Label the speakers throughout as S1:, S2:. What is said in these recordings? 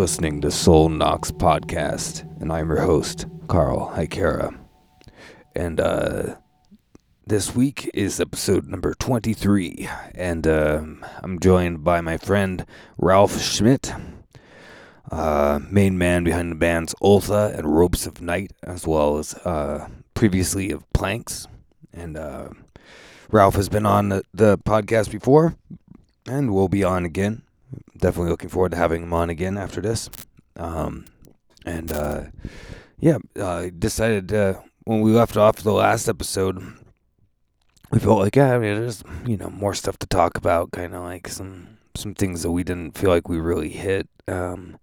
S1: listening to Sol Nox Podcast, and I'm your host, Carl Haikara. And uh, this week is episode number 23, and uh, I'm joined by my friend Ralph Schmidt, uh, main man behind the bands Ultha and Ropes of Night, as well as uh, previously of Planks. And uh, Ralph has been on the, the podcast before, and will be on again definitely looking forward to having him on again after this. Um, and uh, yeah, uh, decided uh, when we left off the last episode, we felt like yeah, I mean, there's you know more stuff to talk about, kind of like some some things that we didn't feel like we really hit. Um,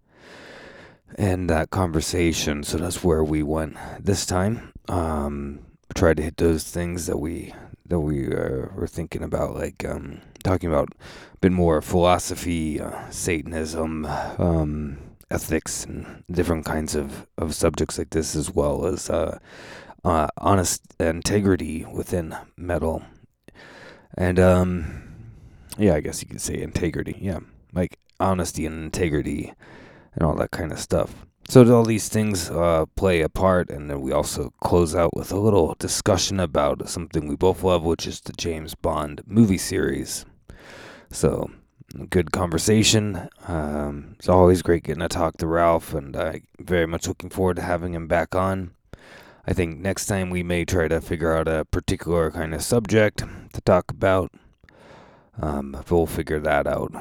S1: and that conversation, so that's where we went this time. Um, tried to hit those things that we that we uh, were thinking about, like um, talking about a bit more philosophy, uh, Satanism, um, ethics, and different kinds of, of subjects like this, as well as uh, uh, honest integrity within metal. And um, yeah, I guess you could say integrity. Yeah, like honesty and integrity and all that kind of stuff. So all these things uh, play a part, and then we also close out with a little discussion about something we both love, which is the James Bond movie series. So, good conversation. Um, it's always great getting to talk to Ralph, and I'm very much looking forward to having him back on. I think next time we may try to figure out a particular kind of subject to talk about. Um, we'll figure that out.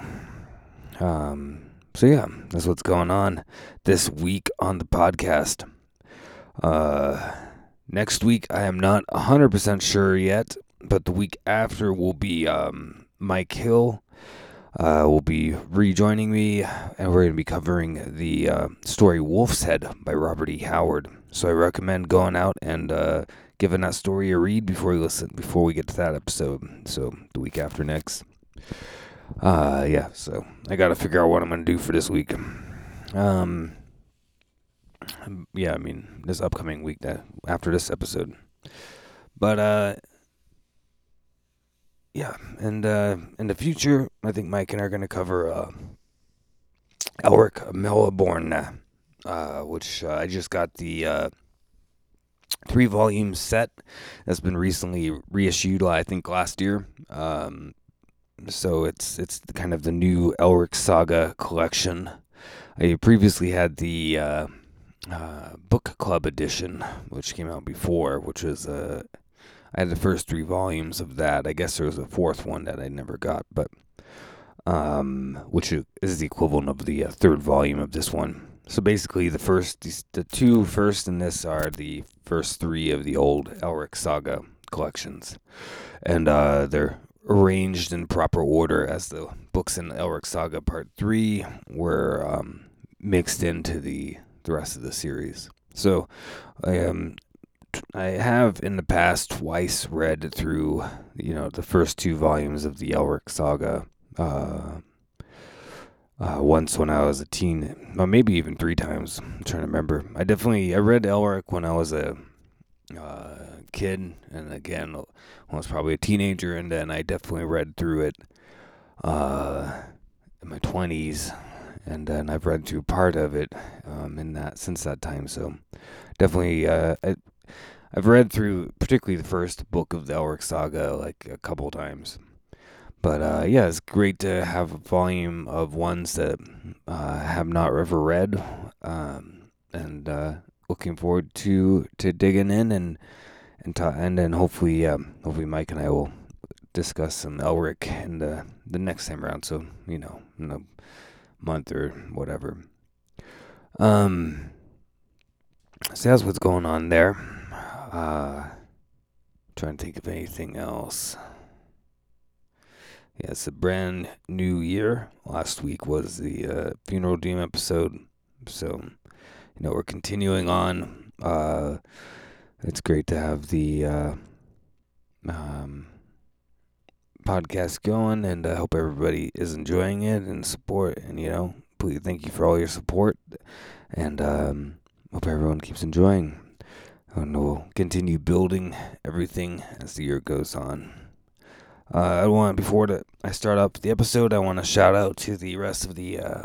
S1: Um, so yeah, that's what's going on this week on the podcast. Uh, next week I am not 100% sure yet, but the week after will be um, Mike Hill uh, will be rejoining me, and we're going to be covering the uh, story Wolf's Head by Robert E. Howard. So I recommend going out and uh, giving that story a read before we listen, before we get to that episode. So the week after next. Uh, yeah. So I got to figure out what I'm going to do for this week. Um, yeah. I mean, this upcoming week that after this episode, but uh yeah, and uh, in the future, I think Mike and I are going to cover uh, Elric Melniboné, uh, which uh, I just got the uh, three volume set that's been recently reissued. I think last year. Um, so it's it's kind of the new Elric Saga collection. I previously had the uh, book club edition, which came out before, which was a I had the first three volumes of that. I guess there was a fourth one that I never got, but um, which is the equivalent of the uh, third volume of this one. So basically, the first, the two first in this are the first three of the old Elric Saga collections, and uh, they're arranged in proper order as the books in Elric Saga Part Three were um, mixed into the the rest of the series. So, um, I have in the past twice read through, you know, the first two volumes of the Elric saga. Uh, uh, once when I was a teen, or maybe even three times. I'm trying to remember. I definitely I read Elric when I was a uh, kid, and again when I was probably a teenager, and then I definitely read through it uh, in my twenties, and then I've read through part of it um, in that since that time. So definitely, uh, I, I've read through particularly the first book of the Elric saga like a couple times. But uh, yeah, it's great to have a volume of ones that uh, have not ever read, um, and uh, looking forward to to digging in and and ta- and then hopefully um, hopefully Mike and I will discuss some Elric in the the next time around. So you know, in a month or whatever. Um, so that's what's going on there. Uh, trying to think of anything else. Yeah, it's a brand new year. Last week was the uh, Funeral Doom episode. So, you know, we're continuing on. Uh, it's great to have the uh, um, podcast going, and I hope everybody is enjoying it and support. And, you know, please thank you for all your support. And um, hope everyone keeps enjoying and we'll continue building everything as the year goes on. Uh, I want before I start up the episode, I want to shout out to the rest of the uh,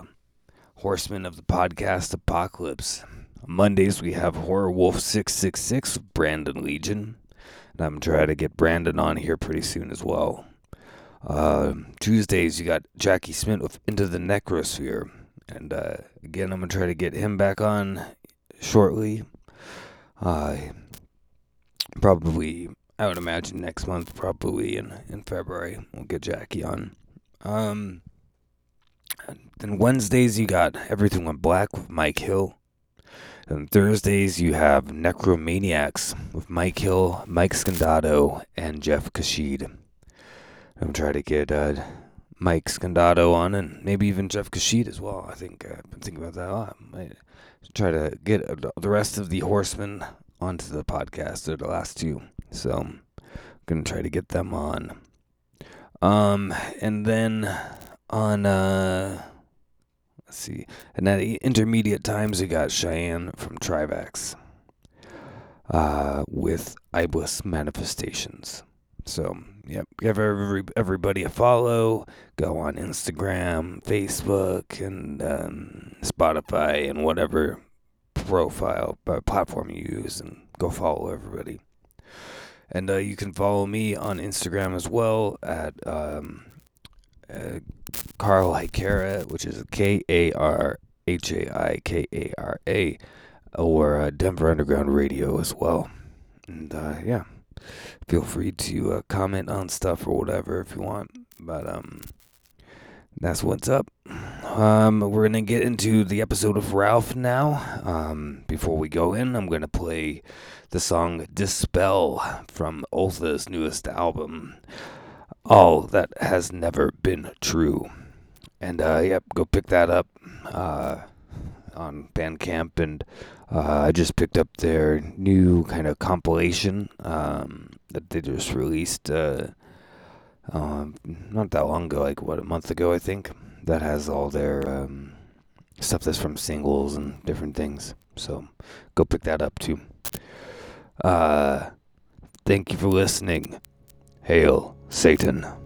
S1: Horsemen of the Podcast Apocalypse. Mondays we have Horror Wolf 666 Brandon Legion. And I'm trying to get Brandon on here pretty soon as well. Uh, Tuesdays you got Jackie Smith with Into the Necrosphere. And uh, again, I'm to try to get him back on shortly. Uh, probably, I would imagine next month, probably in, in February, we'll get Jackie on. Um, then Wednesdays you got Everything Went Black with Mike Hill. And Thursdays you have Necromaniacs with Mike Hill, Mike Scandato, and Jeff Kashid. I'm trying to get uh, Mike Scandato on, and maybe even Jeff Kashid as well. I think uh, I've been thinking about that a lot. I try to get the rest of the Horsemen onto the podcast. They're the last two, so I'm gonna try to get them on. Um, and then on uh let's see and at intermediate times we got cheyenne from trivax uh with iblis manifestations so yep give every, everybody a follow. Go on instagram facebook and um, spotify and whatever profile uh, platform you use and go follow everybody. And uh, you can follow me on instagram as well at um, uh, Carl Haikara, which is K A R H A I K A R A, or uh, Denver Underground Radio as well. And uh, yeah, feel free to uh, comment on stuff or whatever if you want. But um, that's what's up. Um, we're gonna get into the episode of Ralph now. Um, before we go in, I'm gonna play the song "Dispel" from Ultha's newest album all that has never been true. And uh, yep, go pick that up uh, on Bandcamp. And uh, I just picked up their new kind of compilation um, that they just released uh, um, not that long ago, like what a month ago, I think. That has all their um, stuff that's from singles and different things. So go pick that up too. Uh, thank you for listening. Hail Satan.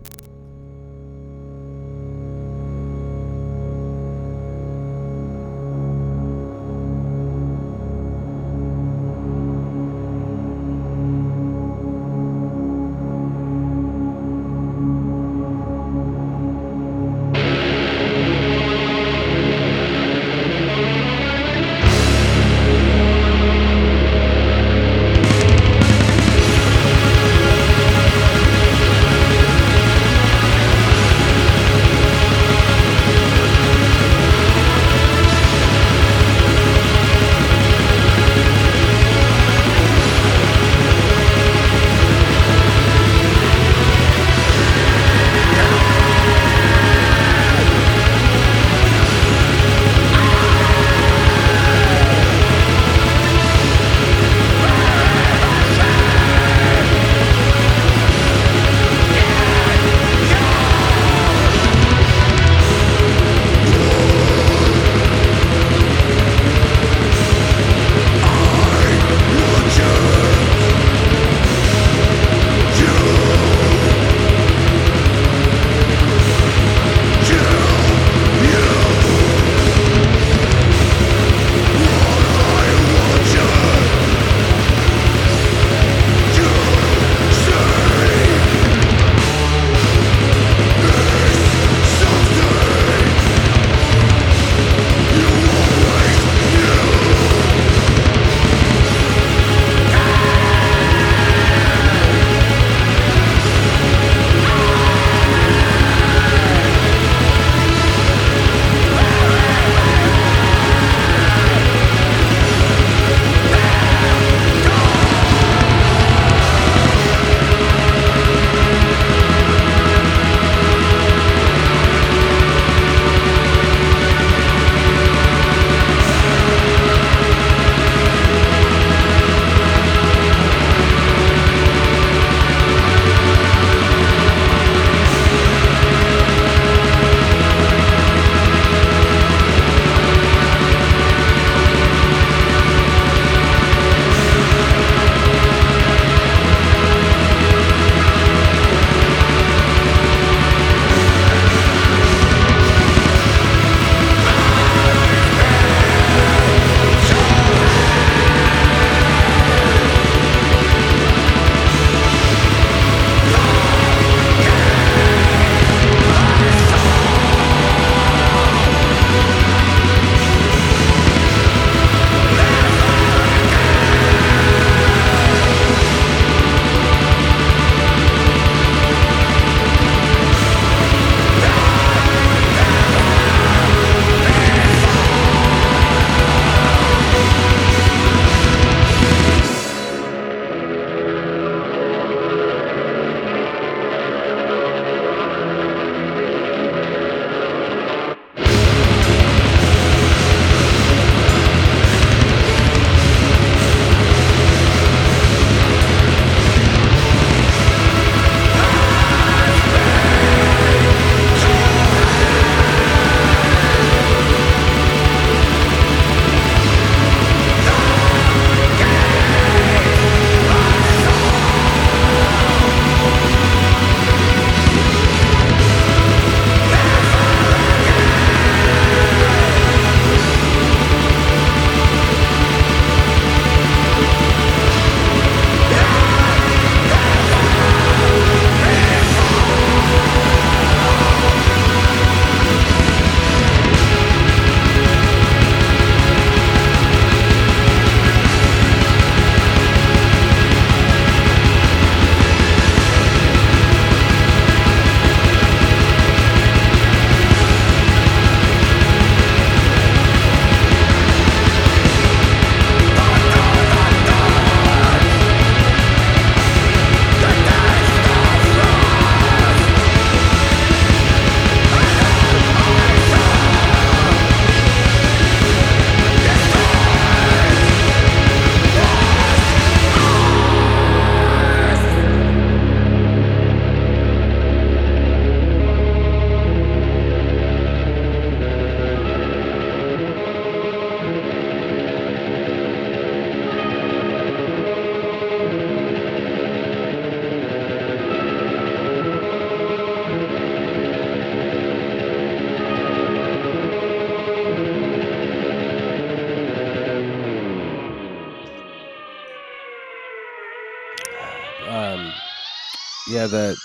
S2: That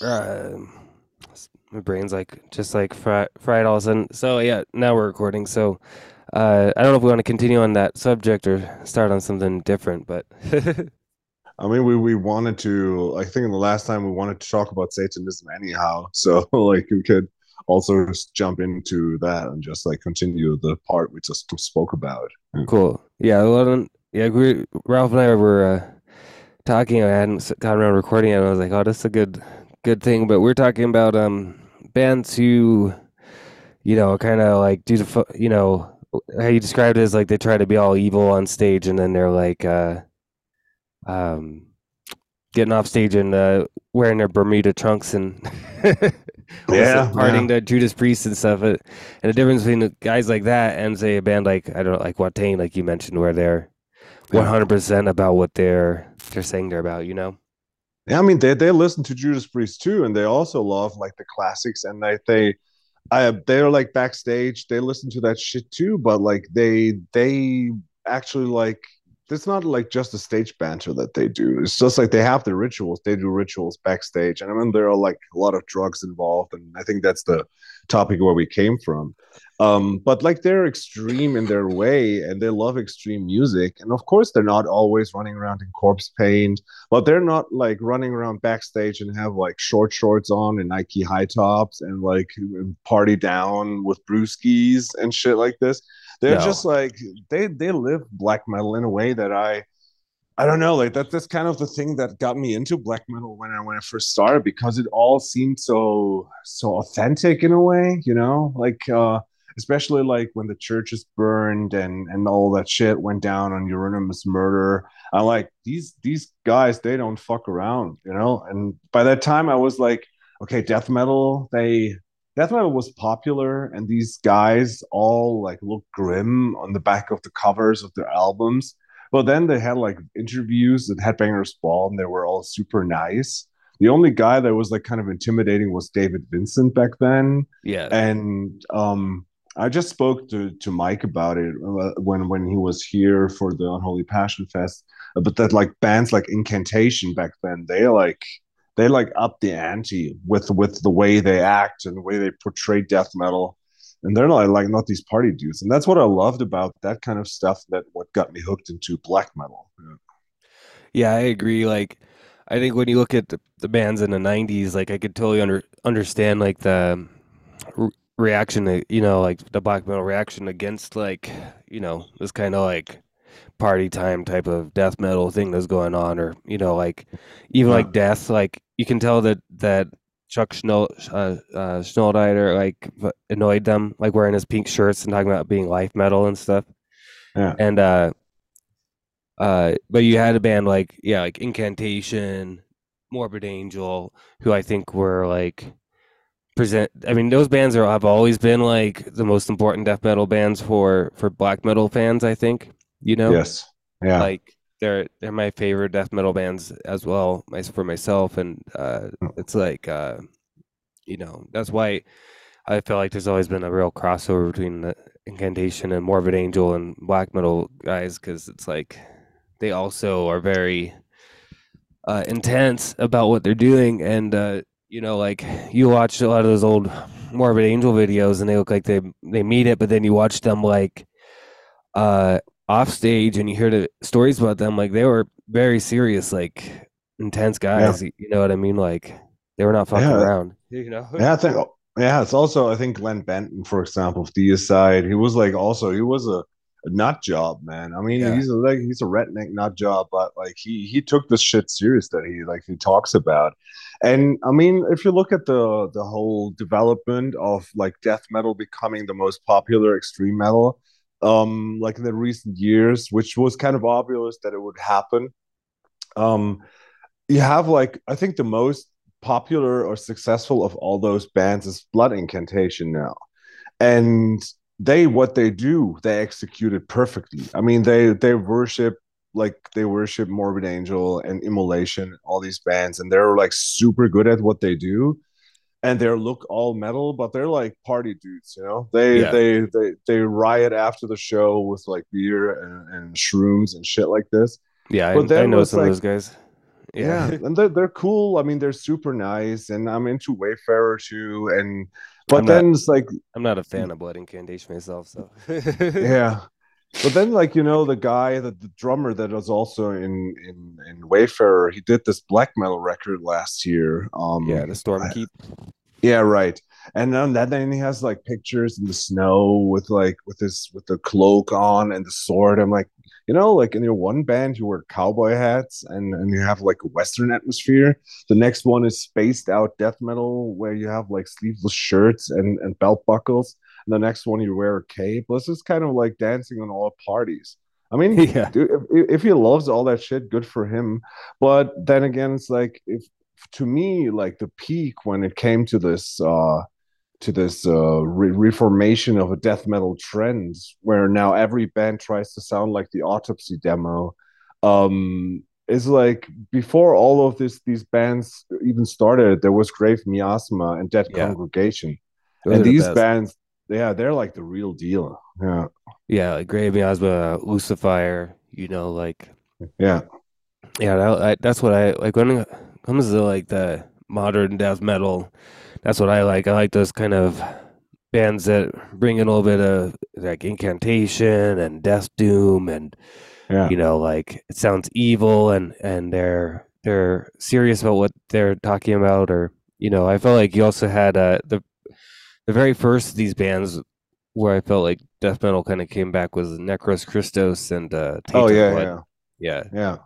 S2: uh, my brain's like just like fried, fried all of a sudden. So yeah, now we're recording. So uh, I don't know if we want to continue on that subject or start on something different, but
S3: I mean, we we wanted to. I think the last time we wanted to talk about Satanism anyhow. So like we could also just jump into that and just like continue the part we just spoke about.
S2: cool. Yeah, well, yeah. We, Ralph and I were uh, talking. I hadn't gotten around recording it. And I was like, oh, that's a good good thing. But we're talking about um bands who, you know, kind of like do the you know how you described it as like they try to be all evil on stage and then they're like uh um getting off stage and uh wearing their Bermuda trunks and
S3: Yeah,
S2: partying
S3: yeah.
S2: to Judas Priest and stuff. It, and the difference between the guys like that and say a band like I don't know, like Watain, like you mentioned, where they're one hundred percent about what they're they're saying they're about. You know?
S3: Yeah, I mean they they listen to Judas Priest too, and they also love like the classics, and they they I they're like backstage, they listen to that shit too, but like they they actually like it's not like just a stage banter that they do. It's just like they have the rituals. They do rituals backstage, and I mean there are like a lot of drugs involved, and I think that's the topic where we came from. Um, but like they're extreme in their way, and they love extreme music, and of course they're not always running around in corpse paint but they're not like running around backstage and have like short shorts on and Nike high tops and like party down with brewskis and shit like this. They're
S2: No.
S3: just like they they live black metal in a way that I I don't know like that that's kind of the thing that got me into black metal when I when I first started because it all seemed so so authentic in a way, you know? Like uh especially like when the churches burned and and all that shit went down on Euronymous murder I'm like these these guys they don't fuck around, you know. And by that time I was like, okay, death metal they death metal was popular, and these guys all like look grim on the back of the covers of their albums. But then they had like interviews at Headbangers Ball, and they were all super nice. The only guy that was like kind of intimidating was David Vincent back then
S2: Yeah.
S3: and um I just spoke to to Mike about it uh, when when he was here for the Unholy Passion Fest. uh, But that like bands like Incantation back then, they like they like up the ante with with the way they act and the way they portray death metal. And they're not like not these party dudes. And that's what I loved about that kind of stuff that what got me hooked into black metal. Yeah.
S2: Yeah, I agree. Like, I think when you look at the, the bands in the '90s, like I could totally under understand like the reaction you know like the black metal reaction against like you know this kind of like party time type of death metal thing that's going on, or you know like even
S3: Yeah.
S2: like death. Like you can tell that that Chuck Schnell, uh, uh, like annoyed them, like wearing his pink shirts and talking about being life metal and stuff.
S3: Yeah.
S2: And uh, uh, but you had a band like yeah, like Incantation, Morbid Angel, who I think were like present. I mean, those bands are have always been like the most important death metal bands for for black metal fans. I think you know,
S3: Yes. Yeah.
S2: like they're they're my favorite death metal bands as well. My for myself, and uh,
S3: Mm.
S2: it's like uh, you know that's why I feel like there's always been a real crossover between the Incantation and Morbid Angel and black metal guys because it's like they also are very uh, intense about what they're doing, and uh, you know, like you watch a lot of those old Morbid Angel videos, and they look like they they meet it, but then you watch them like uh, off stage, and you hear the stories about them, like they were very serious, like intense guys. y- You know what I mean? Like they were not fucking
S3: Yeah.
S2: around. You know?
S3: Yeah, I think yeah, it's also I think Glenn Benton, for example, of Deicide he was like also he was a, a nut job, man. I mean,
S2: Yeah.
S3: he's a, like he's a redneck nut job, but like he he took this shit serious that he like he talks about. And I mean, if you look at the the whole development of like death metal becoming the most popular extreme metal, um, like in the recent years, which was kind of obvious that it would happen. Um, you have like I think the most popular or successful of all those bands is Blood Incantation now. And they what they do, they execute it perfectly. I mean, they they worship like they worship Morbid Angel and Immolation, all these bands, and they're like super good at what they do. And they look all metal, but they're like party dudes, you know. They
S2: Yeah.
S3: they they they riot after the show with like beer and, and shrooms and shit like this.
S2: Yeah,
S3: But
S2: I
S3: then
S2: know some of those guys.
S3: yeah, and they're they're cool. I mean, they're super nice, and I'm into Wayfarer too. And but
S2: I'm
S3: then
S2: not-
S3: it's like,
S2: I'm not a fan of Blood Incantation myself, so
S3: yeah. But then, like you know, the guy, the, the drummer that was also in in in Wayfarer, he did this black metal record last year. Um,
S2: yeah, the Storm
S3: I-
S2: Keep.
S3: Yeah, right. And then that then he has like pictures in the snow with like with his with the cloak on and the sword. I'm like, you know, like in your one band you wear cowboy hats and and you have like a western atmosphere. The next one is spaced out death metal where you have like sleeveless shirts and and belt buckles. The next one you wear a cape. This is kind of like dancing on all parties. I mean,
S2: Yeah.
S3: dude, if, if he loves all that shit, good for him. But then again, it's like if to me, like the peak when it came to this uh to this uh re- reformation of a death metal trend where now every band tries to sound like the autopsy demo um is like before all of this these bands even started there was grave miasma and dead
S2: Yeah.
S3: congregation
S2: Those
S3: and these
S2: best.
S3: bands yeah they're like the real deal yeah
S2: Yeah, like Grave Miasma, Lucifer, you know, like
S3: yeah
S2: yeah, that, I, that's what I like when it comes to like the modern death metal. That's what I like. I like those kind of bands that bring in a little bit of like incantation and death doom and
S3: yeah
S2: you know like it sounds evil and and they're they're serious about what they're talking about or you know I felt like you also had uh the the very first of these bands where I felt like death metal kind of came back was Necros Christos and uh
S3: oh yeah yeah
S2: yeah
S3: yeah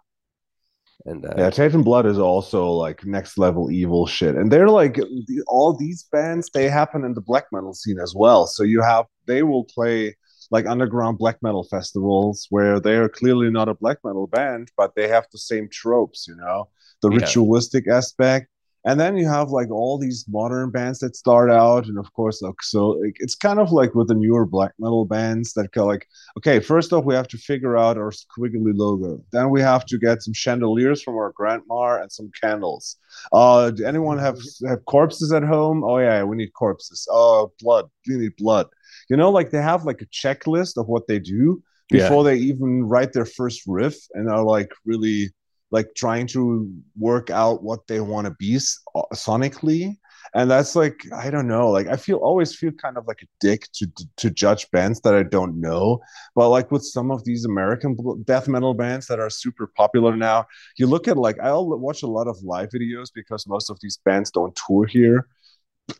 S2: and uh,
S3: Yeah, Teitanblood is also like next level evil shit, and they're like all these bands. They happen in the black metal scene as well. So you have they will play like underground black metal festivals where they are clearly not a black metal band, but they have the same tropes. You know, the
S2: Yeah.
S3: ritualistic aspect, and then you have like all these modern bands that start out, and of course, like so, like, it's kind of like with the newer black metal bands that go like okay, first off, we have to figure out our squiggly logo. Then we have to get some chandeliers from our grandma and some candles. Uh, do anyone have have corpses at home? Oh yeah, we need corpses. Oh, blood. We need blood. You know, like they have like a checklist of what they do
S2: Yeah.
S3: before they even write their first riff, and are like really like trying to work out what they want to be uh, sonically. And that's like i don't know like i feel always feel kind of like a dick to to judge bands that i don't know. But like with some of these american death metal bands that are super popular now you look at like i'll watch a lot of live videos because most of these bands don't tour here.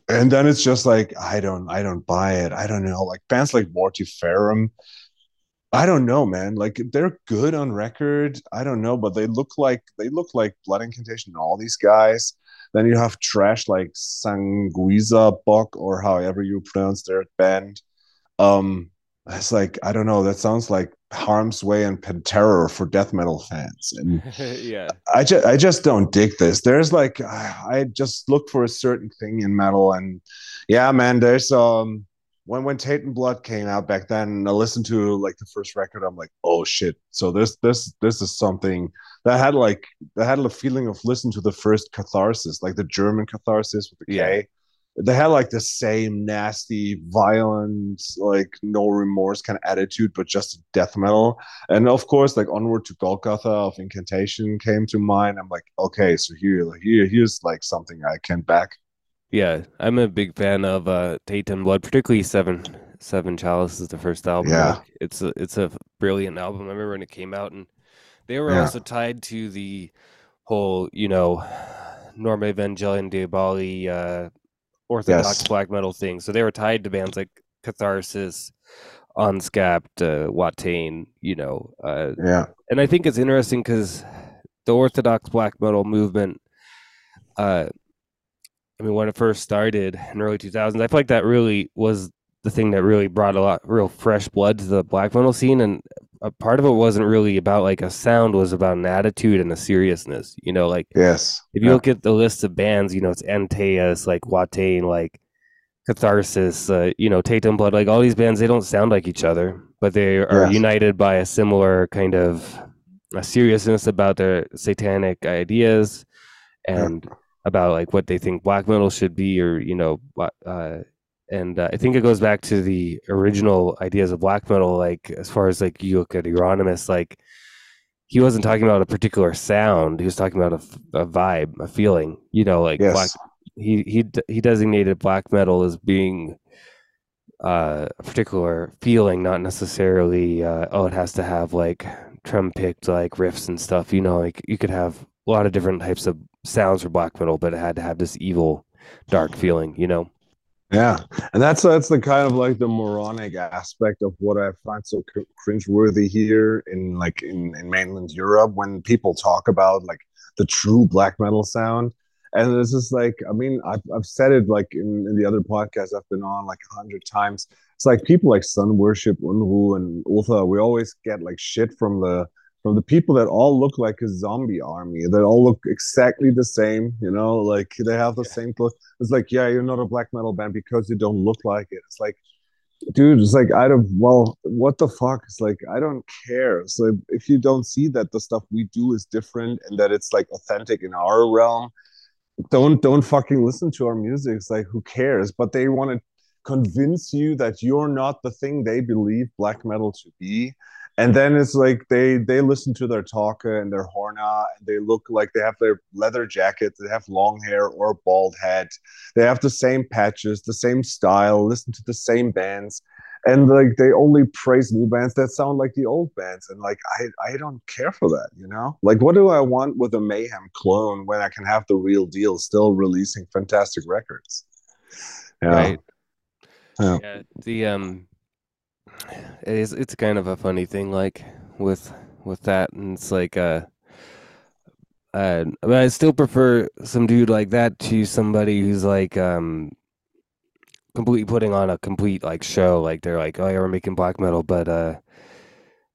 S3: And then it's just like i don't i don't buy it. I don't know like bands like mortiferum I don't know, man. Like they're good on record. I don't know, but they look like they look like Blood Incantation and all these guys. Then you have trash like Sanguisugabogg or however you pronounce their band. Um, it's like I don't know. That sounds like Harm's Way and Pantera for death metal fans, and
S2: yeah
S3: I just I just don't dig this. There's like I I just look for a certain thing in metal, and yeah, man. There's um when when Teitanblood came out back then, and I listened to like the first record. I'm like, oh shit. So this this this is something that had like that had a feeling of listen to the first Katharsis, like the German Katharsis with the
S2: Yeah.
S3: They had like the same nasty, violent, like no remorse kind of attitude, but just death metal. And of course, like Onward to Golgotha of Incantation came to mind. I'm like, okay, so here, here, here's like something I can back.
S2: Yeah I'm a big fan of uh Teitanblood particularly Seven Seven Chalice is the first album
S3: Yeah.
S2: It's a it's a brilliant album I remember when it came out and they were
S3: Yeah.
S2: also tied to the whole you know Norma Evangelium Diaboli uh orthodox
S3: Yes.
S2: black metal thing so they were tied to bands like Katharsis Unscapped uh, Watain you know uh
S3: Yeah,
S2: and I think it's interesting because the Orthodox black metal movement, uh, I mean, when it first started in the early 2000s, I feel like that really was the thing that really brought a lot real fresh blood to the black metal scene. And a part of it wasn't really about like a sound, was about an attitude and a seriousness. You know, like
S3: yes.
S2: if you
S3: yeah.
S2: look at the list of bands, you know, it's Antaeus, like Watain, like Katharsis, uh, you know, Teitanblood, like all these bands, they don't sound like each other, but they are
S3: Yes.
S2: united by a similar kind of a seriousness about their satanic ideas and about like what they think black metal should be, or you know, uh, and uh, I think it goes back to the original ideas of black metal, like as far as like you look at Euronymous, like he wasn't talking about a particular sound. He was talking about a, a vibe, a feeling. You know, like
S3: Yes.
S2: black. He he he designated black metal as being uh, a particular feeling, not necessarily. Uh, oh, it has to have like drum picked like riffs and stuff. You know, like you could have a lot of different types of sounds for black metal, but it had to have this evil, dark feeling. You know.
S3: Yeah, and that's that's the kind of like the moronic aspect of what I find so cr- cringeworthy here in like in, in mainland Europe when people talk about like the true black metal sound, and this is like I mean I've I've said it like in, in the other podcasts I've been on like a hundred times. It's like people like Sun Worship, Unru, and Ultha. We always get like shit from the from the people that all look like a zombie army. They all look exactly the same. You know, like they have the same clothes it's like, yeah, you're not a black metal band because you don't look like it. It's like, dude, it's like I don't. Well, what the fuck? It's like I don't care. So if you don't see that the stuff we do is different and that it's like authentic in our realm, don't don't fucking listen to our music. It's like who cares? But they want to convince you that you're not the thing they believe black metal to be and then it's like they they listen to their talker and their horna and they look like they have their leather jackets they have long hair or bald head they have the same patches the same style listen to the same bands and like they only praise new bands that sound like the old bands and like i i don't care for that you know like what do i want with a mayhem clone when i can have the real deal still releasing fantastic records yeah
S2: Right.
S3: Yeah.
S2: yeah. The um, it is. It's kind of a funny thing, like with with that, and it's like uh. Uh, but I still prefer some dude like that to somebody who's like um completely putting on a complete like show. Like they're like, oh yeah, we're making black metal, but uh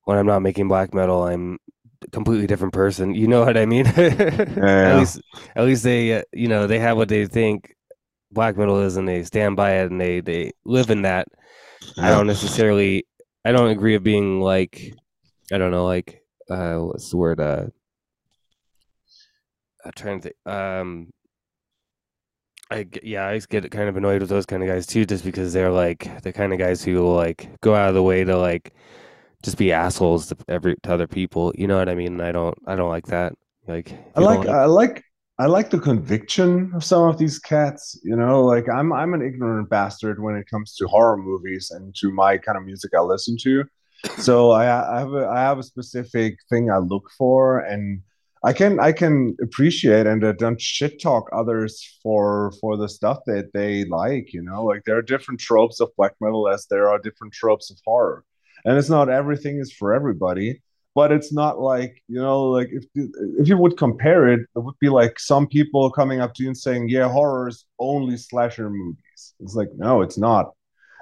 S2: when I'm not making black metal, I'm a completely different person. You know what I mean? At
S3: Yeah.
S2: least, at least they, uh, you know, they have what they think black metal is, and they stand by it, and they they live in that. I don't necessarily, I don't agree with being like, I don't know, like, uh, what's the word? Uh, I'm trying to think. Um, I yeah, I get kind of annoyed with those kind of guys too, just because they're like the kind of guys who will like go out of the way to like just be assholes to every to other people. You know what I mean? I don't, I don't like that. Like,
S3: I like
S2: don't
S3: I like I like the conviction of some of these cats. You know, like I'm I'm an ignorant bastard when it comes to horror movies and to my kind of music I listen to. So I, I have a I have a specific thing I look for, and I can I can appreciate and uh, don't shit talk others for for the stuff that they like. You know, like there are different tropes of black metal as there are different tropes of horror, and it's not everything is for everybody but it's not like you know like if if you would compare it it would be like some people coming up to you and saying yeah horror is only slasher movies. It's like no it's not.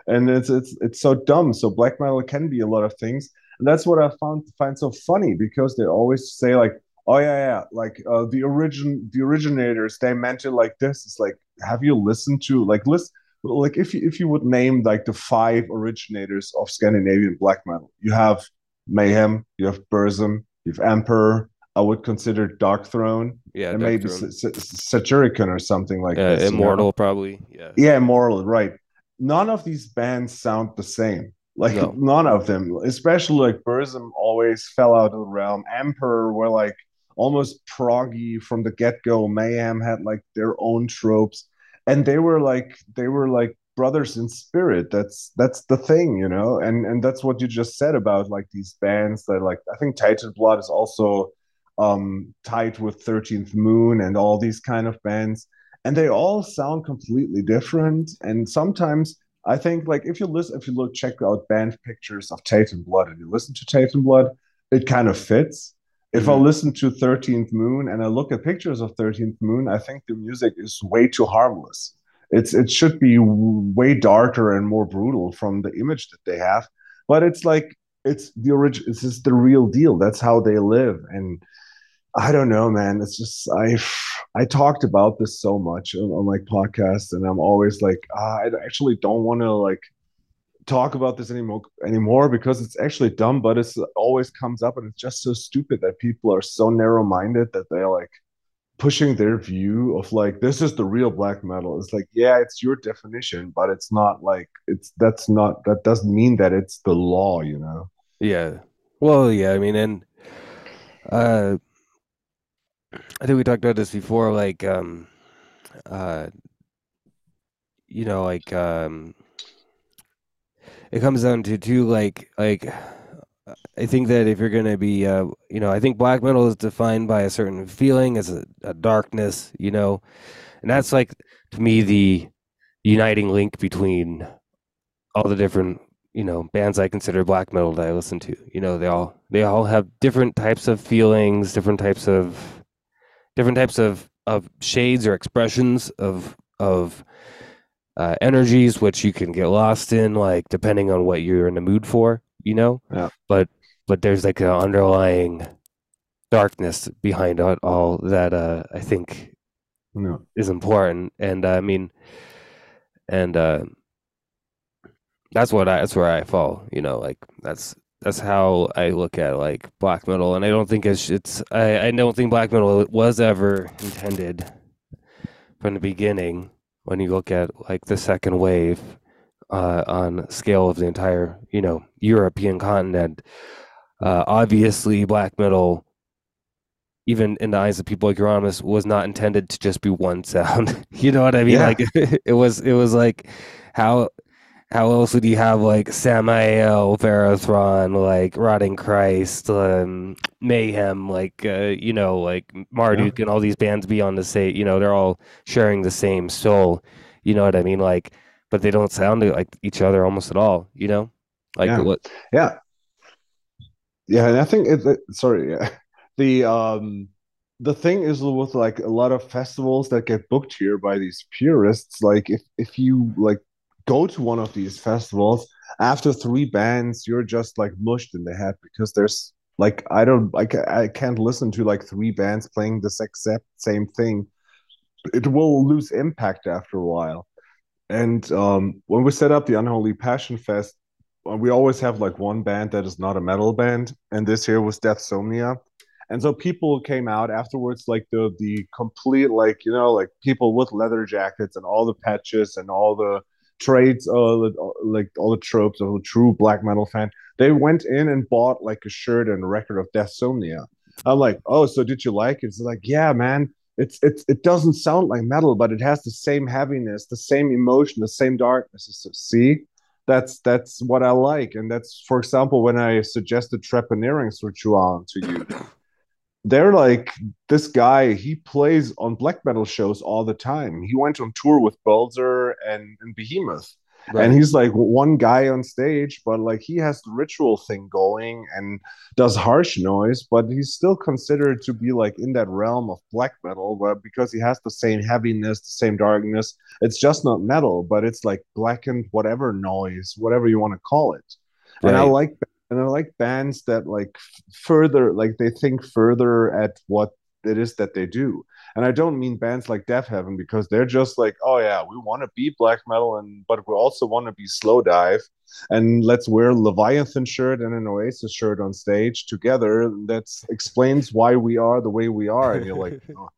S3: And it's it's it's so dumb. So black metal can be a lot of things. And that's what i found find so funny because they always say like oh yeah yeah like uh, the origin the originators they meant it like this. It's like have you listened to like list like if you if you would name like the five originators of scandinavian black metal you have Mayhem, you have Burzum, you have Emperor. I would consider Dark Throne,
S2: yeah,
S3: and
S2: Dark
S3: maybe
S2: Throne.
S3: S- S- Satyricon or something like that.
S2: Yeah,
S3: this. you know?
S2: Immortal probably. Yeah.
S3: Yeah, Immortal, right. None of these bands sound the same. Like
S2: No.
S3: none of them, especially like Burzum always fell out of the realm. Emperor were like almost proggy from the get-go. Mayhem had like their own tropes. And they were like they were like brothers in spirit. That's that's the thing, you know. And and that's what you just said about like these bands that like I think Teitanblood is also um tied with 13th Moon and all these kind of bands and they all sound completely different. And sometimes I think like if you listen, if you look, check out band pictures of Teitanblood, and you listen to Teitanblood, it kind of fits. If I
S2: Mhm.
S3: listen to Thirteenth Moon and I look at pictures of Thirteenth Moon, I think the music is way too harmless. It's it should be way darker and more brutal from the image that they have, but it's like it's the origin. It's just the real deal. That's how they live, and I don't know, man. It's just I I talked about this so much on, on like podcasts, and I'm always like, ah, I actually don't want to like talk about this anymore anymore because it's actually dumb, but it's always comes up, and it's just so stupid that people are so narrow minded that they're like pushing their view of like this is the real black metal. It's like, yeah, it's your definition, but it's not like it's that's not that doesn't mean that it's the law, you know.
S2: Yeah. Well, yeah, I mean, and Uh, I think we talked about this before. Like, um, uh, you know, like, um, it comes down to two, like, like. I think that if you're gonna be, uh, you know, I think black metal is defined by a certain feeling, as a, a darkness, you know, and that's like to me the uniting link between all the different you know bands I consider black metal that I listen to. You know, they all they all have different types of feelings, different types of different types of of shades or expressions of of uh, energies, which you can get lost in, like depending on what you're in the mood for. You know,
S3: Yeah.
S2: but but there's like an underlying darkness behind all, all that. Uh, I think
S3: No.
S2: is important and uh, i mean and uh that's what i that's where i fall you know like that's that's how i look at like black metal and i don't think it's it's i i don't think black metal was ever intended from the beginning when you look at like the second wave uh on scale of the entire you know european continent uh obviously black metal even in the eyes of people like Euronymous, was not intended to just be one sound. you know what I mean?
S3: Yeah.
S2: Like it was it was like how how else would you have like Samael, Varathron, like Rotting Christ, um, Mayhem, like uh, you know, like Marduk and all these bands be on the same you know, they're all sharing the same soul. You know what I mean? Like but they don't sound like each other almost at all, you know? Like
S3: Yeah.
S2: what
S3: Yeah. Yeah, and I think it, it- sorry, yeah. The um the thing is with like a lot of festivals that get booked here by these purists, like if if you like go to one of these festivals after three bands, you're just like mushed in the head because there's like I don't I, ca- I can't listen to like three bands playing this exact same thing. It will lose impact after a while. And um when we set up the Unholy Passion Fest, uh, we always have like one band that is not a metal band, and this year was Deathsomnia. And so people came out afterwards, like the the complete, like you know, like people with leather jackets and all the patches and all the trades, uh, like all the tropes of a true black metal fan. They went in and bought like a shirt and a record of Deathsomnia. I'm like, oh, so did you like it? It's like, yeah, man. It's it's it doesn't sound like metal, but it has the same heaviness, the same emotion, the same darkness. See, that's that's what I like, and that's for example when I suggested Trepanneering Ritual to you. They're like this guy. He plays on black metal shows all the time. He went on tour with Bölzer and, and Behemoth, and he's like one guy on stage, but like he has the ritual thing going and does harsh noise, but he's still considered to be like in that realm of black metal, but because he has the same heaviness, the same darkness, it's just not metal, but it's like blackened whatever noise, whatever you want to call it. And I like and I like bands that like further like they think further at what it is that they do. And I don't mean bands like Deafheaven because they're just like, oh yeah, we want to be black metal and but we also want to be Slowdive and let's wear Leviathan shirt and an Oasis shirt on stage together. That explains why we are the way we are. And you're like, oh,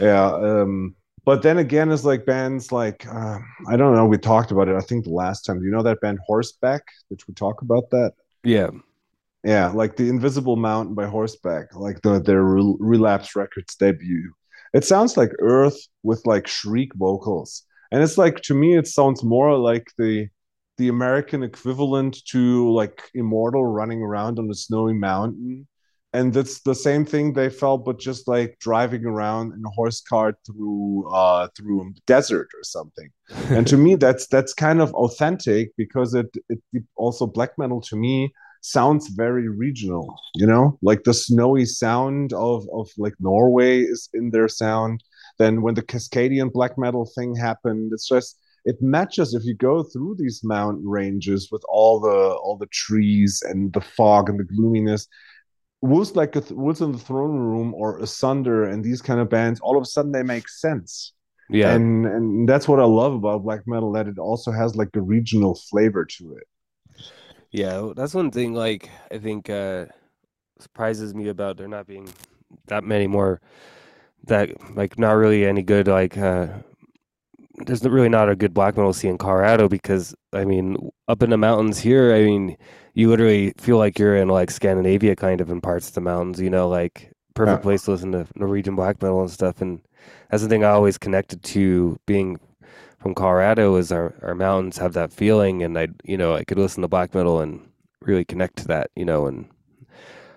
S3: yeah. Um, but then again, it's like bands like uh, I don't know. We talked about it. I think the last time. Do you know that band Horseback? Did we talk about that?
S2: Yeah.
S3: Yeah, like the Invisible Mountain by Horseback, like the their Rel- Relapse Records debut. It sounds like Earth with like shriek vocals, and it's like to me, it sounds more like the the American equivalent to like Immortal running around on a snowy mountain, and that's the same thing they felt, but just like driving around in a horse cart through uh through a desert or something. And to me that's that's kind of authentic because it it also black metal to me sounds very regional you know like the snowy sound of of like norway is in their sound then when the cascadian black metal thing happened it's just it matches if you go through these mountain ranges with all the all the trees and the fog and the gloominess Wolves like a th- Wolves in the Throne Room or Asunder and these kind of bands, all of a sudden they make sense
S2: Yeah.
S3: and and that's what I love about black metal that it also has like a regional flavor to it.
S2: Yeah, that's one thing like I think uh surprises me about there not being that many more that like not really any good like uh there's really not a good black metal scene in Colorado because I mean, up in the mountains here, I mean, you literally feel like you're in like Scandinavia, kind of in parts of the mountains. You know, like perfect
S3: Yeah.
S2: place to listen to Norwegian black metal and stuff. And that's the thing I always connected to being from Colorado is our our mountains have that feeling, and I you know I could listen to black metal and really connect to that. You know, and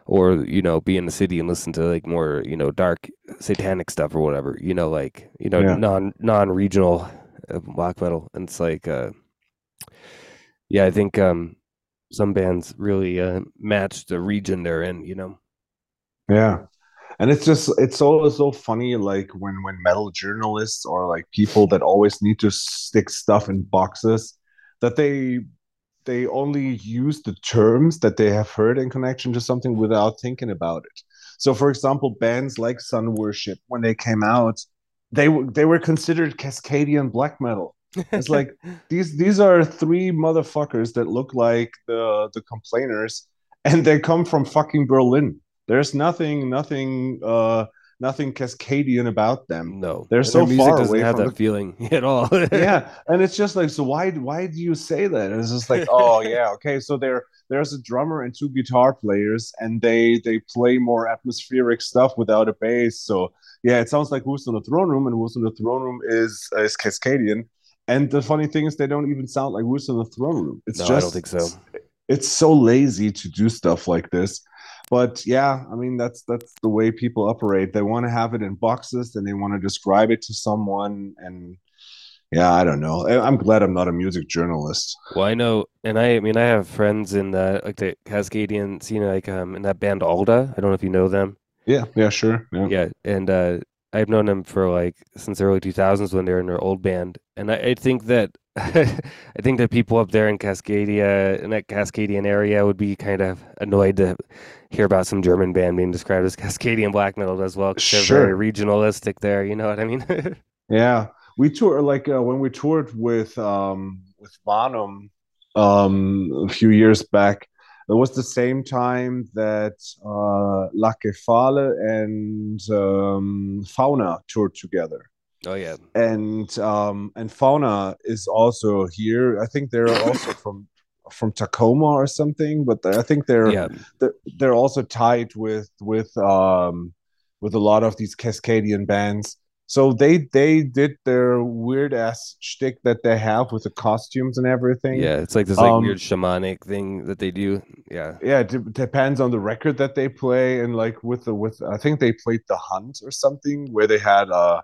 S2: or you know be in the city and listen to like more you know dark satanic stuff or whatever you know like you know
S3: Yeah.
S2: non non-regional uh, black metal and it's like uh yeah i think um some bands really uh match the region they're in you know
S3: Yeah. And it's just it's always so funny like when when metal journalists or like people that always need to stick stuff in boxes that they they only use the terms that they have heard in connection to something without thinking about it. So for example, bands like Sun Worship when they came out, they were they were considered Cascadian black metal. It's like these these are three motherfuckers that look like the the complainers and they come from fucking Berlin. There's nothing nothing uh nothing Cascadian about them.
S2: no
S3: They're so
S2: music
S3: far
S2: doesn't
S3: away
S2: have
S3: from
S2: that
S3: the-
S2: feeling at all
S3: yeah, and it's just like so why why do you say that? And it's just like, oh yeah, okay, so there there's a drummer and two guitar players and they they play more atmospheric stuff without a bass. So yeah, it sounds like Wolves in the Throne Room and Wolves in the Throne Room is is Cascadian. And the funny thing is they don't even sound like Wolves in the Throne Room. It's
S2: No, I
S3: just
S2: don't think so.
S3: it's so lazy to do stuff like this but yeah i mean that's that's the way people operate. They want to have it in boxes and they want to describe it to someone and yeah i don't know. I'm glad i'm not a music journalist.
S2: Well, I know, and I, I mean, I have friends in the like the Cascadian scene, like um, in that band Alda. I don't know if you know them.
S3: yeah yeah sure yeah,
S2: Yeah, and uh, I've known them for like since the early two thousands when they were in their old band, and I, I think that I think that people up there in Cascadia, in that Cascadian area, would be kind of annoyed to hear about some German band being described as Cascadian black metal as well, 'cause they're
S3: Sure.
S2: very regionalistic there. You know what I mean?
S3: Yeah, we tour like uh, when we toured with um with Bonham um a few years back. It was the same time that uh La Kefale and um, Fauna toured together.
S2: Oh yeah,
S3: and um and fauna is also here. I think they're also from from tacoma or something but i think they're
S2: yeah,
S3: they're, they're also tied with with um with a lot of these cascadian bands. So they they did their weird ass shtick that they have with the costumes and everything.
S2: Yeah. It's like this like
S3: Um,
S2: weird shamanic thing that they do. Yeah,
S3: yeah it de- depends on the record that they play and like with the with i think they played the hunt or something where they had uh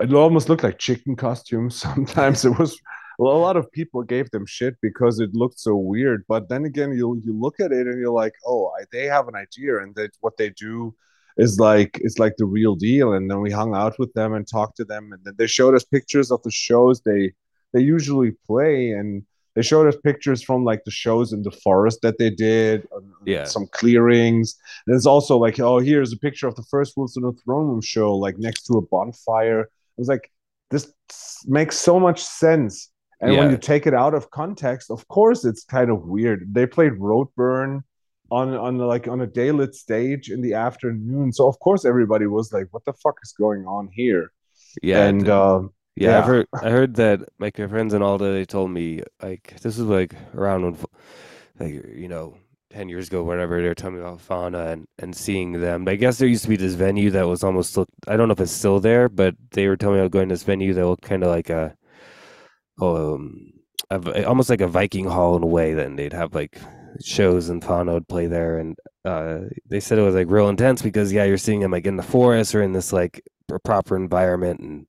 S3: it almost looked like chicken costumes sometimes. It was well a lot of people gave them shit because it looked so weird. But then again you you look at it and you're like oh I, they have an idea. And that what they do is like it's like the real deal. And then we hung out with them and talked to them. And then they showed us pictures of the shows they they usually play. And they showed us pictures from like the shows in the forest that they did on
S2: Yeah.
S3: some clearings. It's also like oh here's a picture of the first wolves in the throne room show like next to a bonfire was like this makes so much sense and when you take it out of context of course it's kind of weird they played roadburn on on like on a daylit stage in the afternoon so of course everybody was like what the fuck is going on here
S2: yeah.
S3: and um
S2: Yeah,
S3: Yeah.
S2: I've heard. I heard that like my friends in Alda, they told me like this is like around when, like you know, ten years ago, whatever. They were telling me about fauna and and seeing them. I guess there used to be this venue that was almost look. I don't know if it's still there, but they were telling me about going to this venue that looked kind of like a, um, a almost like a Viking hall in a way. Then they'd have like shows and fauna would play there, and uh, they said it was like real intense because yeah, you're seeing them like in the forest or in this like pr- proper environment and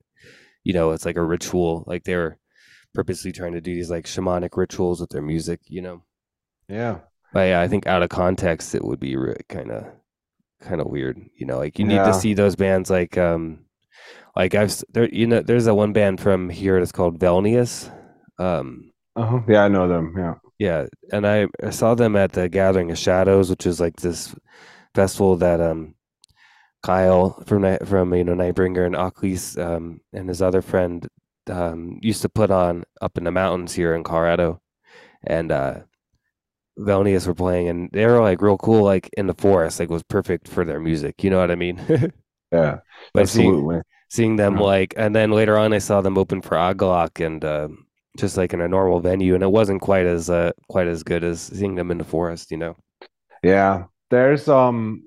S2: you know, it's like a ritual. Like they were purposely trying to do these like shamanic rituals with their music, you know.
S3: yeah
S2: But yeah, I think out of context, it would be kind of kind of weird. You know, like you need
S3: Yeah.
S2: to see those bands like um like I've there you know there's a one band from here that's called Velnias. Um
S3: uh-huh. yeah i know them yeah
S2: yeah, and I, I saw them at the Gathering of Shadows, which is like this festival that um Kyle from from you know Nightbringer and Akhlys um and his other friend um used to put on up in the mountains here in Colorado, and uh Velnias were playing, and they were like real cool, like in the forest, like was perfect for their music. You know what I mean?
S3: yeah
S2: but seeing
S3: absolutely
S2: seeing them
S3: Yeah.
S2: like, and then later on, I saw them open for Agalloch and uh, just like in a normal venue, and it wasn't quite as uh, quite as good as seeing them in the forest, you know.
S3: Yeah, there's um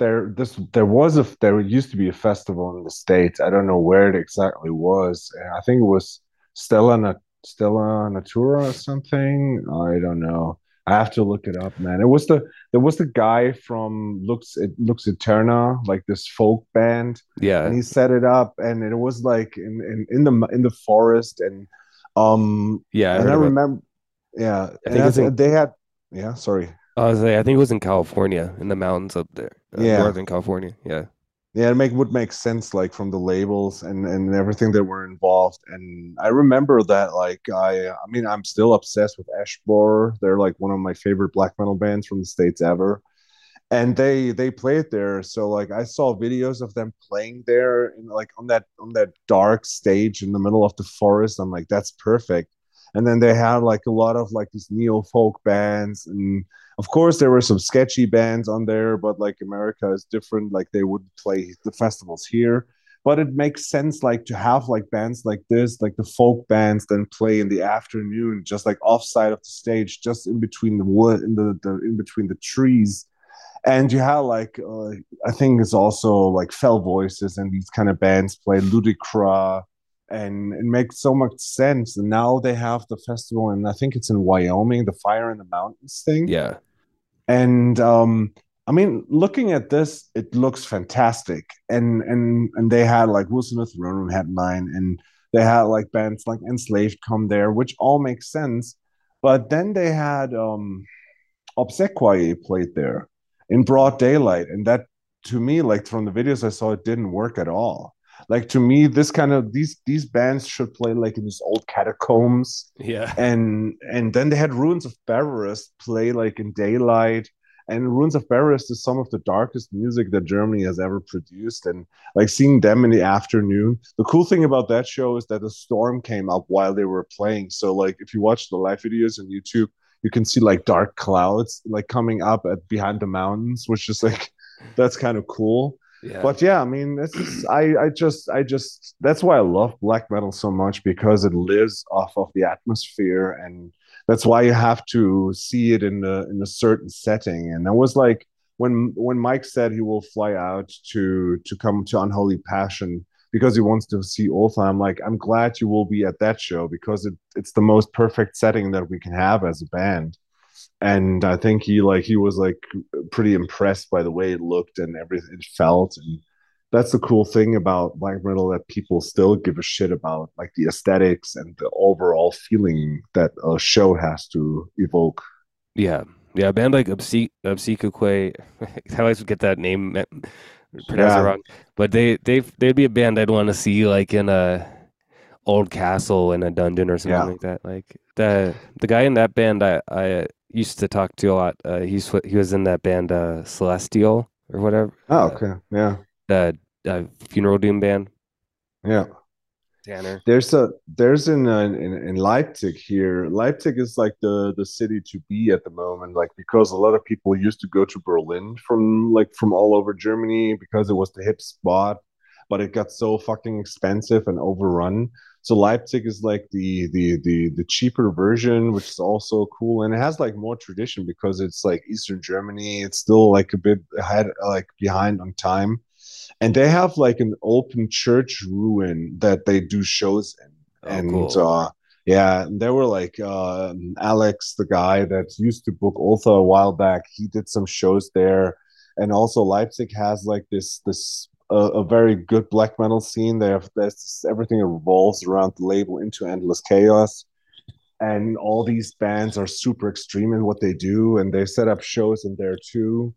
S3: there this there was a there used to be a festival in the States. I don't know where it exactly was. I think it was Stella Stella Natura or something. I don't know. I have to look it up, man. It was the there was the guy from Looks it Lux Interna, like this folk band,
S2: Yeah,
S3: and he set it up, and it was like in in, in the in the forest, and um
S2: yeah. I
S3: and I remember, yeah,
S2: I think in-
S3: they had, yeah, sorry.
S2: I was like, I think it was in California, in the mountains up there, uh,
S3: Yeah.
S2: northern California. Yeah,
S3: Yeah, it make would make sense like from the labels and and everything that were involved. And I remember that like I I mean I'm still obsessed with Ash Borer. They're like one of my favorite black metal bands from the States ever. And they they played there. So like I saw videos of them playing there in like on that on that dark stage in the middle of the forest. I'm like, that's perfect. And then they had like a lot of like these neo folk bands. And of course there were some sketchy bands on there but like america is different. Like they would play the festivals here. But it makes sense like to have like bands like this like the folk bands then play in the afternoon just like offside of the stage just in between the wood in the, the in between the trees. And you have like uh, i think it's also like fell voices and these kind of bands play. Ludicra and it makes so much sense. And now they have the festival and i think it's in wyoming the fire in the mountains thing.
S2: Yeah,
S3: and um i mean looking at this it looks fantastic. And and and they had like Wolves in the Throne Room headline and they had like bands like enslaved come there which all makes sense. But then they had um obsequiae played there in broad daylight. And that to me like from the videos i saw it didn't work at all like to me this kind of these these bands should play like in these old catacombs.
S2: Yeah,
S3: and and then they had ruins of Beverast play like in daylight. And ruins of Beverast is some of the darkest music that germany has ever produced. And like seeing them in the afternoon. The cool thing about that show is that a storm came up while they were playing. So like if you watch the live videos on youtube you can see like dark clouds like coming up at behind the mountains which is like that's kind of cool
S2: yeah.
S3: but yeah, I mean, this is I I just I just that's why I love black metal so much because it lives off of the atmosphere and that's why you have to see it in a in a certain setting. And I was like when when Mike said he will fly out to to come to Unholy Passion because he wants to see Ultha, I'm like, I'm glad you will be at that show because it, it's the most perfect setting that we can have as a band and I think he like he was like pretty impressed by the way it looked and everything it felt and that's the cool thing about black metal that people still give a shit about like the aesthetics and the overall feeling that a show has to evoke
S2: Yeah, yeah. A band like Obse- Obsequiae, I always get that name eh, pronounced
S3: Yeah.
S2: wrong, but they they they'd be a band I'd want to see like in a old castle in a dungeon or something
S3: Yeah.
S2: like that. Like the the guy in that band I I used to talk to a lot. Uh, he's he was in that band uh, Celestial or whatever.
S3: oh
S2: uh,
S3: okay yeah
S2: The uh, funeral doom band.
S3: yeah
S2: Tanner.
S3: There's a there's in, uh, in in Leipzig here. Leipzig is like the the city to be at the moment, like because a lot of people used to go to Berlin from like from all over Germany because it was the hip spot, but it got so fucking expensive and overrun. So Leipzig is like the the the the cheaper version, which is also cool, and it has like more tradition because it's like Eastern Germany. It's still like a bit ahead, like behind on time and they have like an open church ruin that they do shows in
S2: Oh,
S3: and
S2: cool.
S3: uh yeah there were like uh alex the guy that used to book Ultha a while back he did some shows there and also leipzig has like this this uh, a very good black metal scene they have this everything revolves around the label into endless chaos and all these bands are super extreme in what they do and they set up shows in there too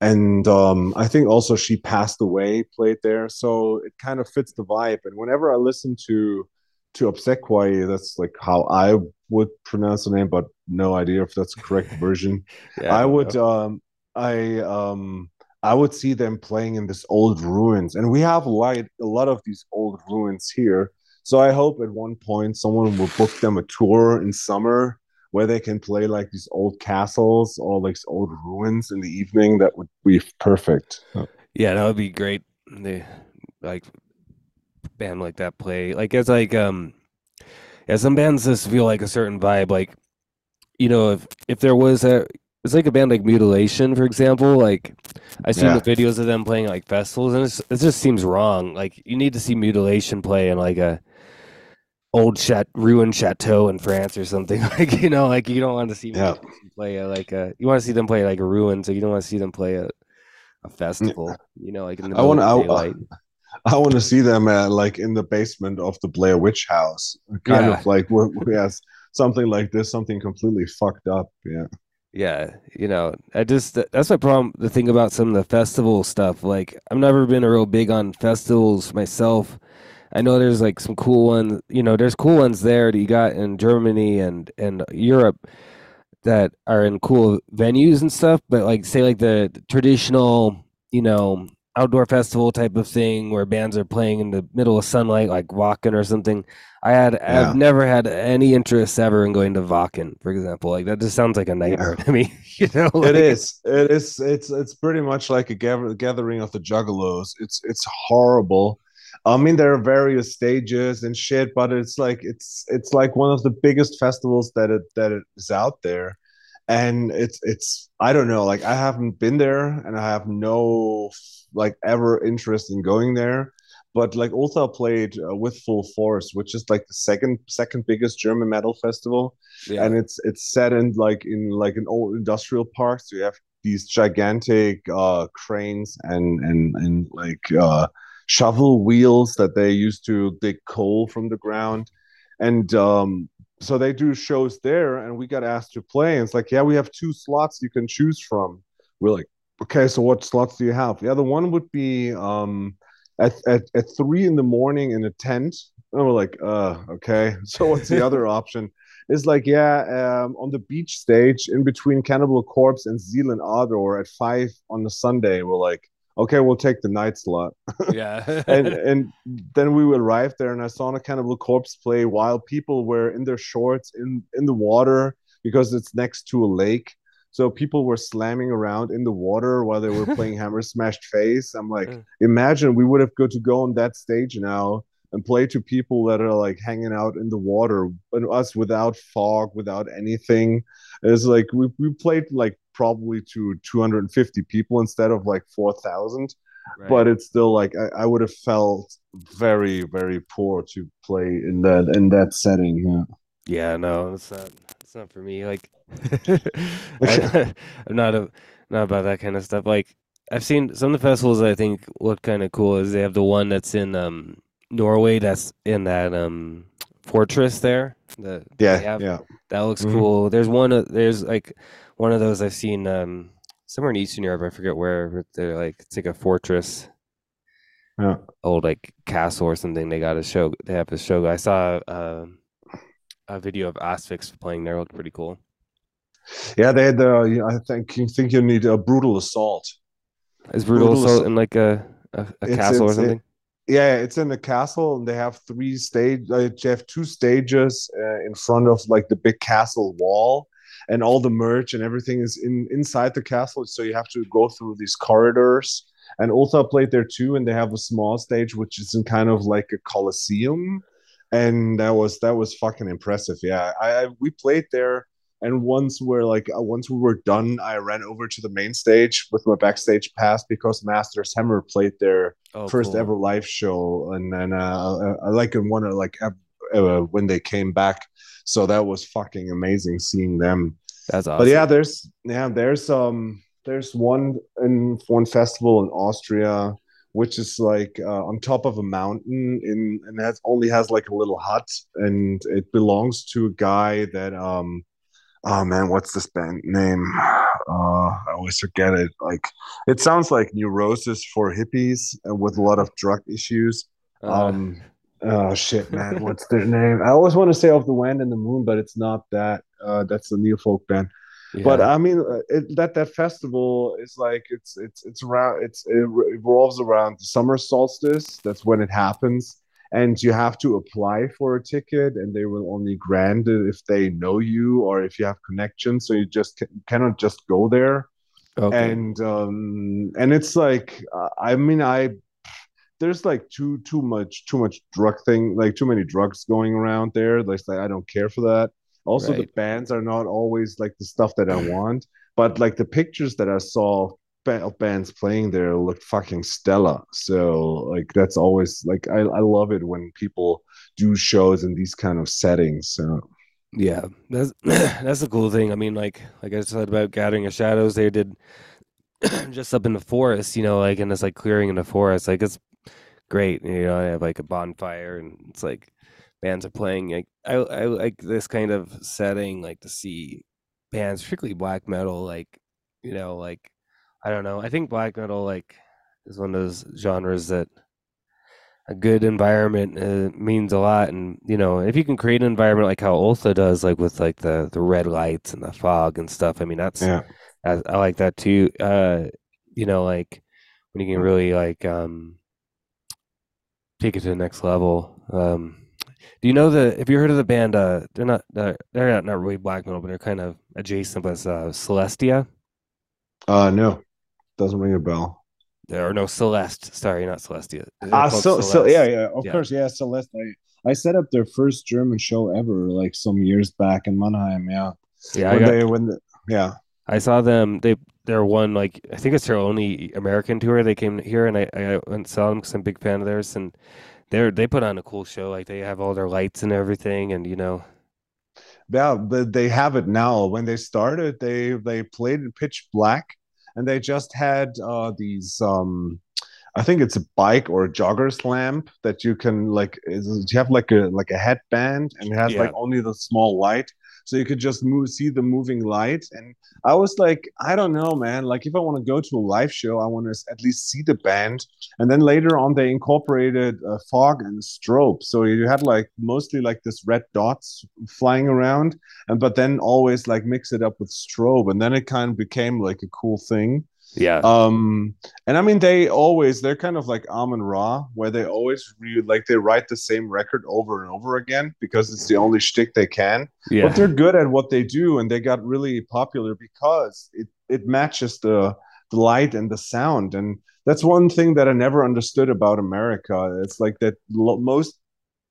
S3: and um, I think also she passed away, played there, so it kind of fits the vibe. And whenever I listen to to Obsequiae, that's like how I would pronounce the name, but no idea if that's the correct version.
S2: Yeah,
S3: I would,
S2: know.
S3: um, I um, I would see them playing in this old ruins, and we have lot, a lot of these old ruins here. So I hope at one point someone will book them a tour in summer where they can play like these old castles or like old ruins in the evening. That would be perfect.
S2: Yeah, that would be great. They like band like that play. Like it's like um yeah, some bands just feel like a certain vibe. Like you know, if if there was a it's like a band like Mütiilation, for example. Like I've seen
S3: Yeah.
S2: the videos of them playing like festivals, and it's, it just seems wrong. Like you need to see Mütiilation play in like a old chat ruined chateau in France or something. Like you know, like you don't want to see
S3: Yeah.
S2: Play a, like a you want to see them play like a ruin, so you don't want to see them play a a festival. You know, like in the
S3: I want to. I want to see them uh, like in the basement of the Blair Witch House, kind
S2: Yeah.
S3: of like yes, something like this, something completely fucked up. Yeah,
S2: Yeah, you know, I just that's my problem. The thing about some of the festival stuff, like I've never been a real big on festivals myself. I know there's like some cool ones, you know, there's cool ones there that you got in Germany and and Europe that are in cool venues and stuff. But like, say like the traditional, you know, outdoor festival type of thing where bands are playing in the middle of sunlight, like Wacken or something. I had
S3: Yeah.
S2: I've never had any interest ever in going to Wacken, for example. Like that just sounds like a nightmare to me. You know,
S3: it
S2: like,
S3: is. It is. It's it's pretty much like a gather, gathering of the juggalos. It's it's horrible. I mean, there are various stages and shit, but it's like it's it's like one of the biggest festivals that it that it is out there, and it's it's I don't know. Like I haven't been there, and I have no like ever interest in going there. But like Ultha played uh, with Full Force, which is like the second second biggest German metal festival
S2: Yeah.
S3: and it's it's set in like in like an old industrial park so you have these gigantic uh cranes and and and like uh shovel wheels that they used to dig coal from the ground and um so they do shows there and we got asked to play and it's like yeah we have two slots you can choose from. We're like okay so what slots do you have? Yeah, the other one would be um at, at, at three in the morning in a tent. And we're like uh okay. So what's the other option? Is like yeah um, on the beach stage in between cannibal corpse and Zeal and Ardor at five on the sunday we're like okay we'll take the night slot
S2: yeah.
S3: and and then we arrived there and i saw a cannibal corpse play while people were in their shorts in in the water because it's next to a lake so people were slamming around in the water while they were playing hammer smashed face i'm like
S2: Mm.
S3: imagine we would have got to go on that stage now and play to people that are like hanging out in the water and us without fog without anything it's like we, we played like probably to 250 people instead of like 4000
S2: Right.
S3: but it's still like I, I would have felt very very poor to play in that in that setting yeah
S2: Yeah, no, it's not. It's not for me. Like, I, am not a not about that kind of stuff. Like, I've seen some of the festivals. I think look kind of cool. Is they have the one that's in um Norway. That's in that um fortress there. The
S3: yeah
S2: have-
S3: yeah
S2: that looks
S3: Mhm.
S2: cool. There's one. of There's like one of those I've seen um somewhere in Eastern Europe. I forget where. but They're like it's like a fortress.
S3: yeah
S2: old like castle or something. They got a show. They have a show. I saw um a video of Asphyx playing there. Looked pretty cool.
S3: yeah they had the i think you think you need a brutal assault
S2: Is brutal,
S3: Brutal
S2: assault in like a a, a
S3: It's-
S2: castle or
S3: it's- it-
S2: something?
S3: yeah it's in the castle and they have three stage uh, they have two stages uh, in front of like the big castle wall and all the merch and everything is in inside the castle. So you have to go through these corridors. And Ultha played there too and they have a small stage which is in kind of like a coliseum. And that was that was fucking impressive. Yeah i, I we played there. And once we're like uh, once we were done i ran over to the main stage with my backstage pass because Master's Hammer played their
S2: Oh,
S3: first
S2: cool.
S3: ever live show, and then uh, I like and one of like uh, when they came back. So that was fucking amazing seeing them.
S2: That's awesome.
S3: But yeah, there's yeah, there's um there's one in one festival in Austria, which is like uh, on top of a mountain in and has only has like a little hut, and it belongs to a guy that um oh man, what's this band name? Uh, I always forget it. Like it sounds like Neurosis for hippies and with a lot of drug issues.
S2: Uh,
S3: Um, oh shit, man, what's their name? I always want to say Of the Wind and the Moon, but it's not that. Uh, that's a neo folk band. But. I mean, uh, it, that that festival is like it's it's it's around it's it revolves around the summer solstice. That's when it happens, and you have to apply for a ticket, and they will only grant it if they know you or if you have connections. So you just ca- cannot just go there
S2: okay.
S3: and um and it's like uh, i mean i there's like too too much too much drug thing like too many drugs going around there like, like i don't care for that also the bands are not always like the stuff that i want but like the pictures that i saw of bands playing there looked fucking stellar so like that's always like i, I love it when people do shows in these kind of settings so
S2: Yeah, that's that's the cool thing. I mean, like like I said about Gathering of Shadows, they did just up in the forest, you know, like in this like clearing in the forest. Like it's great, you know. I have like a bonfire, and it's like bands are playing. Like I I like this kind of setting, like to see bands, particularly black metal, like you know, like I don't know. I think black metal like is one of those genres that a good environment uh, means a lot and you know if you can create an environment like how Ultha does like with like the the red lights and the fog and stuff I mean that's
S3: yeah
S2: I, I like that too uh you know like when you can really like um take it to the next level. Um do you know the if you heard of the band uh they're not they're, they're not, not really black metal but they're kind of adjacent but it's uh Celestia?
S3: Uh no. Doesn't ring a bell.
S2: Or no Celeste sorry not Celestia.
S3: Ah,
S2: called
S3: so so yeah, yeah, of
S2: Yeah.
S3: course, yeah. Celeste, I, I set up their first German show ever, like some years back in Mannheim. Yeah,
S2: yeah
S3: when
S2: got,
S3: they when the, yeah
S2: I saw them. They they're one like I think it's their only American tour. They came here and I I went saw them because I'm a big fan of theirs and they're they put on a cool show. Like they have all their lights and everything and you know
S3: yeah, but they have it now. When they started, they they played in pitch black, and they just had uh these um. I think it's a bike or a jogger's lamp that you can like. is- You have like a like a headband, and it has
S2: Yeah.
S3: like only the small light, so you could just move, see the moving light. And I was like, I don't know, man. Like, if I want to go to a live show, I want to at least see the band. And then later on, they incorporated uh, fog and strobe, so you had like mostly like this red dots flying around, and but then always like mix it up with strobe, and then it kind of became like a cool thing.
S2: Yeah
S3: Um, and I mean, they always they're kind of like Amenra, where they always re- like they write the same record over and over again because it's the only shtick they can.
S2: yeah
S3: But they're good at what they do, and they got really popular because it it matches the the light and the sound, and that's one thing that I never understood about America. It's like that lo- most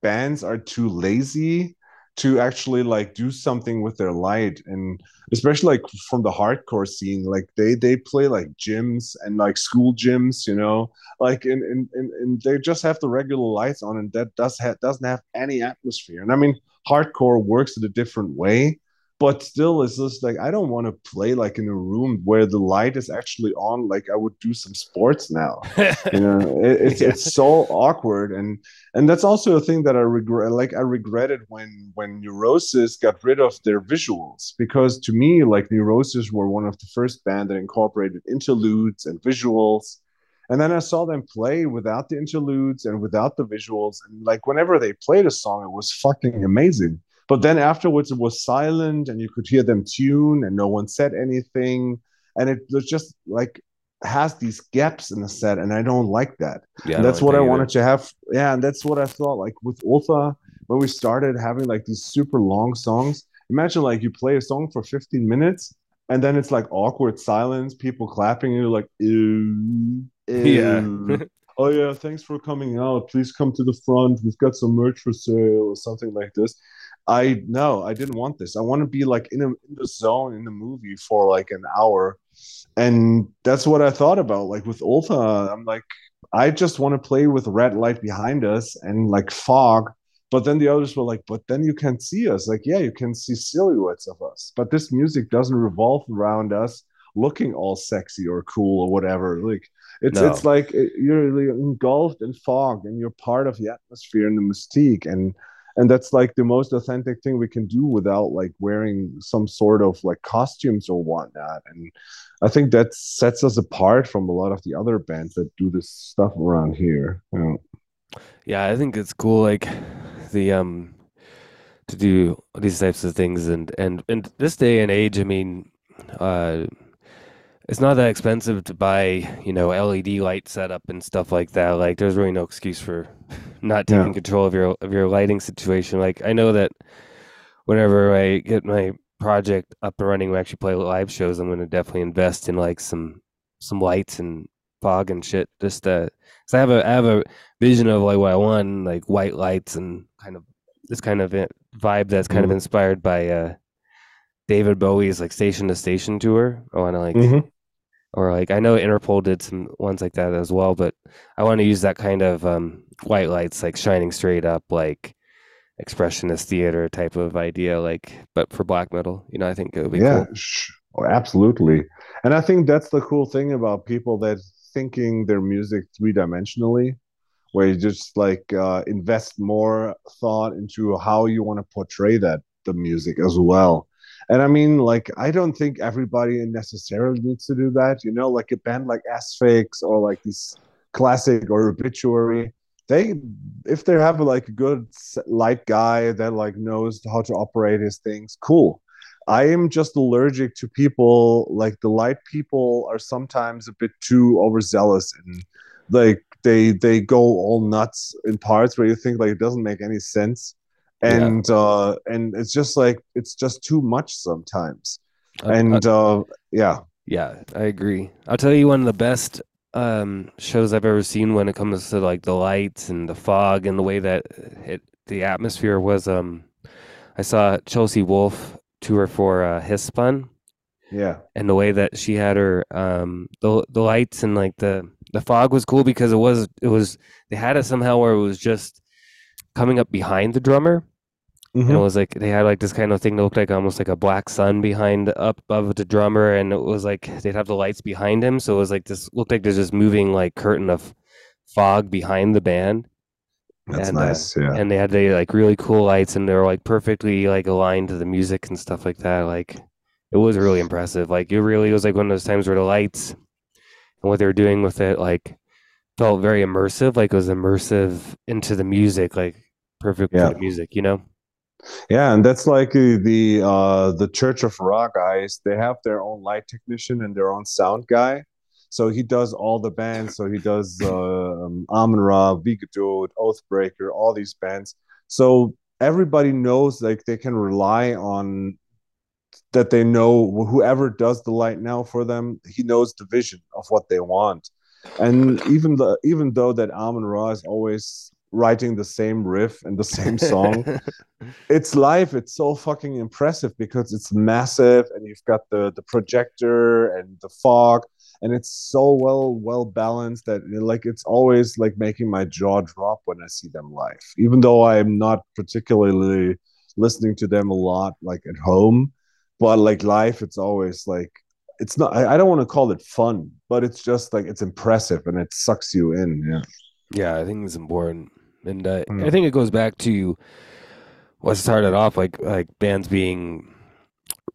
S3: bands are too lazy to actually like do something with their light and especially like from the hardcore scene like they they play like gyms and like school gyms you know? Like and and, and, and they just have the regular lights on and that does ha- doesn't have any atmosphere. And i mean hardcore works in a different way but still it's just like i don't want to play like in a room where the light is actually on like i would do some sports now you know it, it's
S2: Yeah.
S3: it's so awkward and and that's also a thing that i regret like i regretted when when neurosis got rid of their visuals because to me like neurosis were one of the first band that incorporated interludes and visuals and then i saw them play without the interludes and without the visuals and like whenever they played a song it was fucking amazing but then afterwards it was silent and you could hear them tune and no one said anything and it was just like has these gaps in the set and i don't like that
S2: yeah
S3: and that's what I
S2: that
S3: wanted to have. Yeah, and that's what I thought. Like with Ultha, when we started having like these super long songs, imagine like you play a song for 15 minutes and then it's like awkward silence, people clapping, and you're like, ew,
S2: Yeah.
S3: oh yeah, thanks for coming out. Please come to the front. We've got some merch for sale or something like this. I no, I didn't want this. I want to be like in, a, in the zone in the movie for like an hour. And that's what I thought about. Like with Ultha, I'm like, I just want to play with red light behind us and like fog. But then the others were like, but then you can't see us. Like, yeah, you can see silhouettes of us. But this music doesn't revolve around us looking all sexy or cool or whatever. Like, it's
S2: No.
S3: it's like you're engulfed in fog and you're part of the atmosphere and the mystique. And and that's like the most authentic thing we can do without like wearing some sort of like costumes or whatnot. And I think that sets us apart from a lot of the other bands that do this stuff around here. Know?
S2: Yeah, I think it's cool, like the um to do these types of things, and and in this day and age, I mean, uh, it's not that expensive to buy, you know, LED light setup and stuff like that. Like, there's really no excuse for not taking control of your of your lighting situation. Like, I know that whenever I get my project up and running, we actually play live shows. I'm going to definitely invest in like some some lights and fog and shit. Just uh, cause I have a I have a vision of like what I want, like white lights and kind of this kind of vibe that's kind of
S3: Mhm.
S2: inspired by uh David Bowie's like Station to Station tour. I want to like
S3: Mhm.
S2: Or like I know Interpol did some ones like that as well, but I want to use that kind of um, white lights like shining straight up, like expressionist theater type of idea, like but for black metal. You know, I think it would be
S3: yeah
S2: cool.
S3: sh- oh, absolutely and i think that's the cool thing about people that thinking their music three-dimensionally where you just like uh, invest more thought into how you want to portray that the music as well and i mean like i don't think everybody necessarily needs to do that you know like a band like asphyx or like these classic or obituary they if they have like a good light guy that like knows how to operate his things cool. I am just allergic to people like the light people are sometimes a bit too overzealous and like they they go all nuts in parts where you think like it doesn't make any sense
S2: Yeah.
S3: and uh and it's just like it's just too much sometimes
S2: Uh, uh,
S3: and uh yeah
S2: yeah, I agree. I'll tell you one of the best um, shows I've ever seen when it comes to like the lights and the fog and the way that it the atmosphere was. Um, I saw Chelsea Wolfe tour for uh, Hiss Spun.
S3: yeah
S2: and the way that she had her um the the lights and like the the fog was cool because it was it was they had it somehow where it was just coming up behind the drummer and it
S3: Mhm.
S2: was like they had like this kind of thing that looked like almost like a black sun behind up above the drummer and it was like they'd have the lights behind him so it was like this looked like there's this moving like curtain of fog behind the band
S3: that's
S2: and, uh,
S3: nice yeah
S2: and they had the like really cool lights and they were like perfectly like aligned to the music and stuff like that like it was really impressive like it really was like one of those times where the lights and what they were doing with it like felt very immersive like it was immersive into the music like perfect
S3: Yeah.
S2: for the music you know
S3: Yeah, and that's like the uh the Church of Ra guys. They have their own light technician and their own sound guy. So he does all the bands. So he does uh, um, Amon Ra, Wiegedood, Oathbreaker, all these bands. So everybody knows like they can rely on that they know whoever does the light now for them, he knows the vision of what they want. And even the even though that Amenra is always writing the same riff and the same song, it's live it's so fucking impressive because it's massive and you've got the the projector and the fog and it's so well well balanced that like it's always like making my jaw drop when i see them live. Even though i'm not particularly listening to them a lot like at home but like live it's always like it's not i, I don't want to call it fun but it's just like it's impressive and it sucks you in yeah.
S2: Yeah i think it's important and uh, i
S3: Mm.
S2: think it goes back to what started off like like bands being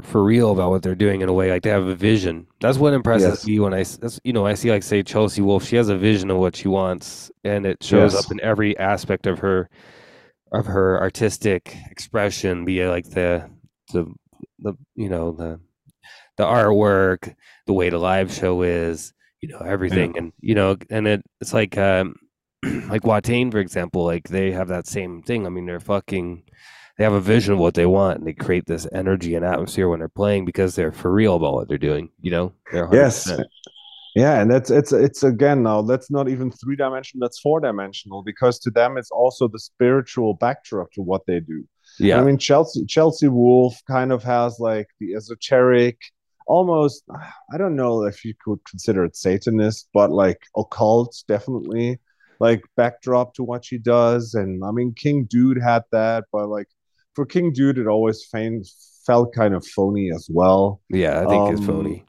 S2: for real about what they're doing in a way like they have a vision that's what impresses
S3: Yes.
S2: me when i that's, you know i see like say chelsea wolfe she has a vision of what she wants and it shows
S3: Yes.
S2: up in every aspect of her of her artistic expression be it like the the the you know the the artwork the way the live show is you know everything and you know and it it's like um like Watain for example like they have that same thing. I mean they're fucking they have a vision of what they want and they create this energy and atmosphere when they're playing because they're for real about what they're doing you know? They're
S3: Yes. Yeah, and that's it's it's again now that's not even three dimensional, that's four dimensional because to them it's also the spiritual backdrop to what they do.
S2: yeah
S3: I mean? Chelsea Chelsea Wolfe kind of has like the esoteric, almost I don't know if you could consider it Satanist, but like occult definitely like backdrop to what she does. And I mean King Dude had that, but like for King Dude it always fain, felt kind of phony as well.
S2: yeah i think it's
S3: Um,
S2: phony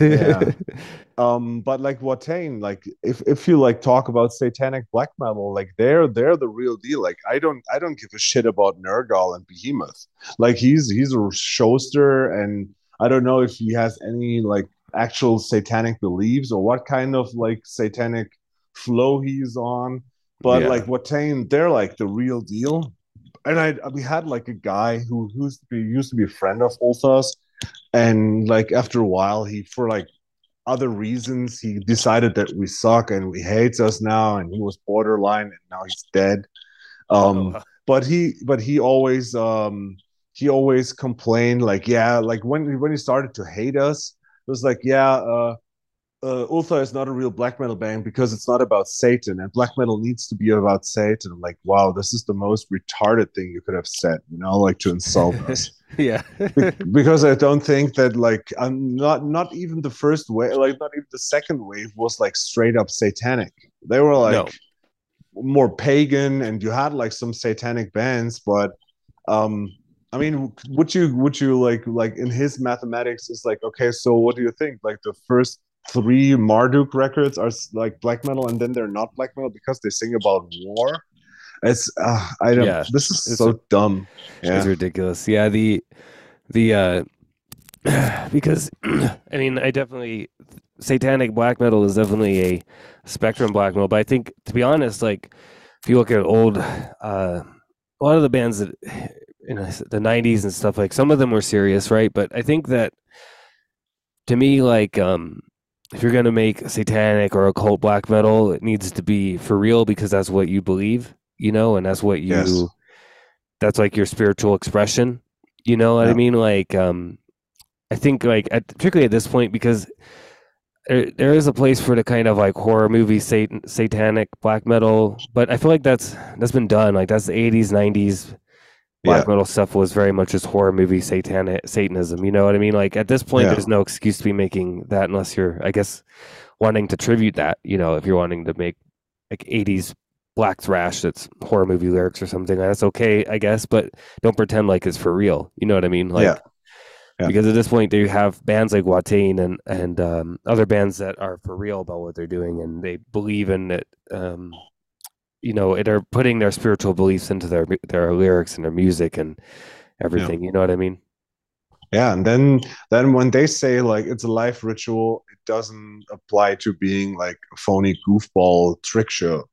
S3: yeah. um but like Watain, like if if you like talk about satanic black metal like they're they're the real deal like i don't i don't give a shit about nergal and behemoth like he's he's a showster and i don't know if he has any like actual satanic beliefs or what kind of like satanic flow he's on. But
S2: Yeah.
S3: like Watain, they're like the real deal. And i we had like a guy who who used to be used to be a friend of Ulthas. And like after a while he for like other reasons he decided that we suck and he hates us now and he was borderline and now he's dead. Um
S2: Oh,
S3: but he but he always um he always complained like yeah like when when he started to hate us it was like yeah uh uh, Ultha is not a real black metal band because it's not about Satan, and black metal needs to be about Satan. I'm like, wow, this is the most retarded thing you could have said, you know, like to insult us.
S2: yeah.
S3: Be- because I don't think that like I'm not not even the first wave, like not even the second wave was like straight up satanic. They were like
S2: No.
S3: more pagan, and you had like some satanic bands, but um I mean, would you would you like like in his mathematics is like okay, so what do you think? Like the first three Marduk records are like black metal, and then they're not black metal because they sing about war. It's uh, I don't.
S2: Yeah,
S3: this is
S2: it's
S3: so
S2: a-
S3: dumb.
S2: It's ridiculous. Yeah, the the uh because I mean I definitely satanic black metal is definitely a spectrum black metal, but I think to be honest, like if you look at old uh a lot of the bands that in the nineties and stuff, like some of them were serious, right? But I think that to me, like um if you're gonna make satanic or occult black metal, it needs to be for real because that's what you believe, you know, and that's what you
S3: Yes.
S2: that's like your spiritual expression. You know what I mean? Like, um, I think like at, particularly at this point because there, there is a place for the kind of like horror movie satan satanic black metal, but I feel like that's that's been done. Like that's the eighties, nineties. Black
S3: Yeah.
S2: metal stuff was very much just horror movie satanic Satanism. You know what I mean? Like at this point,
S3: Yeah.
S2: there's no excuse to be making that unless you're, I guess, wanting to tribute that. You know, if you're wanting to make like '80s black thrash that's horror movie lyrics or something, that's okay, I guess. But don't pretend like it's for real. You know what I mean? Like,
S3: Yeah. Yeah.
S2: because at this point, you have bands like Watain and and um, other bands that are for real about what they're doing, and they believe in it. Um, you know, they're putting their spiritual beliefs into their their lyrics and their music and everything. You know what I mean?
S3: yeah. And then then when they say like it's a life ritual, it doesn't apply to being like a phony goofball trick show.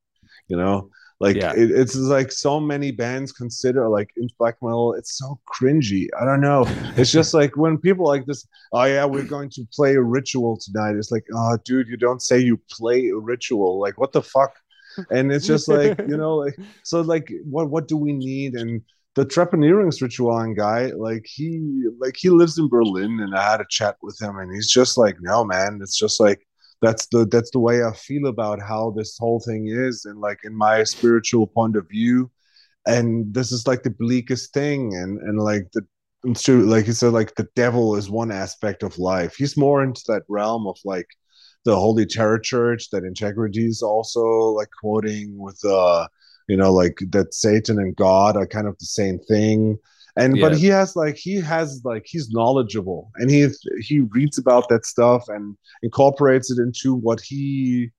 S3: You know, like
S2: Yeah.
S3: it, it's like so many bands consider like in black metal, it's so cringy. I don't know. It's just like when people like this, oh yeah, we're going to play a ritual tonight. It's like, oh dude, you don't say you play a ritual. Like what the fuck? And it's just like, you know, like so like what what do we need? And the Trepaneringsritualen guy, like he like he lives in Berlin and I had a chat with him and he's just like, no man, it's just like that's the that's the way I feel about how this whole thing is and like in my spiritual point of view and this is like the bleakest thing and and like the it's true like he said like the devil is one aspect of life he's more into that realm of like the Holy Terror Church that integrity is also like quoting with uh you know like that Satan and God are kind of the same thing. And
S2: yeah.
S3: but he has like he has like he's knowledgeable and he he reads about that stuff and incorporates it into what he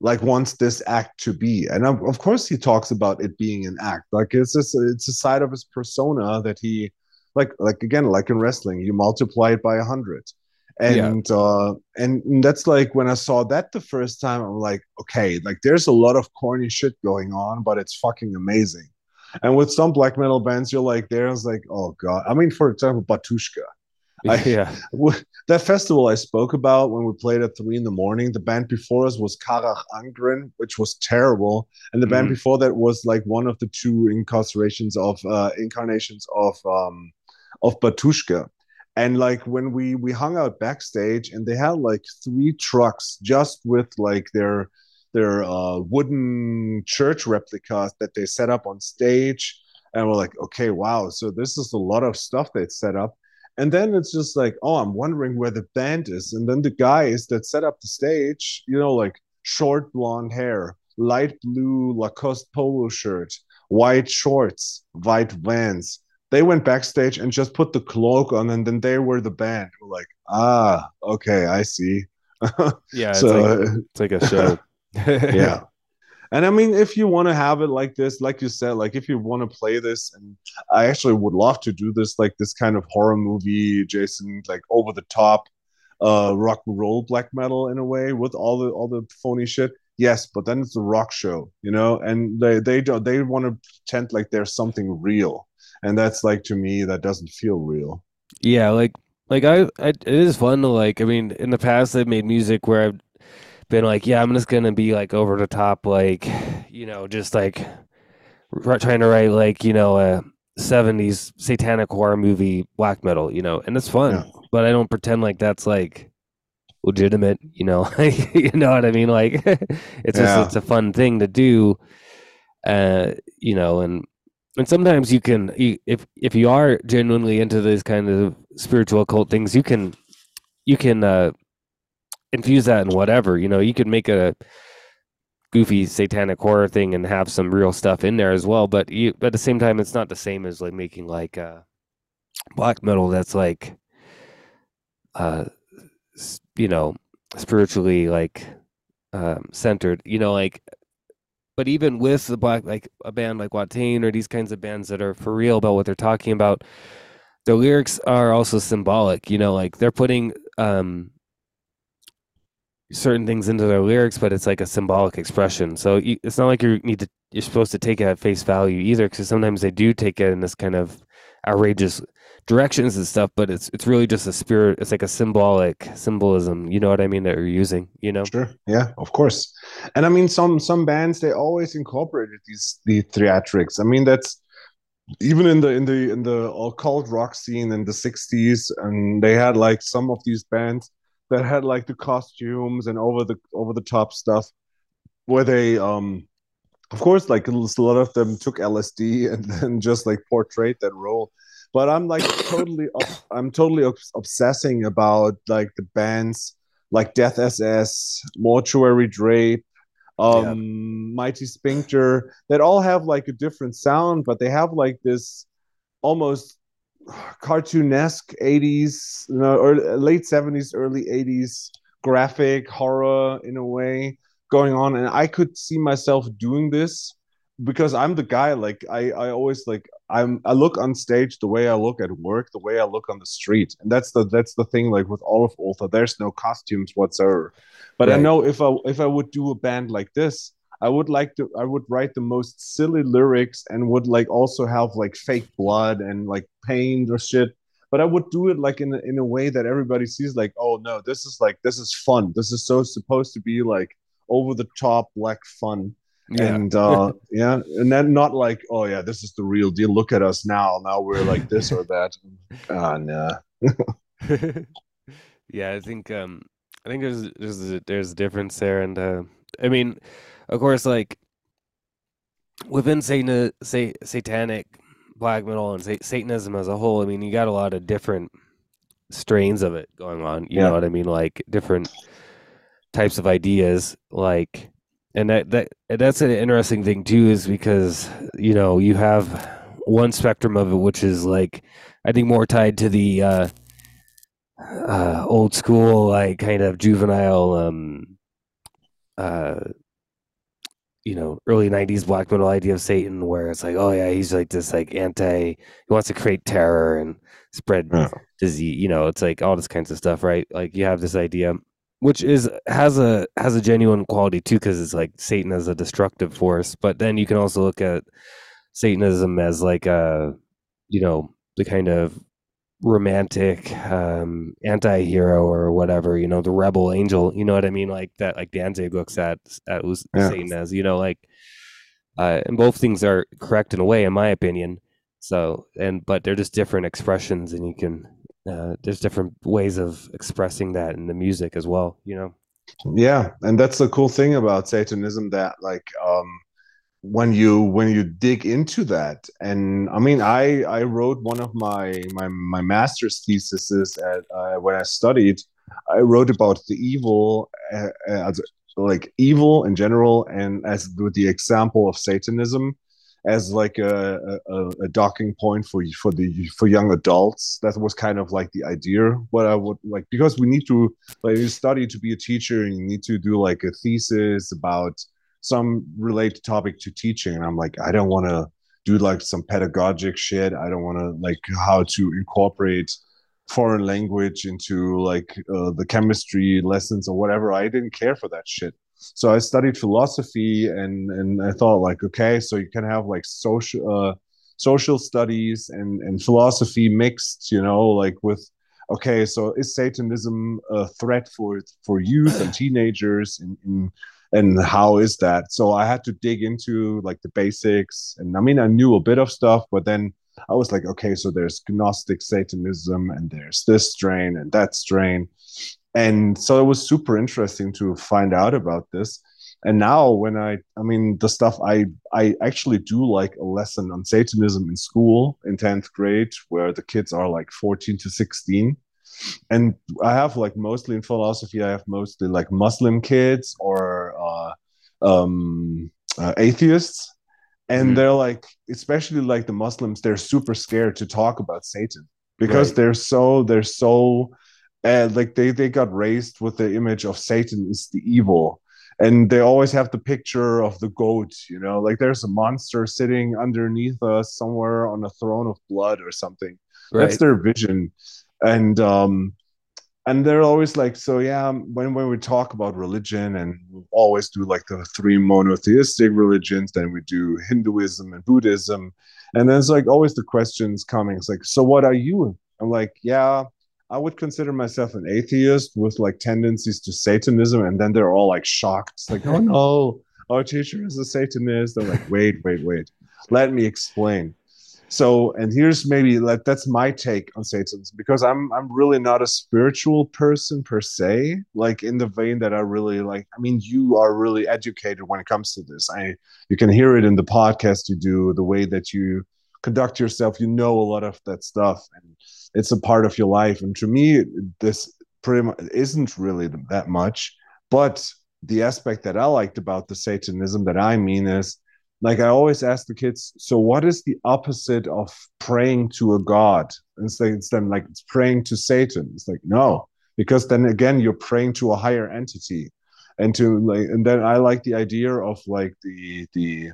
S3: like wants this act to be and of course he talks about it being an act like it's just it's a side of his persona that he like like again like in wrestling you multiply it by a 100 and yeah. uh and that's like when i saw that the first time i'm like okay like there's a lot of corny shit going on but it's fucking amazing. And with some black metal bands you're like there's like oh god. I mean for example batushka. I,
S2: yeah
S3: that festival i spoke about when we played at three in the morning the band before us was Carach Angren which was terrible. And the mm-hmm.
S2: band
S3: before that was like one of the two incarcerations of uh incarnations of um of batushka. And like when we we hung out backstage, and they had like three trucks just with like their their uh, wooden church replicas that they set up on stage, and we're like, okay, wow, so this is a lot of stuff they set up. And then it's just like, oh, I'm wondering where the band is. And then the guys that set up the stage, you know, like short blonde hair, light blue Lacoste polo shirt, white shorts, white vans. They went backstage and just put the cloak on, and then they were the band. We're like, ah, okay, I see.
S2: yeah. It's
S3: so
S2: like it's like a show.
S3: yeah and i mean if you want to have it like this like you said like if you want to play this and i actually would love to do this like this kind of horror movie jason like over the top uh rock and roll black metal in a way with all the all the phony shit yes but then it's a rock show you know and they they don't they want to pretend like there's something real and that's like to me that doesn't feel real
S2: Yeah, like like I, I it is fun to like I mean in the past I've made music where I've been like yeah I'm just gonna be like over the top like you know just like trying to write like you know a 70s satanic horror movie black metal you know and it's fun
S3: Yeah.
S2: but I don't pretend like that's like legitimate. You know, like you know what I mean? Like it's just
S3: Yeah.
S2: it's a fun thing to do. Uh, you know, and and sometimes you can you, if if you are genuinely into these kind of spiritual occult things, you can you can uh infuse that in whatever. You know, you can make a goofy satanic horror thing and have some real stuff in there as well. But you, at the same time, it's not the same as like making like uh, black metal that's like, uh, you know, spiritually like um, centered. You know, like. But even with the black, like a band like Watain or these kinds of bands that are for real about what they're talking about, the lyrics are also symbolic. You know, like they're putting um, certain things into their lyrics, but it's like a symbolic expression. So you, it's not like you need to you're supposed to take it at face value either, because sometimes they do take it in this kind of outrageous directions and stuff. But it's it's really just a spirit. It's like a symbolic symbolism. You know what I mean? That you're using. You know?
S3: Sure. Yeah, of course. And I mean, some some bands they always incorporated these the theatrics. I mean, that's even in the in the in the occult rock scene in the '60s, and they had like some of these bands that had like the costumes and over the over the top stuff, where they um. Of course, like a lot of them took LSD and then just like portrayed that role. But I'm like totally, I'm totally obsessing about like the bands like Death SS, Mortuary Drape, um, Mighty Sphincter, that all have like a different sound, but they have like this almost cartoonesque 80s, you know, or late 70s, early 80s graphic horror in a way going on. And I could see myself doing this because I'm the guy, like I, I always like I'm I look on stage the way I look at work, the way I look on the street. And that's the that's the thing like with all of Ultha, there's no costumes whatsoever. But I know if I if I would do a band like this, I would like to I would write the most silly lyrics and would like also have like fake blood and like pain or shit. But I would do it like in a, in a way that everybody sees like, oh no, this is like this is fun. This is so supposed to be like over the top black fun. And uh yeah, and then not like, oh yeah, this is the real deal. Look at us now. Now we're like this or that. Ah nah.
S2: yeah, I think um I think there's there's a, there's a difference there, and uh, I mean, of course, like within Satan, say satanic black metal and sa- Satanism as a whole, I mean, you got a lot of different strains of it going on. You
S3: Yeah.
S2: know what I mean? Like different types of ideas, like, and that that that's an interesting thing too, is because you know you have one spectrum of it, which is like I think more tied to the uh, uh, old school, like kind of juvenile, um, uh, you know, early '90s black metal idea of Satan, where it's like, oh yeah, he's like this like anti, he wants to create terror and spread
S3: Yeah.
S2: disease. You know, it's like all this kinds of stuff, right? Like you have this idea, which is has a has a genuine quality too, because it's like Satan as a destructive force. But then you can also look at Satanism as like a, you know, the kind of romantic um anti-hero or whatever you know the rebel angel you know what i mean like that like danzig looks at at Us-
S3: Yeah.
S2: satan as you know like uh and both things are correct in a way in my opinion so and but they're just different expressions and you can uh there's different ways of expressing that in the music as well you know?
S3: Yeah, and that's the cool thing about Satanism that like um when you when you dig into that and I mean I I wrote one of my my my master's theses at uh, when I studied I wrote about the evil uh, as like evil in general and as with the example of Satanism as like a, a, a docking point for for the for young adults. That was kind of like the idea. What I would like because we need to like you study to be a teacher and you need to do like a thesis about some related topic to teaching. And i'm like i don't want to do like some pedagogic shit. I don't want to like how to incorporate foreign language into like uh, the chemistry lessons or whatever. I didn't care for that shit so i studied philosophy and and i thought like okay so you can have like social uh, social studies and and philosophy mixed you know like with okay so is satanism a threat for for youth and teenagers in, in and how is that? So i had to dig into like the basics and i mean i knew a bit of stuff but then i was like okay so there's gnostic satanism and there's this strain and that strain and so it was super interesting to find out about this and now when i i mean the stuff i i actually do like a lesson on satanism in school in 10th grade where the kids are like 14 to 16 and i have like mostly in philosophy i have mostly like muslim kids or uh, um, uh, atheists and
S2: Mhm.
S3: they're like especially like the muslims they're super scared to talk about satan because
S2: Right.
S3: they're so they're so like they they got raised with the image of satan is the evil. And they always have the picture of the goat you know? Like there's a monster sitting underneath us somewhere on a throne of blood or something. That's their vision. And um and they're always like so yeah when when we talk about religion and we always do like the three monotheistic religions then we do hinduism and buddhism. And then it's like always the questions coming. It's like so what are you? I'm like yeah i would consider myself an atheist with like tendencies to satanism and then they're all like shocked. It's like oh no our teacher is a satanist. They're like wait wait wait. Let me explain. So and here's maybe like that's my take on satanism because i'm i'm really not a spiritual person per se like in the vein that i really like i mean you are really educated when it comes to this. I you can hear it in the podcast you do the way that you conduct yourself you know a lot of that stuff and it's a part of your life and to me this pretty much isn't really that much but the aspect that i liked about the satanism that i mean is like I always ask the kids, so what is the opposite of praying to a god? And it's like it's then like it's praying to Satan. It's like no, because then again you're praying to a higher entity, and to like and then I like the idea of like the the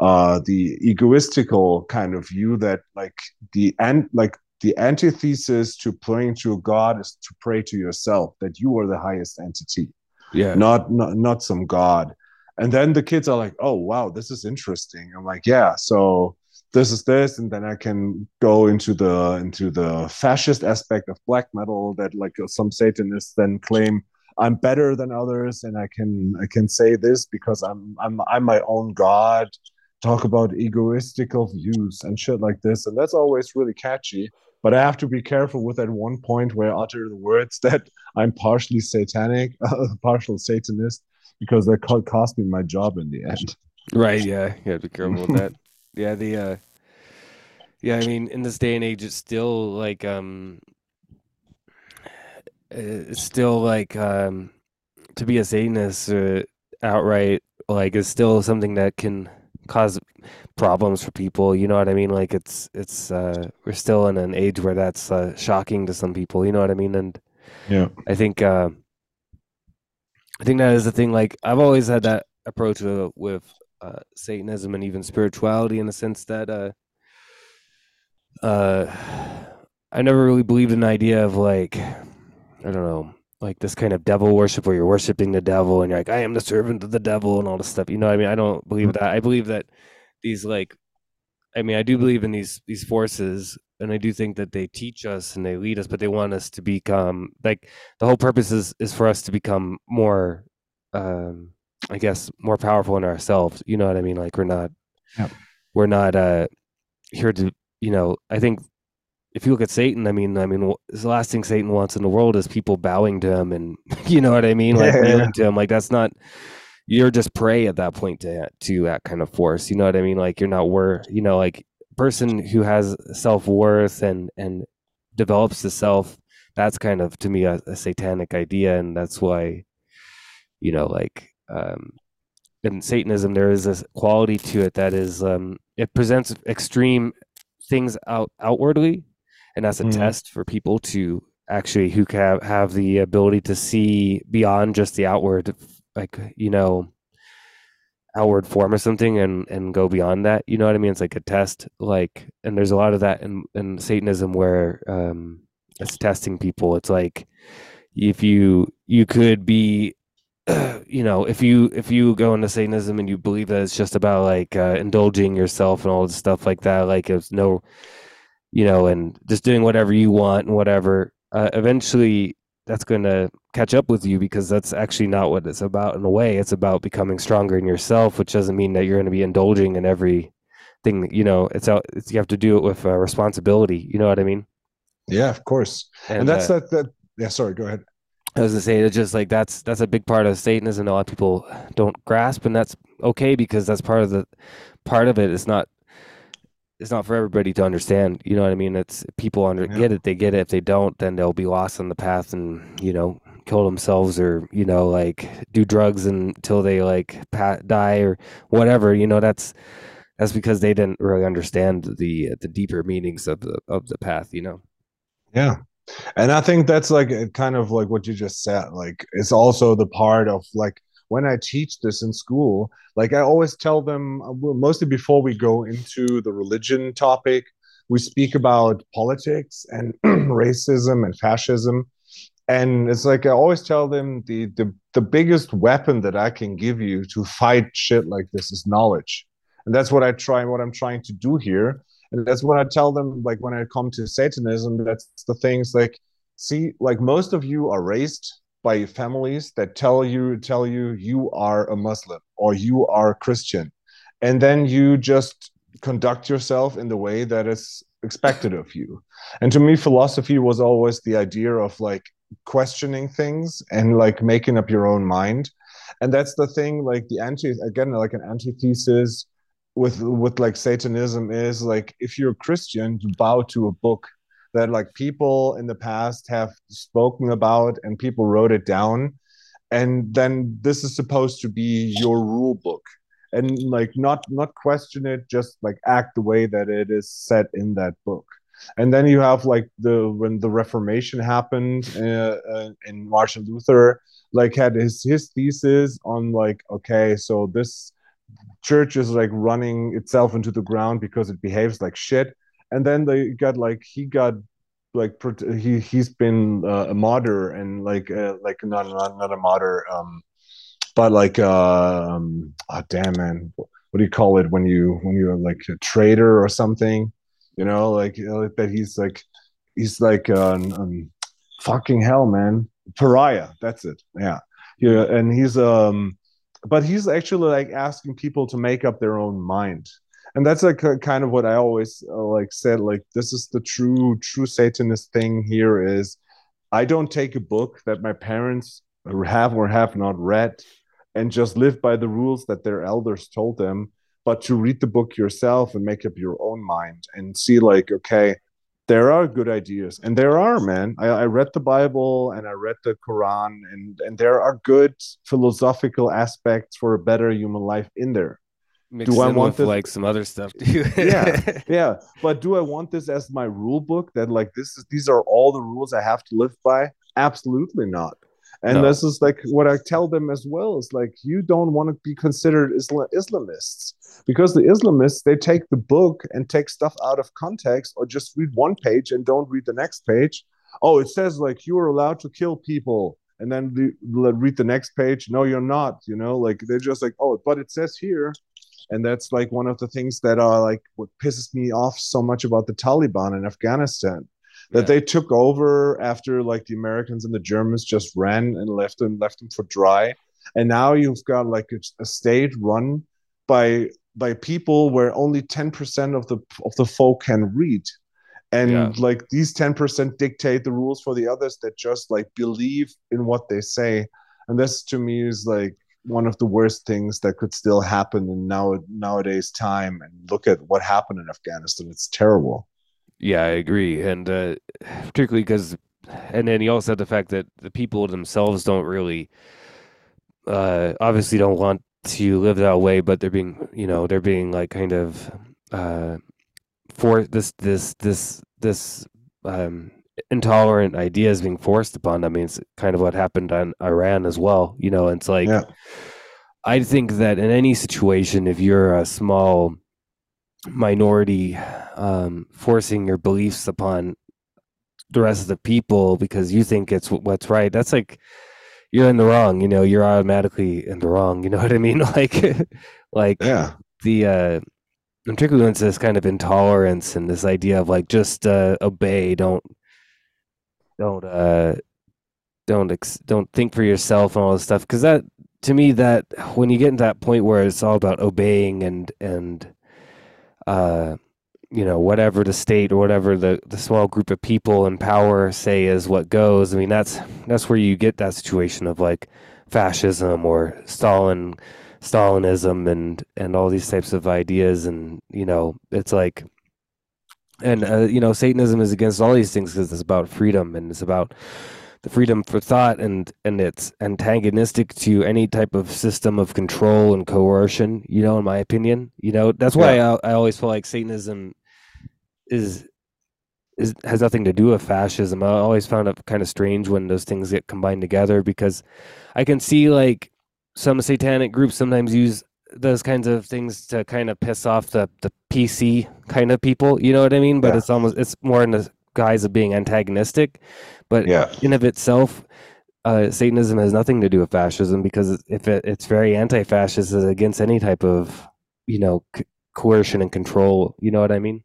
S3: uh the egoistical kind of view that like the and like the antithesis to praying to a god is to pray to yourself that you are the highest entity
S2: Yeah.
S3: not not not some god. And then the kids are like oh wow this is interesting. I'm like yeah so this is this and then i can go into the into the fascist aspect of black metal that like some satanists then claim i'm better than others and i can i can say this because i'm i'm i'm my own god talk about egoistical views and shit like this and that's always really catchy but i have to be careful with that one point where i utter the words that i'm partially satanic partial satanist because that could cost me my job in the end.
S2: Right. Yeah. You have to be careful with that. Yeah. The. uh Yeah. I mean, in this day and age, it's still like um. It's still like um, to be a Satanist uh, outright like is still something that can cause problems for people. You know what I mean? Like it's it's uh we're still in an age where that's uh, shocking to some people. You know what I mean? And
S3: Yeah.
S2: I think uh, I think that is the thing. Like I've always had that approach with, with uh, Satanism and even spirituality in the sense that uh, uh, I never really believed in the idea of like I don't know, like this kind of devil worship where you're worshiping the devil and you're like I am the servant of the devil and all this stuff. You know what I mean? I don't believe that. I believe that these like I mean, I do believe in these these forces, and I do think that they teach us and they lead us, but they want us to become like the whole purpose is is for us to become more, um, I guess, more powerful in ourselves. You know what I mean? Like we're not,
S3: Yep.
S2: we're not uh here to, you know. I think if you look at Satan, I mean, I mean, the last thing Satan wants in the world is people bowing to him, and you know what I mean, like
S3: Yeah.
S2: kneeling to him. Like that's not you're just prey at that point to to that kind of force. You know what I mean? Like you're not worth. you know, like person who has self worth and and develops the self. That's kind of to me a, a satanic idea, and that's why, you know, like um, in Satanism there is this quality to it that is um, it presents extreme things out outwardly, and that's a
S3: Mhm.
S2: test for people to actually who have have the ability to see beyond just the outward like you know outward form or something and and go beyond that you know what i mean it's like a test like and there's a lot of that in in satanism where um it's testing people it's like if you you could be you know if you if you go into satanism and you believe that it's just about like uh, indulging yourself and all this stuff like that like it's no you know and just doing whatever you want and whatever uh, eventually that's going to catch up with you because that's actually not what it's about in a way it's about becoming stronger in yourself which doesn't mean that you're going to be indulging in every thing you know it's out it's, you have to do it with uh, responsibility you know what i mean
S3: Yeah, of course. And, that's
S2: uh,
S3: that that yeah, sorry, go ahead.
S2: I was gonna say it's just like that's that's a big part of Satanism. A lot of people don't grasp, and that's okay because that's part of the part of it. It's not it's not for everybody to understand. You know what I mean? It's people under
S3: Yeah.
S2: get it. They get it. If they don't, then they'll be lost on the path and you know kill themselves or you know like do drugs until they like pa- die or whatever. You know that's that's because they didn't really understand the the deeper meanings of the of the path. You know.
S3: Yeah. And I think that's like kind of like what you just said. Like it's also the part of like when I teach this in school, like I always tell them uh, mostly before we go into the religion topic, we speak about politics and racism and fascism. And it's like I always tell them the, the the biggest weapon that I can give you to fight shit like this is knowledge. And that's what I try what I'm trying to do here and that's what i tell them like when i come to satanism that's the things like see like most of you are raised by families that tell you tell you you are a muslim or you are christian. And then you just conduct yourself in the way that is expected of you. And to me philosophy was always the idea of like questioning things and like making up your own mind. And that's the thing like the anti again like an antithesis with with like satanism is like if you're a christian you bow to a book that like people in the past have spoken about and people wrote it down. And then this is supposed to be your rule book. And like not not question it just like act the way that it is set in that book. And then you have like the when the reformation happened uh, uh, and martin luther like had his his thesis on like okay so this church is like running itself into the ground because it behaves like shit and then they got like he got like he he's been uh, a martyr and like uh, like not, not not a martyr um but like uh, um oh damn man. What do you call it when you when you're like a traitor or something? You know like you know, that he's like he's like um, um fucking hell man. Pariah that's it. Yeah. Yeah and he's um but he's actually like asking people to make up their own mind and that's like kind of what i always uh, like said like this is the true true satanist thing here is i don't take a book that my parents have or have not read and just live by the rules that their elders told them but to read the book yourself and make up your own mind and see like okay there are good ideas and there are man. I, I, read the bible and i read the quran and and there are good philosophical aspects for a better human life in there
S2: Mixed do i want this? like some other stuff too.
S3: Yeah yeah. But do i want this as my rule book that like this is these are all the rules i have to live by? Absolutely not. And no. this is like what i tell them as well is like you don't want to be considered Islam- islamists because the islamists they take the book and take stuff out of context or just read one page and don't read the next page. Oh it says like you are allowed to kill people and then read the next page. No you're not you know? Like they're just like oh but it says here and that's like one of the things that are like what pisses me off so much about the taliban in afghanistan that yeah. they took over after like the Americans and the Germans just ran and left them left them for dry, and now you've got like a, a state run by by people where only ten percent of the of the folk can read, and yeah. like these ten percent dictate the rules for the others that just like believe in what they say, and this to me is like one of the worst things that could still happen in now nowadays time and look at what happened in afghanistan. It's terrible.
S2: Yeah, I agree, and uh, particularly because, and then you also have the fact that the people themselves don't really, uh, obviously don't want to live that way, but they're being, you know, they're being like kind of, uh, for this this this this um intolerant ideas being forced upon them. I mean, it's kind of what happened on Iran as well. You know, it's like, yeah. I think that in any situation, if you're a small minority um, forcing your beliefs upon the rest of the people because you think it's what's right that's like you're in the wrong you know you're automatically in the wrong you know what i mean like like
S3: yeah
S2: the uh particularly when it's this kind of intolerance and this idea of like just uh obey don't don't uh don't ex- don't think for yourself and all this stuff because that to me that when you get into that point where it's all about obeying and and uh, you know whatever the state or whatever the the small group of people in power say is what goes. I mean that's that's where you get that situation of like fascism or Stalin Stalinism and and all these types of ideas and you know it's like and uh, you know Satanism is against all these things because it's about freedom and it's about the freedom for thought and and it's antagonistic to any type of system of control and coercion you know in my opinion you know that's why
S3: Yeah.
S2: I, I always feel like satanism is is has nothing to do with fascism i always found it kind of strange when those things get combined together because i can see like some satanic groups sometimes use those kinds of things to kind of piss off the the pc kind of people you know what i mean but
S3: Yeah.
S2: it's almost it's more in the guise of being antagonistic but
S3: Yeah.
S2: in of itself, uh, Satanism has nothing to do with fascism because if it, it's very anti-fascist, it's against any type of, you know, c- coercion and control. You know what I mean?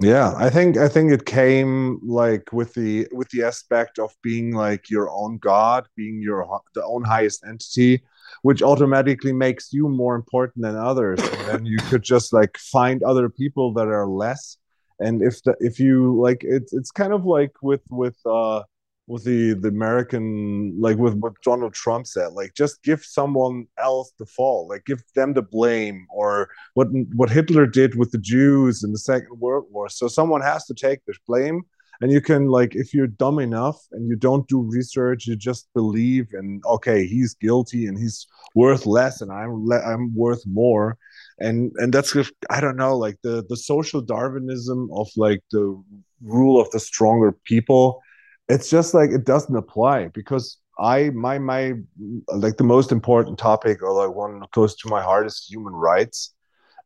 S3: Yeah, I think I think it came like with the with the aspect of being like your own god, being your the own highest entity, which automatically makes you more important than others. And then you could just like find other people that are less. And if the if you like it's it's kind of like with with uh with the the American like with what Donald Trump said, like just give someone else the fall, like give them the blame or what what Hitler did with the Jews in the Second World War. So someone has to take this blame, and you can like if you're dumb enough and you don't do research, you just believe and okay, he's guilty and he's worth less, and I'm le- I'm worth more, and and that's just I don't know like the the social Darwinism of like the rule of the stronger people. It's just like it doesn't apply because I my my like the most important topic or like one close to my heart is human rights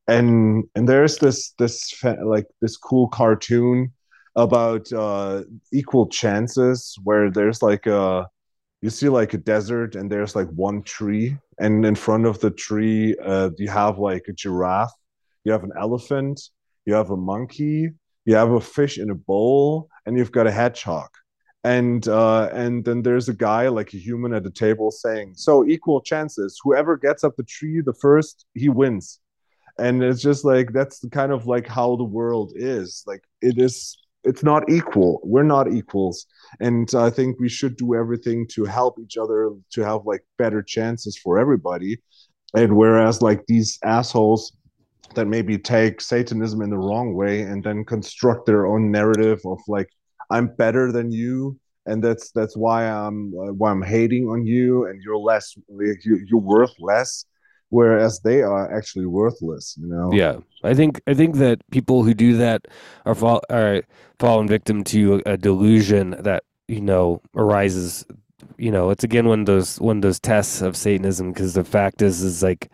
S3: and and there's this this like this cool cartoon about uh equal chances where there's like a you see like a desert and there's like one tree and in front of the tree uh you have like a giraffe you have an elephant you have a monkey you have a fish in a bowl and you've got a hedgehog. And uh and then there's a guy like a human at the table saying so equal chances whoever gets up the tree the first he wins. And it's just like that's the kind of like how the world is. Like it is it's not equal. We're not equals. And i think we should do everything to help each other to have like better chances for everybody. And whereas like these assholes that maybe take satanism in the wrong way and then construct their own narrative of like i'm better than you and that's that's why i'm uh, why i'm hating on you and you're less you, you're worth less whereas they are actually worthless you know
S2: Yeah, I think I think that people who do that are fall are fallen victim to a delusion that you know arises. You know, it's again one of those one of those tests of Satanism because the fact is is like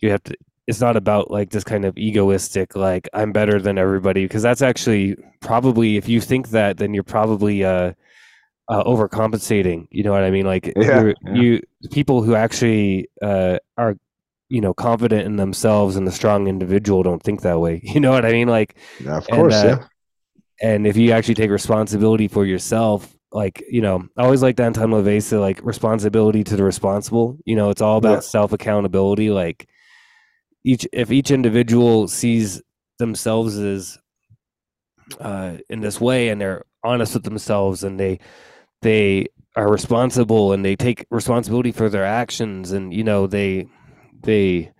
S2: you have to. It's not about like this kind of egoistic like I'm better than everybody because that's actually probably if you think that then you're probably uh, uh overcompensating. You know what I mean? Like
S3: Yeah, yeah.
S2: you people who actually uh are you know confident in themselves and a strong individual don't think that way. You know what i mean? Like
S3: Yeah, of
S2: And,
S3: course
S2: uh,
S3: yeah.
S2: and if you actually take responsibility for yourself like you know i always like anton LaVey say like responsibility to the responsible. You know it's all about
S3: Yeah.
S2: self accountability like each if each individual sees themselves as uh in this way and they're honest with themselves and they they are responsible and they take responsibility for their actions and you know they they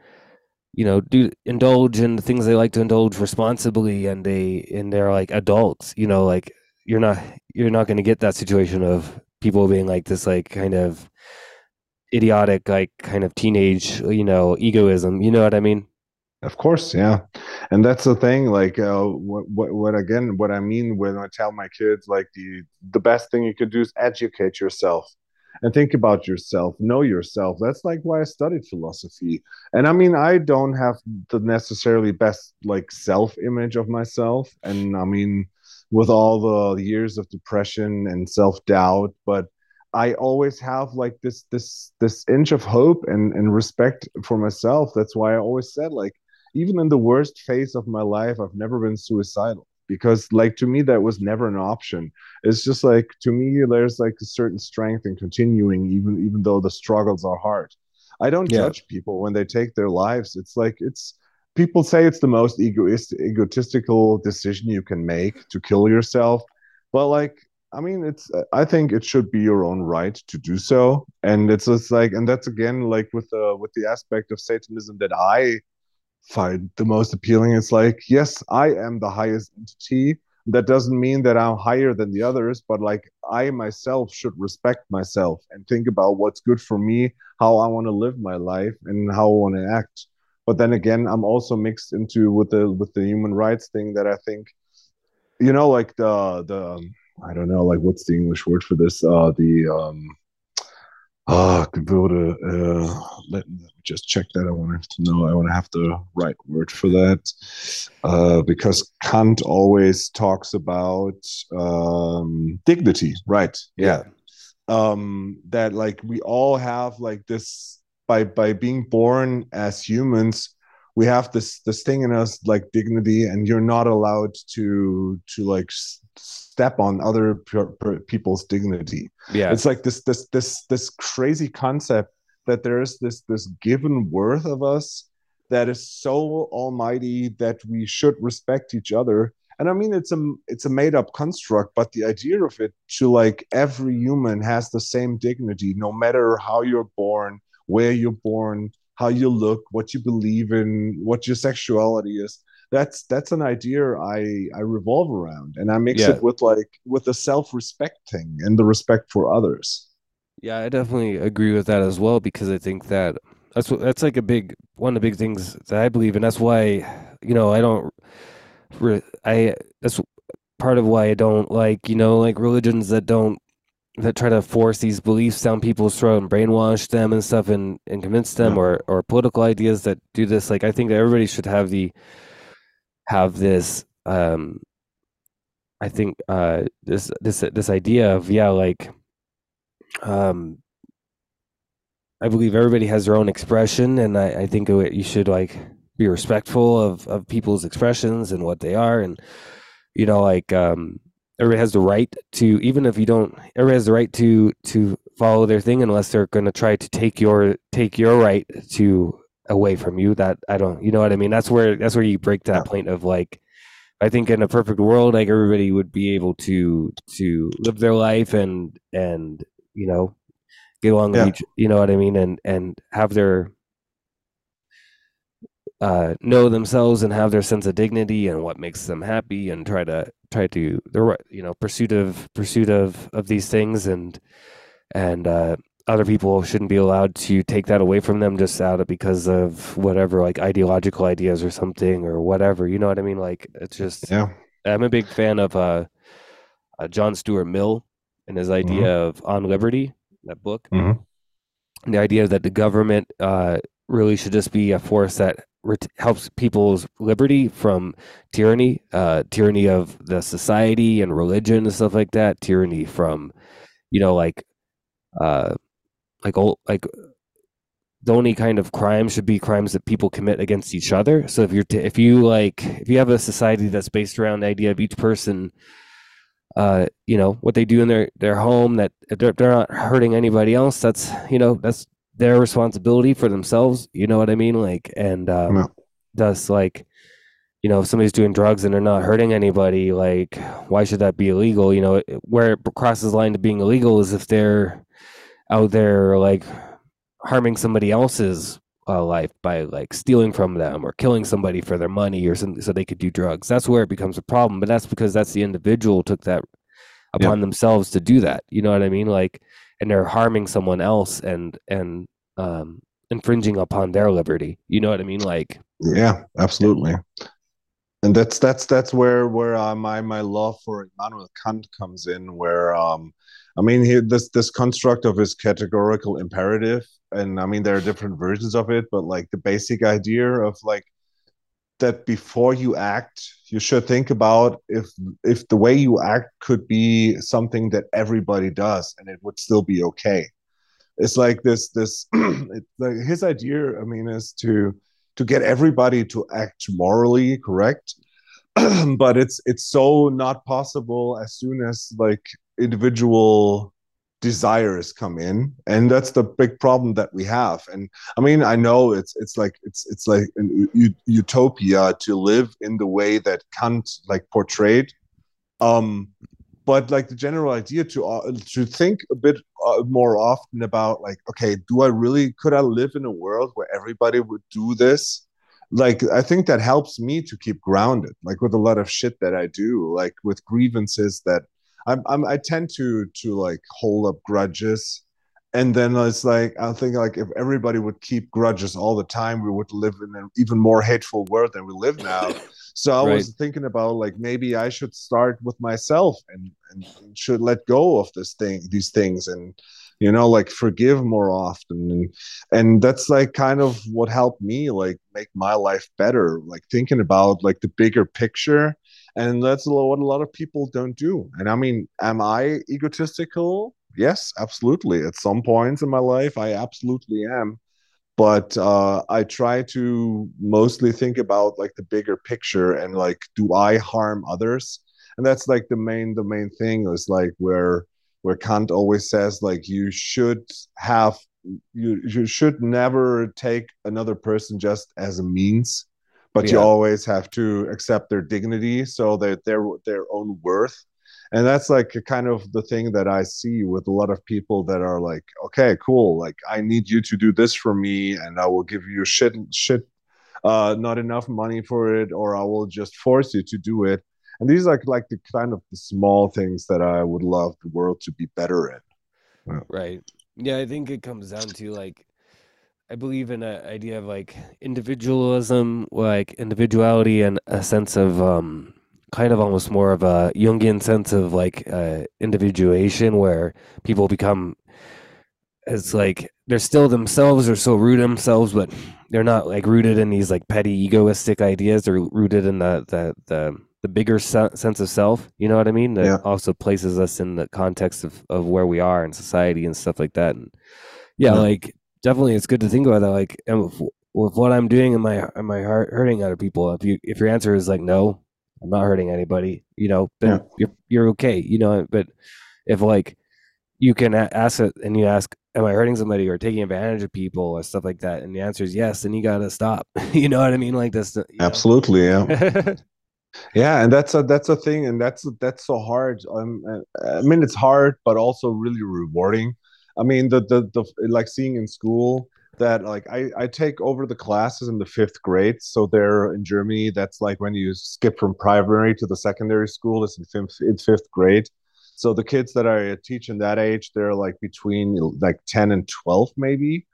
S2: you know do indulge in the things they like to indulge responsibly and they and they're like adults you know like you're not you're not going to get that situation of people being like this like kind of idiotic like kind of teenage you know egoism you know what i mean
S3: Of course, yeah, and that's the thing. Like, uh, what, what, what again? What I mean when I tell my kids, like, the the best thing you could do is educate yourself and think about yourself, know yourself. That's like why I studied philosophy. And I mean, I don't have the necessarily best like self image of myself, and I mean, with all the years of depression and self doubt, but I always have like this this this inch of hope and and respect for myself. That's why I always said like even in the worst phase of my life, I've never been suicidal because, like, to me, that was never an option. It's just like to me, there's like a certain strength in continuing, even even though the struggles are hard. I don't
S2: Yeah.
S3: judge people when they take their lives. It's like it's people say it's the most egoist egotistical decision you can make to kill yourself but like i mean it's i think it should be your own right to do so and it's just like and that's again like with the with the aspect of satanism that i find the most appealing. It's like yes i am the highest entity. That doesn't mean that i'm higher than the others but like i myself should respect myself and think about what's good for me how i want to live my life and how i want to act. But then again i'm also mixed into with the with the human rights thing that i think you know like the the i don't know like what's the english word for this? Uh the um Ah, Gebilde. Uh, let, me just check that. I want to know. I want to have the right word for that, uh, because Kant always talks about um, dignity, right? Yeah. Um, that like we all have like this by by being born as humans, we have this this thing in us like dignity, and you're not allowed to to like step on other people's dignity.
S2: Yeah,
S3: it's like this this this this crazy concept that there's this this given worth of us that is so almighty that we should respect each other. And I mean, it's a it's a made up construct, but the idea of it to like every human has the same dignity, no matter how you're born, where you're born, how you look, what you believe in, what your sexuality is that's that's an idea I I revolve around, and I mix yeah. it with like with the self respect thing and the respect for others.
S2: Yeah, I definitely agree with that as well because I think that that's what that's like a big one of the big things that I believe, and that's why you know I don't I that's part of why I don't like you know like religions that don't that try to force these beliefs down people's throat and brainwash them and stuff and, and convince them yeah. or or political ideas that do this like i think that everybody should have the have this um i think uh this this this idea of yeah like um i believe everybody has their own expression and i i think you should like be respectful of of people's expressions and what they are and you know like um everybody has the right to even if you don't everybody has the right to to follow their thing unless they're going to try to take your take your right to away from you that i don't you know what i mean that's where that's where you break that yeah. point of like i think in a perfect world like everybody would be able to to live their life and and you know get along yeah. with each you know what i mean and and have their uh, know themselves and have their sense of dignity and what makes them happy and try to try to the you know pursuit of pursuit of of these things. And and uh, other people shouldn't be allowed to take that away from them just out of because of whatever like ideological ideas or something or whatever. You know what i mean? Like it's just
S3: yeah.
S2: I'm a big fan of uh, uh john stuart mill and his idea mm-hmm. of on liberty that book.
S3: Mm-hmm.
S2: the idea that the government uh really should just be a force that ret- helps people's liberty from tyranny uh tyranny of the society and religion and stuff like that tyranny from you know like uh like old like the only kind of crime should be crimes that people commit against each other. So if you're t- if you like if you have a society that's based around the idea of each person, uh, you know what they do in their their home that they're, they're not hurting anybody else. That's you know that's their responsibility for themselves. You know what I mean? Like and um, no. thus like you know if somebody's doing drugs and they're not hurting anybody, like why should that be illegal? You know where it crosses the line to being illegal is if they're out there like harming somebody else's uh, life by like stealing from them or killing somebody for their money or something so they could do drugs. That's where it becomes a problem. But that's because that's the individual took that upon themselves to do that. You know what I mean? Like, and they're harming someone else and and um, infringing upon their liberty. You know what I mean? Like,
S3: yeah, absolutely. And that's that's that's where where uh, my my love for Immanuel Kant comes in, where um, I mean, he, this this construct of his categorical imperative, and I mean there are different versions of it, but like the basic idea of like that before you act, you should think about if if the way you act could be something that everybody does, and it would still be okay. It's like this this like his idea. I mean, is to to get everybody to act morally correct but it's it's so not possible as soon as like individual desires come in and that's the big problem that we have. And i mean i know it's it's like it's it's like an u- utopia to live in the way that kant like portrayed. Um but like the general idea to uh, to think a bit uh, more often about like okay do i really could i live in a world where everybody would do this? Like i think that helps me to keep grounded like with a lot of shit that i do like with grievances that i'm, I'm i tend to to like hold up grudges and then it's like i think like if everybody would keep grudges all the time we would live in an even more hateful world than we live now so I right. was thinking about like maybe I should start with myself and, and should let go of this thing, these things, and you know, like forgive more often, and and that's like kind of what helped me like make my life better. Like thinking about like the bigger picture, and that's what a lot of people don't do. And I mean, am I egotistical? Yes, absolutely. At some points in my life, I absolutely am but uh, I try to mostly think about like the bigger picture and like, do I harm others? And that's like the main the main thing is like where where Kant always says like you should have you you should never take another person just as a means, but yeah. you always have to accept their dignity so that their their own worth and that's like kind of the thing that i see with a lot of people that are like okay cool like i need you to do this for me and i will give you shit shit uh not enough money for it or i will just force you to do it and these are like the kind of the small things that i would love the world to be better in
S2: yeah. right yeah i think it comes down to like I believe in an idea of like individualism, like individuality, and a sense of um, kind of almost more of a Jungian sense of like uh, individuation where people become it's like they're still themselves or so rooted themselves, but they're not like rooted in these like petty egoistic ideas. They're rooted in the the the, the bigger se- sense of self. You know what I mean? That yeah. also places us in the context of of where we are in society and stuff like that. And yeah, yeah. like definitely, it's good to think about that. Like, with, with what I'm doing, am I am I hurting other people? If you if your answer is like no, I'm not hurting anybody, you know, then yeah. you're you're okay, you know. But if like you can ask it and you ask, "Am I hurting somebody or taking advantage of people or stuff like that?" and the answer is yes, then you gotta stop. you know what I mean? Like this.
S3: Absolutely, know? yeah. yeah, and that's a that's a thing, and that's that's so hard. Um, I mean, it's hard, but also really rewarding. I mean, the the the like seeing in school that like I, I take over the classes in the fifth grade. So they're in Germany. That's like when you skip from primary to the secondary school is in fifth, in fifth grade. So the kids that I teach in that age, they're like between like 10 and 12 maybe.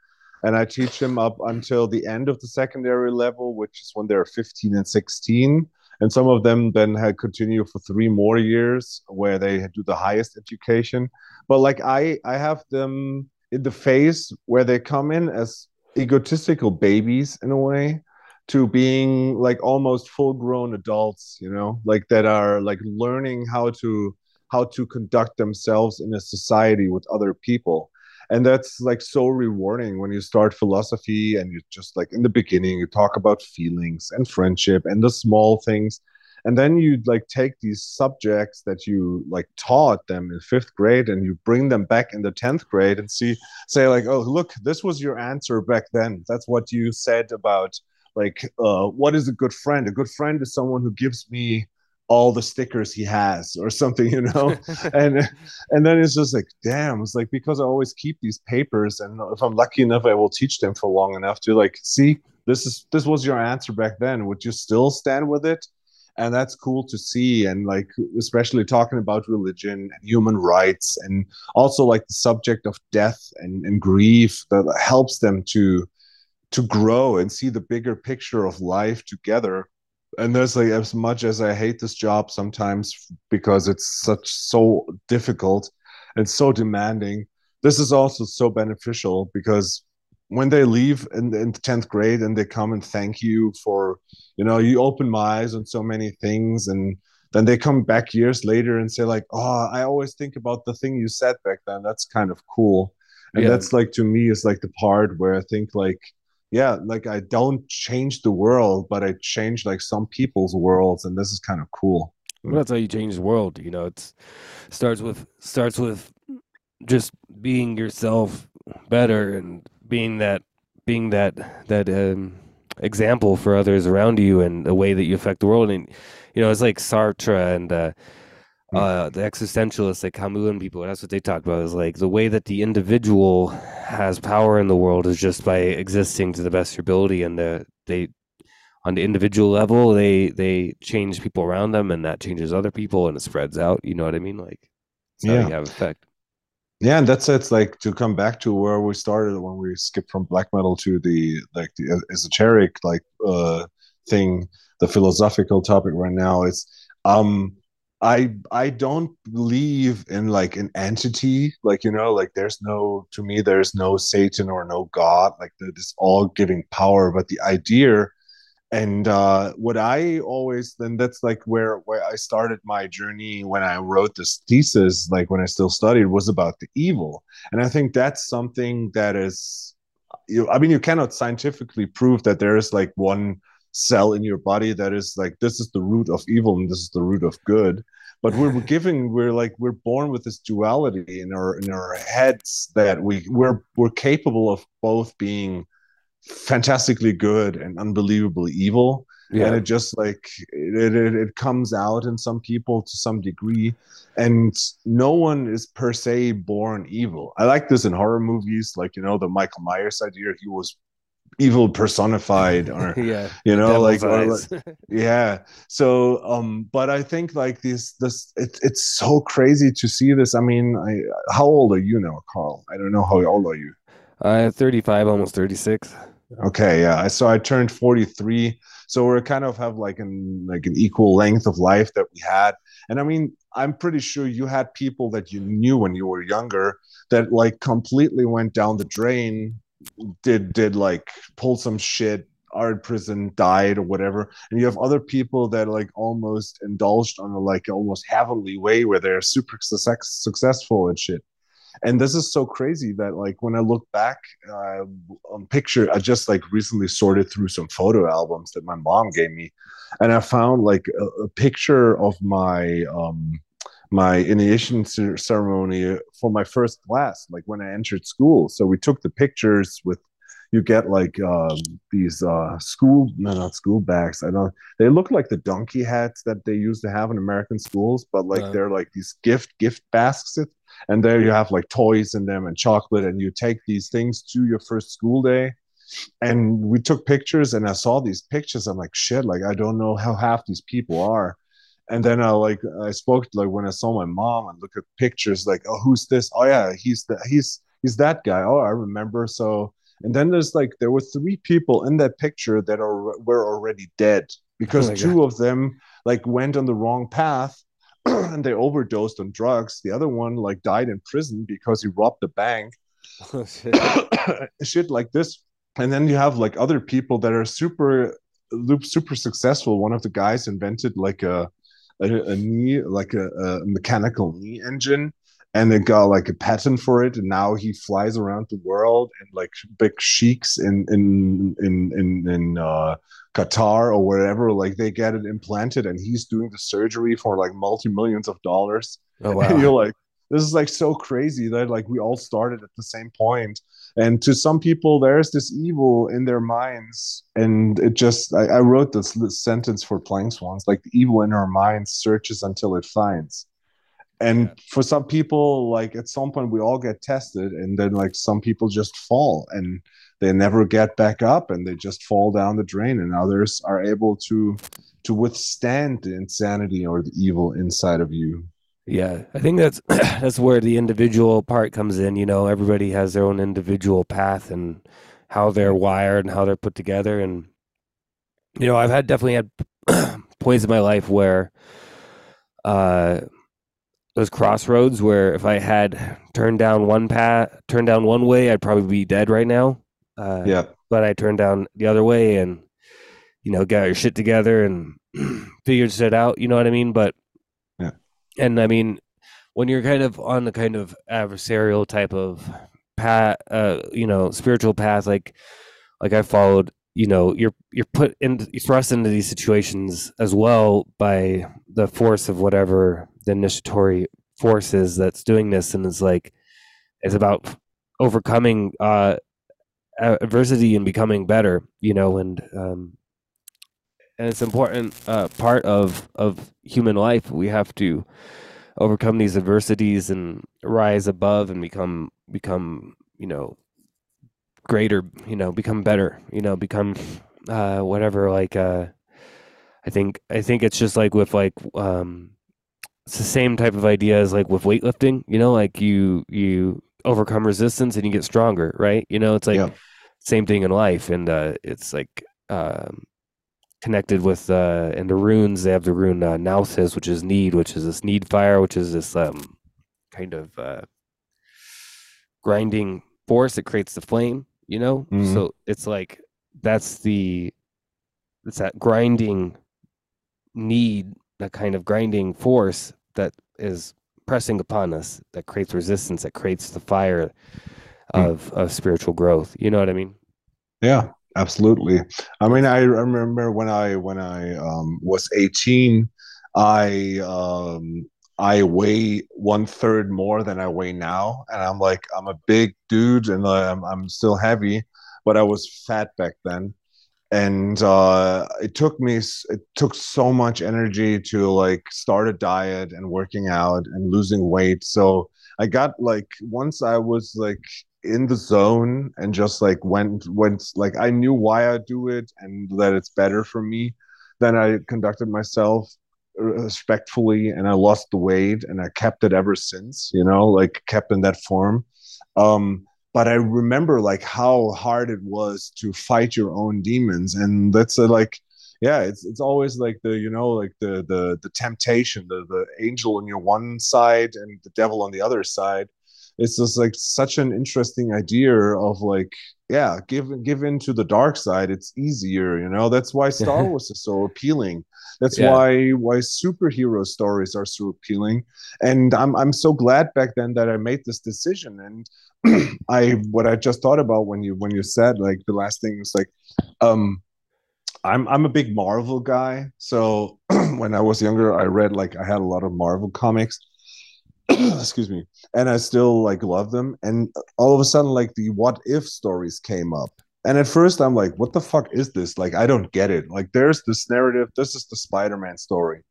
S3: And I teach them up until the end of the secondary level, which is when they're 15 and 16. And some of them then had continue for three more years where they do the highest education. But like I I have them in the phase where they come in as egotistical babies in a way to being like almost full grown adults you know like that are like learning how to how to conduct themselves in a society with other people and that's like so rewarding when you start philosophy and you just like in the beginning you talk about feelings and friendship and the small things. And then you like take these subjects that you like taught them in fifth grade and you bring them back in the 10th grade and see say like oh look this was your answer back then. That's what you said about like uh, what is a good friend? A good friend is someone who gives me all the stickers he has or something you know? And and then it's just like damn it's like because i always keep these papers and if i'm lucky enough i will teach them for long enough to like see this is this was your answer back then. Would you still stand with it? And that's cool to see. And like especially talking about religion and human rights and also like the subject of death and, and grief that helps them to to grow and see the bigger picture of life together and there's like as much as i hate this job sometimes because it's such so difficult and so demanding this is also so beneficial because when they leave in, in 10th grade and they come and thank you for you know you open my eyes on so many things and then they come back years later and say like oh i always think about the thing you said back then that's kind of cool and yeah. that's like to me is like the part where i think like yeah like i don't change the world but i change like some people's worlds and this is kind of cool
S2: well, that's how you change the world you know it starts with starts with just being yourself better and being that being that that um, example for others around you and the way that you affect the world and you know it's like Sartre and uh. Uh, the existentialists like Camus and people that's what they talk about is like the way that the individual has power in the world is just by existing to the best of your ability and the, they on the individual level they they change people around them and that changes other people and it spreads out you know what I mean? Like
S3: Yeah.
S2: you have effect.
S3: Yeah, and that's it's like to come back to where we started when we skipped from black metal to the like the esoteric like uh thing, the philosophical topic right now It's, um I I don't believe in like an entity, like you know, like there's no to me there's no Satan or no God, like that is all giving power, but the idea and uh, what I always then that's like where where I started my journey when I wrote this thesis, like when I still studied, was about the evil, and I think that's something that is, you. I mean, you cannot scientifically prove that there is like one cell in your body that is like this is the root of evil and this is the root of good. But we're giving, we're like we're born with this duality in our in our heads that we we're we're capable of both being fantastically good and unbelievably evil. And it just like it, it, it comes out in some people to some degree. And no one is per se born evil. I like this in horror movies like you know the michael myers idea. He was evil personified or
S2: yeah
S3: you know like, or, like- yeah so um but i think like this this it, it's so crazy to see this i mean i how old are you now carl i don't know how old are you I
S2: uh 35 almost 36
S3: Okay, yeah. I- So I turned 43. So we're kind of have like an like an equal length of life that we had. And I mean, I'm pretty sure you had people that you knew when you were younger that like completely went down the drain, did did like pull some shit, are in prison, died or whatever. And you have other people that like almost indulged on a like almost heavenly way where they're super success, successful and shit and this is so crazy that like when i look back uh, on picture i just like recently sorted through some photo albums that my mom gave me and i found like a, a picture of my um my initiation ceremony for my first class like when i entered school. So we took the pictures with you get like um, these uh, school no not school bags. I don't they look like the donkey hats that they used to have in american schools but like
S2: Uh.
S3: they're like these gift gift baskets. And there you have like toys in them and chocolate and you take these things to your first school day. And we took pictures and i saw these pictures. I'm like shit like i don't know how half these people are and then i like i spoke like when i saw my mom and look at pictures like oh who's this oh yeah he's the he's he's that guy oh i remember so and then there's like there were three people in that picture that are were already dead because oh
S2: my
S3: two of them like went on the wrong path and they overdosed on drugs. The other one like died in prison because he robbed a bank.
S2: oh, shit.
S3: Shit like this. And then you have like other people that are super loop super successful. One of the guys invented like a a, a knee like a, a mechanical knee engine and they got like a patent for it and now he flies around the world and like big sheiks in in in in, in uh Qatar or wherever, like they get it implanted and he's doing the surgery for like multi millions of dollars.
S2: oh
S3: And you're like, this is like so crazy that like we all started at the same point. And to some people, there's this evil in their minds. And it just, I, I wrote this sentence for Playing Swans like the evil in our minds searches until it finds. And
S2: Yeah.
S3: for some people, like at some point, we all get tested, and then like some people just fall and they never get back up and they just fall down the drain and others are able to to withstand the insanity or the evil inside of you
S2: Yeah, I think that's that's where the individual part comes in. You know, everybody has their own individual path and how they're wired and how they're put together. And you know, I've had definitely had points in my life where uh those crossroads where if I had turned down one path, turned down one way, I'd probably be dead right now. Uh,
S3: yeah
S2: but I turned down the other way and you know got your shit together and figured shit out. You know what I mean? But. And I mean when you're kind of on the kind of adversarial type of path, uh, you know, spiritual path, like like I followed, you know, you're you're put in, you're thrust into these situations as well by the force of whatever the initiatory force is that's doing this, and it's like it's about overcoming uh, adversity and becoming better. You know, and um, and it's important uh, part of of human life. We have to overcome these adversities and rise above and become become you know greater you know become better you know become uh whatever like uh i think i think it's just like with like um it's the same type of idea as like with weightlifting you know like you you overcome resistance and you get stronger right you know it's like
S3: Yeah.
S2: same thing in life and uh it's like um connected with uh in the runes they have the rune uh, Nauthis, which is need which is this need fire which is this um kind of uh grinding force that creates the flame you know
S3: Mhm.
S2: so it's like that's the it's that grinding need that kind of grinding force that is pressing upon us that creates resistance that creates the fire
S3: Hmm.
S2: of of spiritual growth you know what i mean
S3: Yeah, absolutely. I mean, I remember when I when I um, was 18, I um, I weigh one third more than I weigh now, and I'm like I'm a big dude, and I'm I'm still heavy, but I was fat back then, and uh, it took me it took so much energy to like start a diet and working out and losing weight. So I got like once I was like in the zone and just like went went like I knew why I do it and that it's better for me. Then I conducted myself respectfully and I lost the weight and I kept it ever since, you know, like kept in that form. Um, but I remember like how hard it was to fight your own demons, and that's a, like, yeah, it's it's always like the you know like the the the temptation, the the angel on your one side and the devil on the other side. It's just like such an interesting idea of like, yeah, give give in to the dark side. It's easier, you know. That's why Star Wars is so appealing. That's
S2: Yeah.
S3: why why superhero stories are so appealing. And I'm I'm so glad back then that I made this decision. And I what I just thought about when you when you said like the last thing was like um I'm I'm a big Marvel guy. So when I was younger I read like I had a lot of Marvel comics. Excuse me. And I still like love them and all of a sudden like the what if stories came up. And at first I'm like what the fuck is this? Like I don't get it. Like there's this narrative this is the Spider-Man story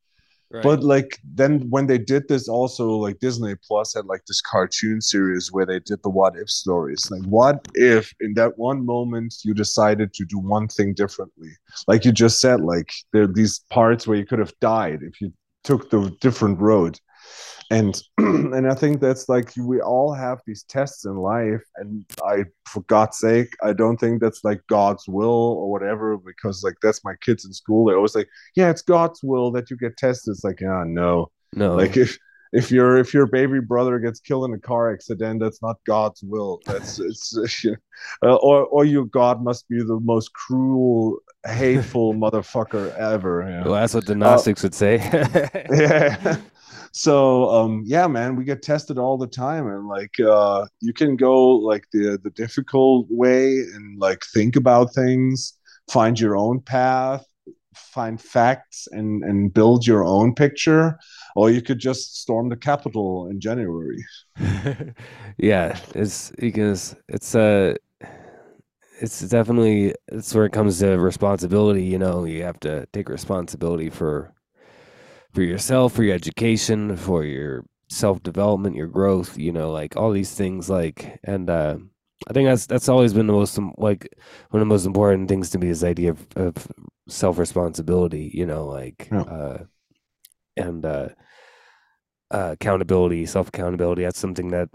S3: but like then when they did this also like disney plus had like this cartoon series where they did the what if stories like what if in that one moment you decided to do one thing differently like you just said like there are these parts where you could have died if you took the different road and and i think that's like we all have these tests in life and i for god's sake i don't think that's like god's will or whatever because like that's my kids in school they always like yeah it's god's will that you get tested. It's like yeah no.
S2: No.
S3: Like if if your if your baby brother gets killed in a car accident that's not god's will. That's it's uh, or or your god must be the most cruel hateful motherfucker ever know?
S2: well, that's what the gnostics would say.
S3: Yeah so um yeah man we get tested all the time and like uh you can go like the the difficult way and like think about things find your own path find facts and and build your own picture or you could just storm the capitol in january.
S2: Yeah it's because it's uh it's definitely it's where it comes to responsibility you know you have to take responsibility for for yourself for your education for your self-development your growth you know like all these things like and uh i think that's that's always been the most like one of the most important things to me is the idea of, of self-responsibility you know like
S3: Yeah.
S2: uh and uh uh, accountability, self accountability. That's something that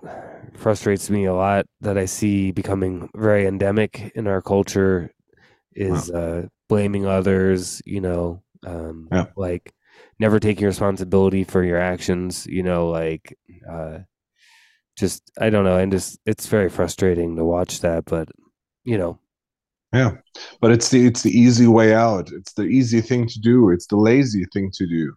S2: frustrates me a lot. That I see becoming very endemic in our culture is uh, blaming others. You know, um,
S3: Yeah.
S2: like never taking responsibility for your actions. You know, like uh, just I don't know, and just it's very frustrating to watch that. But you know,
S3: yeah but it's the it's the easy way out. It's the easy thing to do. It's the lazy thing to do.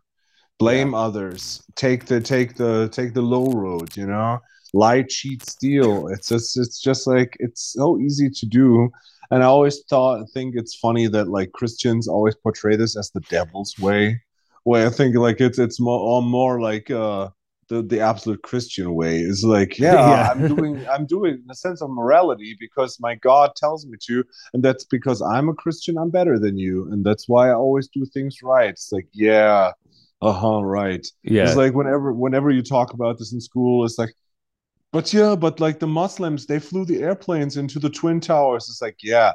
S3: Blame others. Take the take the take the low road you know? Lie cheat steal. It's just it's just like it's so easy to do. And i always thought think it's funny that like christians always portray this as the devil's way where i think like it's it's more or more like uh the, the absolute Christian way. is like, yeah,
S2: Yeah.
S3: I'm doing I'm doing in a sense of morality because my God tells me to, and that's because I'm a Christian, I'm better than you, and that's why I always do things right. It's like, yeah, uh-huh, right.
S2: Yeah.
S3: It's like whenever whenever you talk about this in school, it's like, but yeah, but like the Muslims, they flew the airplanes into the Twin Towers. It's like, yeah,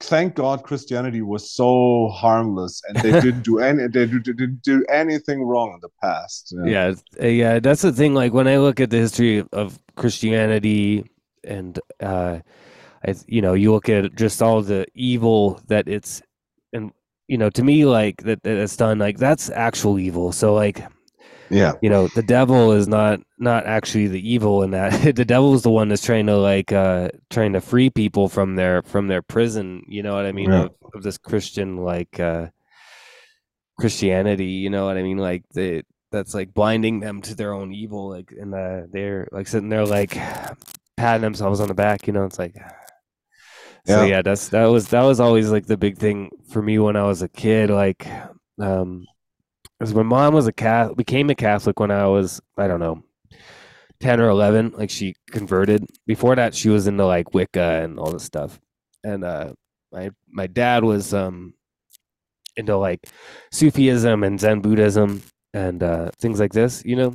S3: thank God Christianity was so harmless and they didn't do any they did- didn't do anything wrong in the past.
S2: yeah uh, yeah that's the thing like when i look at the history of christianity and uh I, you know you look at just all the evil that it's and you know to me like that, that it's done like that's actual evil so like
S3: Yeah.
S2: you know the devil is not not actually the evil in that the devil is the one that's trying to like uh trying to free people from their from their prison you know what i mean
S3: Yeah.
S2: of, of this christian like uh christianity you know what i mean like they that's like blinding them to their own evil like and uh they're like sitting there like patting themselves on the back you know it's like so
S3: Yeah.
S2: yeah that's that was that was always like the big thing for me when i was a kid like um because my mom was a cat became a catholic when i was i don't know 10 or 11 like she converted before that she was into like wicca and all this stuff and uh my my dad was um into like sufism and zen buddhism and uh things like this you know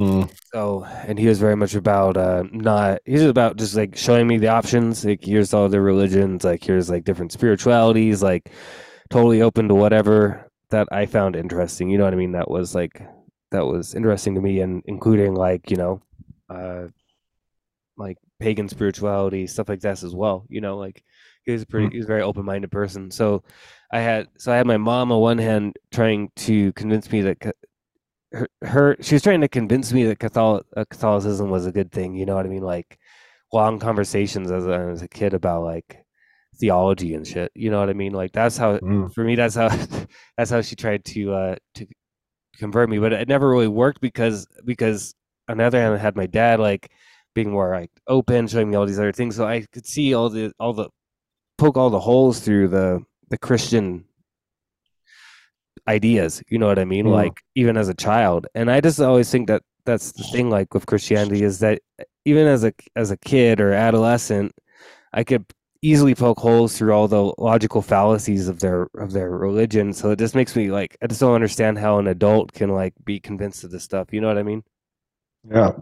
S3: Mm.
S2: so, and he was very much about uh, not. He was about just like showing me the options. Like, here's all the religions. Like, here's like different spiritualities. Like, totally open to whatever that I found interesting. You know what I mean? That was like that was interesting to me, and including like you know, uh, like pagan spirituality stuff like that as well. You know, like he was a pretty. He was a very open minded person. So, I had so I had my mom on one hand trying to convince me that ca- her, her she was trying to convince me that Catholic, uh, Catholicism was a good thing. You know what I mean? Like long conversations as a, as a kid about like theology and shit. You know what I mean? Like that's how
S3: Mm.
S2: for me that's how that's how she tried to uh to convert me, but it never really worked because because on the other hand I had my dad like being more like open, showing me all these other things, so I could see all the all the poke all the holes through the the Christian ideas. You know what I mean?
S3: Mm.
S2: Like even as a child, and I just always think that that's the thing. Like with Christianity, is that even as a as a kid or adolescent, I could easily poke holes through all the logical fallacies of their of their religion. So it just makes me like I just don't understand how an adult can like be convinced of this stuff. You know what I mean?
S3: Yeah,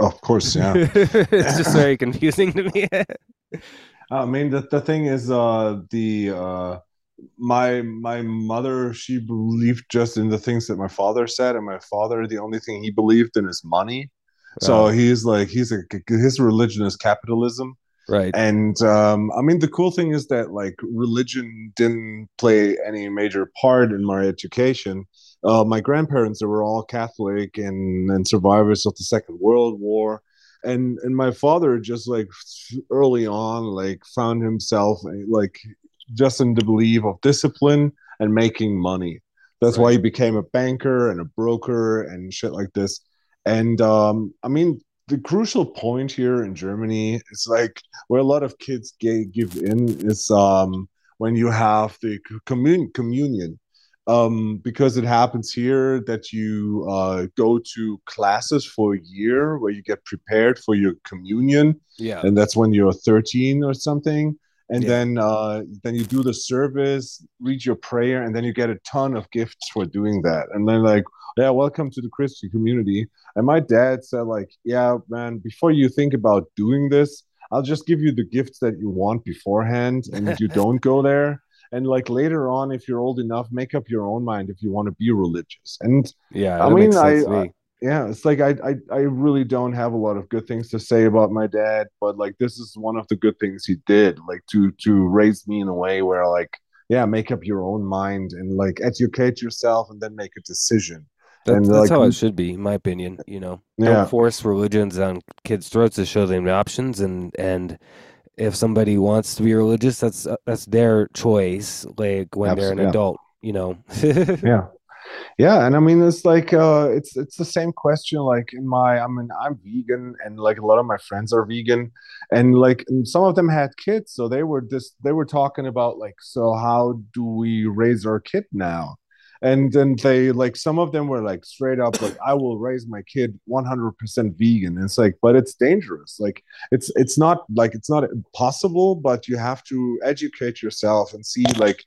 S3: of course, yeah.
S2: it's just very confusing to me.
S3: I mean, the, the thing is, uh, the uh, my my mother, she believed just in the things that my father said, and my father, the only thing he believed in is money. So
S2: Oh.
S3: he's like, he's a his religion is capitalism,
S2: right.
S3: and um, I mean, the cool thing is that like religion didn't play any major part in my education. Uh, my grandparents they were all Catholic and and survivors of the Second World War, and and my father just like early on like found himself like just in the belief of discipline and making money. That's why he became a banker and a broker and shit like this. And um, I mean, the crucial point here in Germany is like where a lot of kids give in is um, when you have the commun- communion. Um, because it happens here that you uh, go to classes for a year where you get prepared for your communion
S2: Yeah.
S3: and that's when you're 13 or something and
S2: Yeah.
S3: then uh, then you do the service read your prayer and then you get a ton of gifts for doing that and then like yeah welcome to the christian community and my dad said like yeah man before you think about doing this i'll just give you the gifts that you want beforehand and you don't go there and like later on if you're old enough make up your own mind if you want to be religious and
S2: Yeah.
S3: I mean, I-
S2: me.
S3: Yeah it's like I, I i really don't have a lot of good things to say about my dad but like this is one of the good things he did like to to raise me in a way where like yeah make up your own mind and like educate yourself and then make a decision
S2: That's,
S3: and,
S2: that's
S3: like,
S2: how it should be, in my opinion. You know,
S3: Yeah.
S2: don't force religions on kids' throats to show them the options, and and if somebody wants to be religious, that's uh, that's their choice. Like when they're an adult, you know.
S3: yeah yeah and i mean it's like uh it's it's the same question like in my i mean i'm vegan and like a lot of my friends are vegan and like and some of them had kids so they were just they were talking about like so how do we raise our kid now? And then they like some of them were like straight up like i will raise my kid 100% vegan. And it's like but it's dangerous like it's it's not like it's not impossible but you have to educate yourself and see like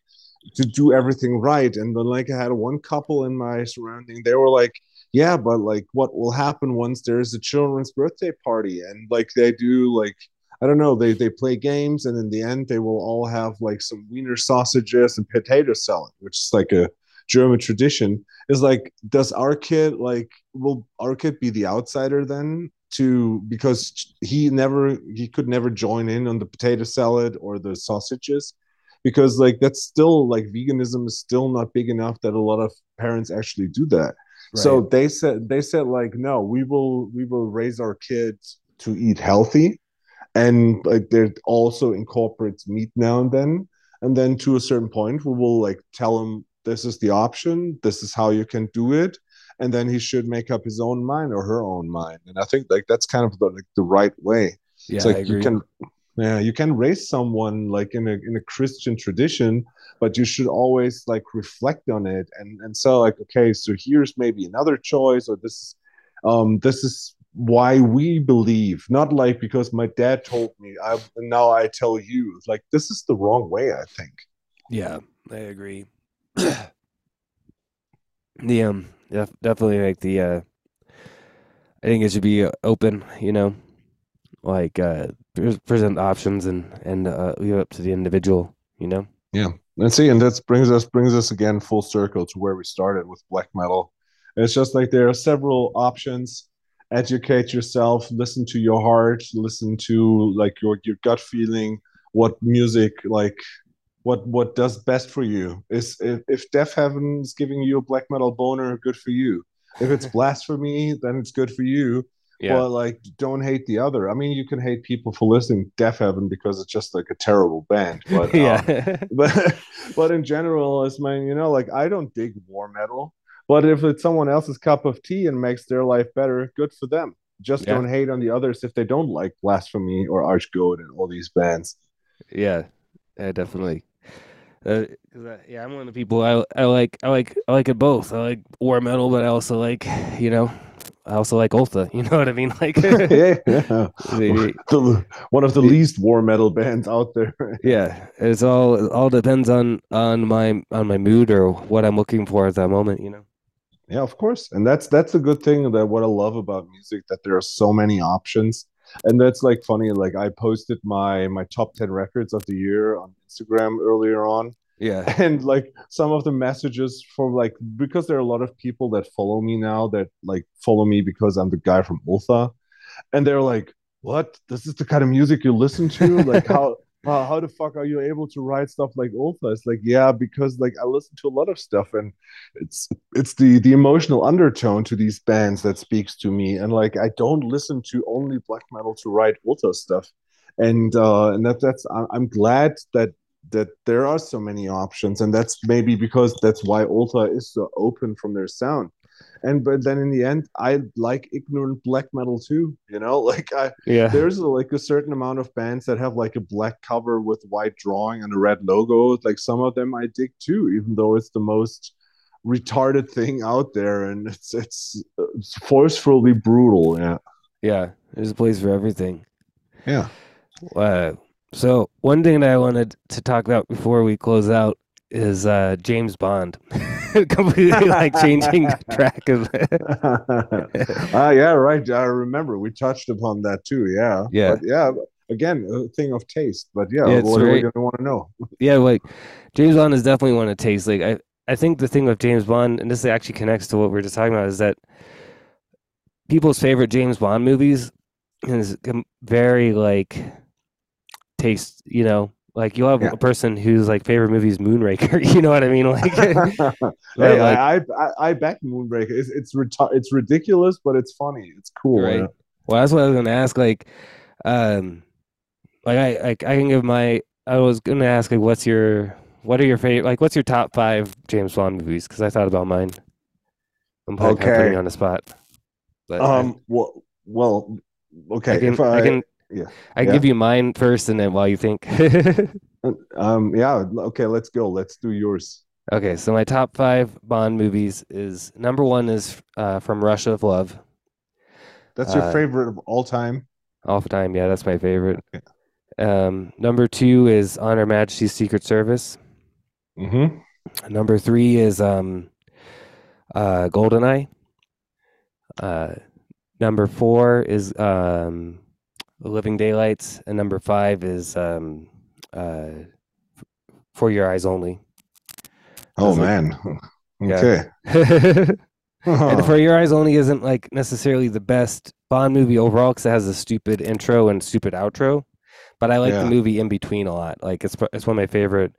S3: to do everything right and then like i had one couple in my surrounding they were like yeah but like what will happen once there's a children's birthday party and like they do like I don't know. They they play games, and in the end, they will all have like some wiener sausages and potato salad, which is like a German tradition is like, does our kid like will our kid be the outsider then? To because he never he could never join in on the potato salad or the sausages because like that's still like veganism is still not big enough that a lot of parents actually do that. Right. So they said they said like no, we will we will raise our kids to eat healthy and like they also incorporates meat now and then. And then to a certain point we will like tell them this is the option. This is how you can do it. And then he should make up his own mind or her own mind. And i think like that's kind of the, like the right way. Yeah, it's like you can yeah you can raise someone like in a in a christian tradition but you should always like reflect on it and and so like okay so here's maybe another choice or this um this is why we believe. Not like because my dad told me i now i tell you. Like this is the wrong way i think.
S2: Yeah i agree. The um def- definitely like the uh i think it should be uh, open you know like uh present options and and uh leave it up to the individual you know?
S3: Yeah. And see and that brings us brings us again full circle to where we started with black metal. It's just like there are several options. Educate yourself listen to your heart listen to like your your gut feeling what music like what what does best for you. Is if, if Deafheaven is giving you a black metal boner good for you. If it's blasphemy then it's good for you yeah. but like don't hate the other i mean you can hate people for listening Deafheaven because it's just like a terrible band but yeah um, but but in general it's my you know like i don't dig war metal but if it's someone else's cup of tea and makes their life better good for them just yeah. don't hate on the others if they don't like blasphemy or archgoat and all these bands
S2: yeah yeah definitely uh, yeah, I'm one of the people I I like I like I like it both. I like war metal, but I also like you know I also like Ultha. You know what I mean? Like yeah,
S3: yeah. the, one of the least war metal bands out there.
S2: yeah, it's all it all depends on on my on my mood or what I'm looking for at that moment. You know.
S3: Yeah, of course, and that's that's a good thing. That what I love about music that there are so many options and that's like funny like i posted my my top 10 records of the year on instagram earlier on
S2: yeah
S3: and like some of the messages from like because there are a lot of people that follow me now that like follow me because i'm the guy from ultha and they're like what this is the kind of music you listen to like how uh, how the fuck are you able to write stuff like Ultha? It's like, yeah, because like I listen to a lot of stuff and it's it's the the emotional undertone to these bands that speaks to me. And like I don't listen to only black metal to write Ultha stuff. And uh and that that's I'm glad that that there are so many options and that's maybe because that's why Ultha is so open from their sound. And but then in the end i like ignorant black metal too you know? Like i yeah. there's a, like a certain amount of bands that have like a black cover with white drawing and a red logo. Like some of them i dig too even though it's the most retarded thing out there and it's it's, it's forcefully brutal yeah.
S2: Yeah there's a place for everything.
S3: Yeah.
S2: Uh, so one thing that i wanted to talk about before we close out is uh, James Bond. Completely like changing the track of
S3: Ah, uh, yeah, right. I remember we touched upon that too. Yeah.
S2: Yeah.
S3: But yeah. Again, a thing of taste. But yeah, yeah what are we gonna want to know?
S2: yeah, like James Bond is definitely one of taste. Like I I think the thing with James Bond, and this actually connects to what we are just talking about, is that people's favorite James Bond movies is very like taste, you know, like you'll have yeah. a person whose like favorite movie is Moonraker. You know what I mean? Like, hey,
S3: like I, I, I back Moonraker. It's it's reti- it's ridiculous, but it's funny. It's cool.
S2: Right. Well, that's what I was gonna ask. Like, um, like I like I can give my. I was gonna ask like, what's your what are your favorite like what's your top five James Bond movies? Because I thought about mine. I'm okay. putting you on the spot.
S3: But um. I, well. Well. Okay.
S2: I can, I, I can yeah i yeah. give you mine first and then while you think
S3: um yeah okay let's go let's do yours
S2: Okay, so my top five Bond movies is number one is uh, from Russia of Love.
S3: That's your
S2: Uh,
S3: favorite of all time.
S2: All the time, yeah, that's my favorite. Um, number two is On Her Majesty's Secret Service.
S3: Mm-hmm.
S2: Number three is um, uh, GoldenEye. Uh, number four is um, Living Daylights, and number five is um, uh, For Your Eyes Only.
S3: Oh man.
S2: Yeah.
S3: Okay.
S2: And For Your Eyes Only isn't like necessarily the best Bond movie overall because it has a stupid intro and stupid outro, but I like
S3: Yeah.
S2: the movie in between a lot. Like it's it's one of my favorite.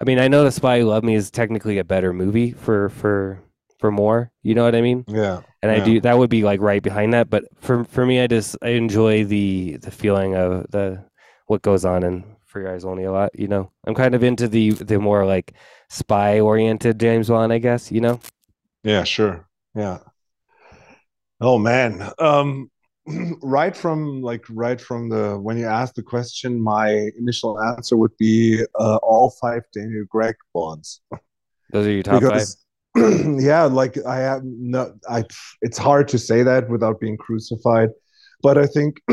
S2: I mean, I know The Spy Who Loved Me is technically a better movie for for for more. You know what I mean?
S3: yeah.
S2: And I
S3: Yeah.
S2: do that would be like right behind that. But for for me, I just I enjoy the the feeling of the what goes on in For Your Eyes Only a lot. You know, I'm kind of into the the more like spy oriented James Bond, I guess. You know.
S3: Yeah, sure. Yeah. Oh man. Um right from like right from the when you asked the question, my initial answer would be uh, all five Daniel Craig bonds.
S2: Those are your top five.
S3: because yeah like i have no i it's hard to say that without being crucified but i think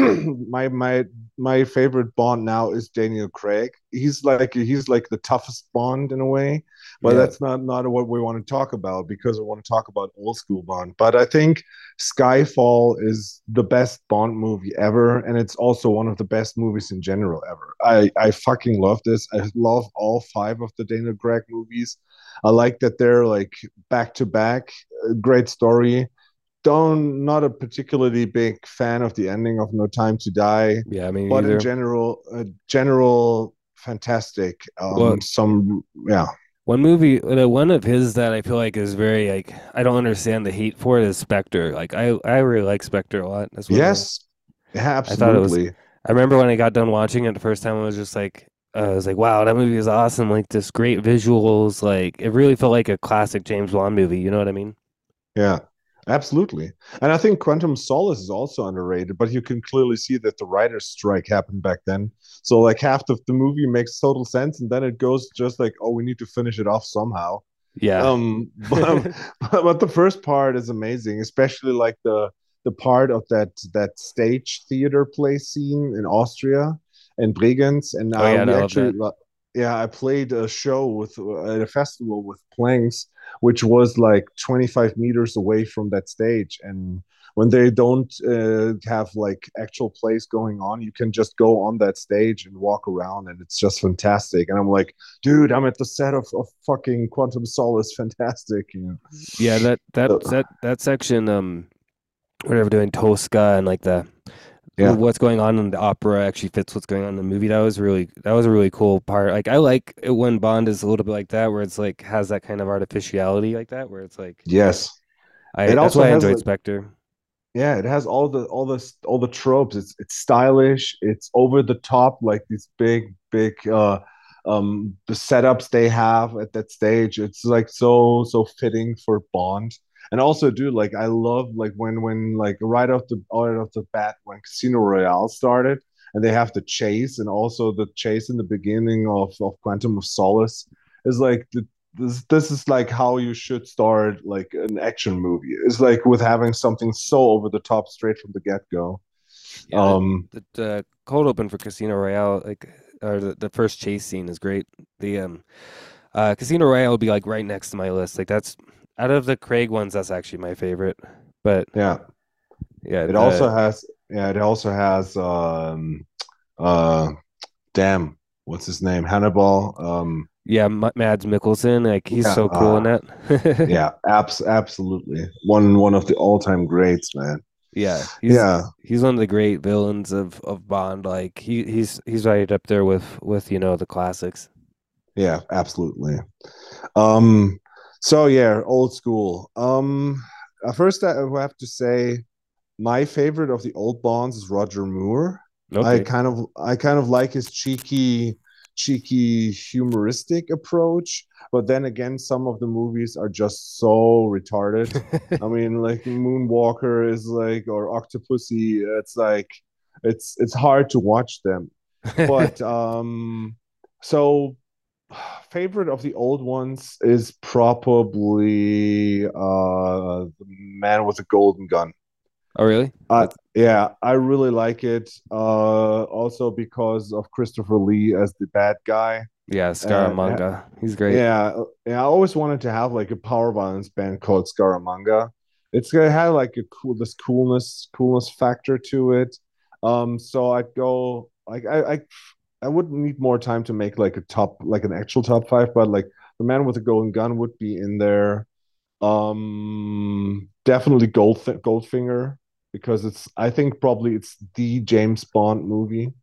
S3: my my my favorite bond now is daniel craig. He's like he's like the toughest bond in a way but
S2: Yeah.
S3: that's not not what we want to talk about because we want to talk about old school bond. But i think skyfall is the best bond movie ever and it's also one of the best movies in general ever. I i fucking love this. I love all five of the daniel craig movies I like that they're like back to back. Great story. Don't not a particularly big fan of the ending of No Time to Die,
S2: Yeah, I mean,
S3: but
S2: either.
S3: in general, uh, general fantastic. Um,
S2: Well-
S3: some yeah,
S2: One movie, one of his that I feel like is very like I don't understand the hate for it is Spectre. Like I, I really like Spectre a lot. That's one of the-
S3: yes,
S2: thought it was-
S3: absolutely.
S2: I remember when I got done watching it the first time, I was just like, I was like, wow, that movie is awesome. Like this great visuals. Like it really felt like a classic James Bond movie. You know what I mean?
S3: Yeah, absolutely. And I think Quantum Solace is also underrated, but you can clearly see that the writer's strike happened back then. So like half of the movie makes total sense, and then it goes just like, oh, we need to finish it off somehow.
S2: Yeah.
S3: Um, but, but the first part is amazing, especially like the the part of that that stage theater play scene in Austria and Bregenz, and
S2: Oh, yeah,
S3: actually,
S2: that.
S3: yeah, I played a show with uh, at a festival with Planks, which was like 25 meters away from that stage, and when they don't uh, have like actual plays going on, you can just go on that stage and walk around, and it's just fantastic. And I'm like, dude, I'm at the set of, of fucking Quantum Solace, fantastic. You know?
S2: Yeah, that that that that section, um, whatever doing Tosca and like the
S3: Yeah.
S2: what's going on in the opera actually fits what's going on in the movie. That was really that was a really cool part. Like I like it when Bond is a little bit like that, where it's like has that kind of artificiality like that, where it's like
S3: Yes.
S2: I
S3: It
S2: that's
S3: also
S2: why I enjoyed
S3: like-
S2: Spectre.
S3: Yeah, it has all the all the all the tropes. It's it's stylish. It's over the top, like these big big uh um the setups they have at that stage. It's like so so fitting for Bond. And also, dude, like I love like when when like right off the right off the bat when Casino Royale started and they have the chase and also the chase in the beginning of of Quantum of Solace is like the this this is like how you should start like an action movie. It's like with having something so over the top straight from the get go.
S2: Yeah,
S3: um,
S2: the, the cold open for Casino Royale, like or the, the first chase scene is great. The um uh Casino Royale would be like right next to my list. Like that's out of the Craig ones, that's actually my favorite. But
S3: yeah,
S2: yeah,
S3: it
S2: the-
S3: also has yeah, it also has um uh damn, what's his name? Hannibal. Um
S2: yeah, Mads Mikkelsen, like he's
S3: Yeah,
S2: so cool in
S3: uh,
S2: that.
S3: yeah, abs absolutely. One one of the all-time greats, man.
S2: yeah, he's,
S3: yeah.
S2: he's one of the great villains of of Bond. Like he he's he's right up there with with you know the classics.
S3: Yeah, absolutely. Um, so yeah, old school. Um, uh, first I have to say my favorite of the old Bonds is Roger Moore. I kind of I kind of like his cheeky cheeky humoristic approach, but then again some of the movies are just so retarded. I mean, like Moonwalker is like or Octopussy, it's like it's it's hard to watch them but um so favorite of the old ones is probably uh the Man with the Golden Gun.
S2: Oh, really?
S3: Uh, yeah, I really like it. Uh, also because of Christopher Lee as the bad guy.
S2: Yeah, Scaramanga. He's great.
S3: Yeah, yeah. I always wanted to have like a power violence band called Scaramanga. It's gonna have like a cool this coolness coolness factor to it. Um, so I'd go like I I I wouldn't need more time to make like a top like an actual top five, but like the man with the golden gun would be in there. Um, definitely Gold Goldfinger because it's I think probably it's the James Bond movie.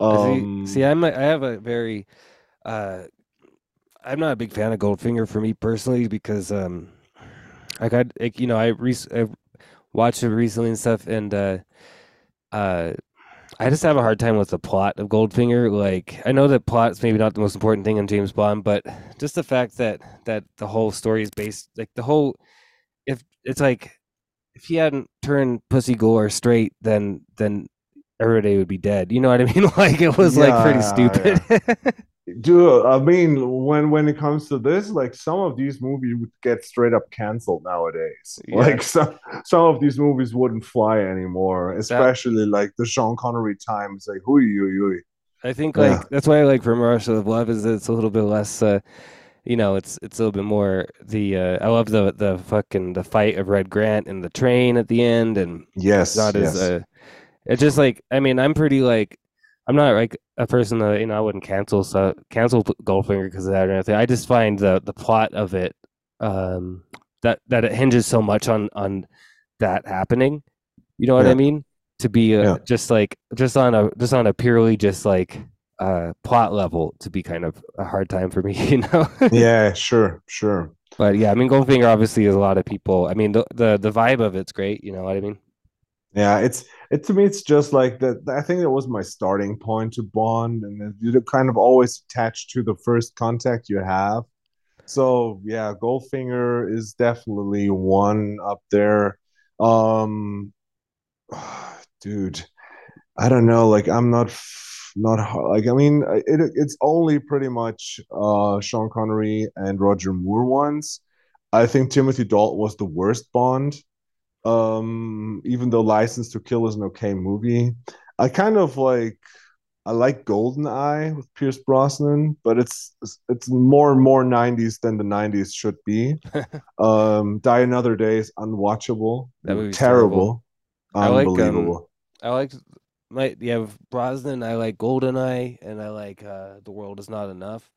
S2: Um, see, see, I'm a, I have a very uh, I'm not a big fan of Goldfinger for me personally because um, I like, you know I, re- I watched it recently and stuff and uh, uh, I just have a hard time with the plot of Goldfinger. Like I know that plot's maybe not the most important thing in James Bond, but just the fact that that the whole story is based like the whole if it's like if he hadn't turned Pussy Galore straight, then then everybody would be dead. You know what I mean? like it was yeah, like pretty stupid.
S3: Yeah. Dude, I mean, when when it comes to this, like some of these movies would get straight up canceled nowadays. Yeah. Like some some of these movies wouldn't fly anymore, especially that, like the Sean Connery times. Like, hui, hui, hui.
S2: I think like yeah. that's why I like From Russia with Love is it's a little bit less. Uh, you know, it's it's a little bit more the. Uh, I love the the fucking the fight of Red Grant and the train at the end, and
S3: yes,
S2: not
S3: yes.
S2: as. Uh, it's just like I mean I'm pretty like I'm not like a person that you know I wouldn't cancel so cancel Goldfinger because of that or anything. I just find the the plot of it um, that that it hinges so much on on that happening. You know what yeah. I mean? To be a, yeah. just like just on a just on a purely just like uh, plot level to be kind of a hard time for me. You know?
S3: yeah, sure, sure.
S2: But yeah, I mean, Goldfinger obviously is a lot of people. I mean, the the the vibe of it's great. You know what I mean?
S3: Yeah, it's it to me. It's just like that. I think that was my starting point to Bond, and you're kind of always attached to the first contact you have. So yeah, Goldfinger is definitely one up there. Um, dude, I don't know. Like I'm not not like I mean it, it's only pretty much uh Sean Connery and Roger Moore ones. I think Timothy Dalton was the worst Bond um, even though License to Kill is an okay movie, I kind of like I like Golden Eye with Pierce Brosnan, but it's it's more and more '90s than the '90s should be. um, Die Another Day is unwatchable, that movie's terrible, terrible. unbelievable.
S2: I like, um, I like my yeah Brosnan. I like Golden Eye, and I like uh, The World Is Not Enough.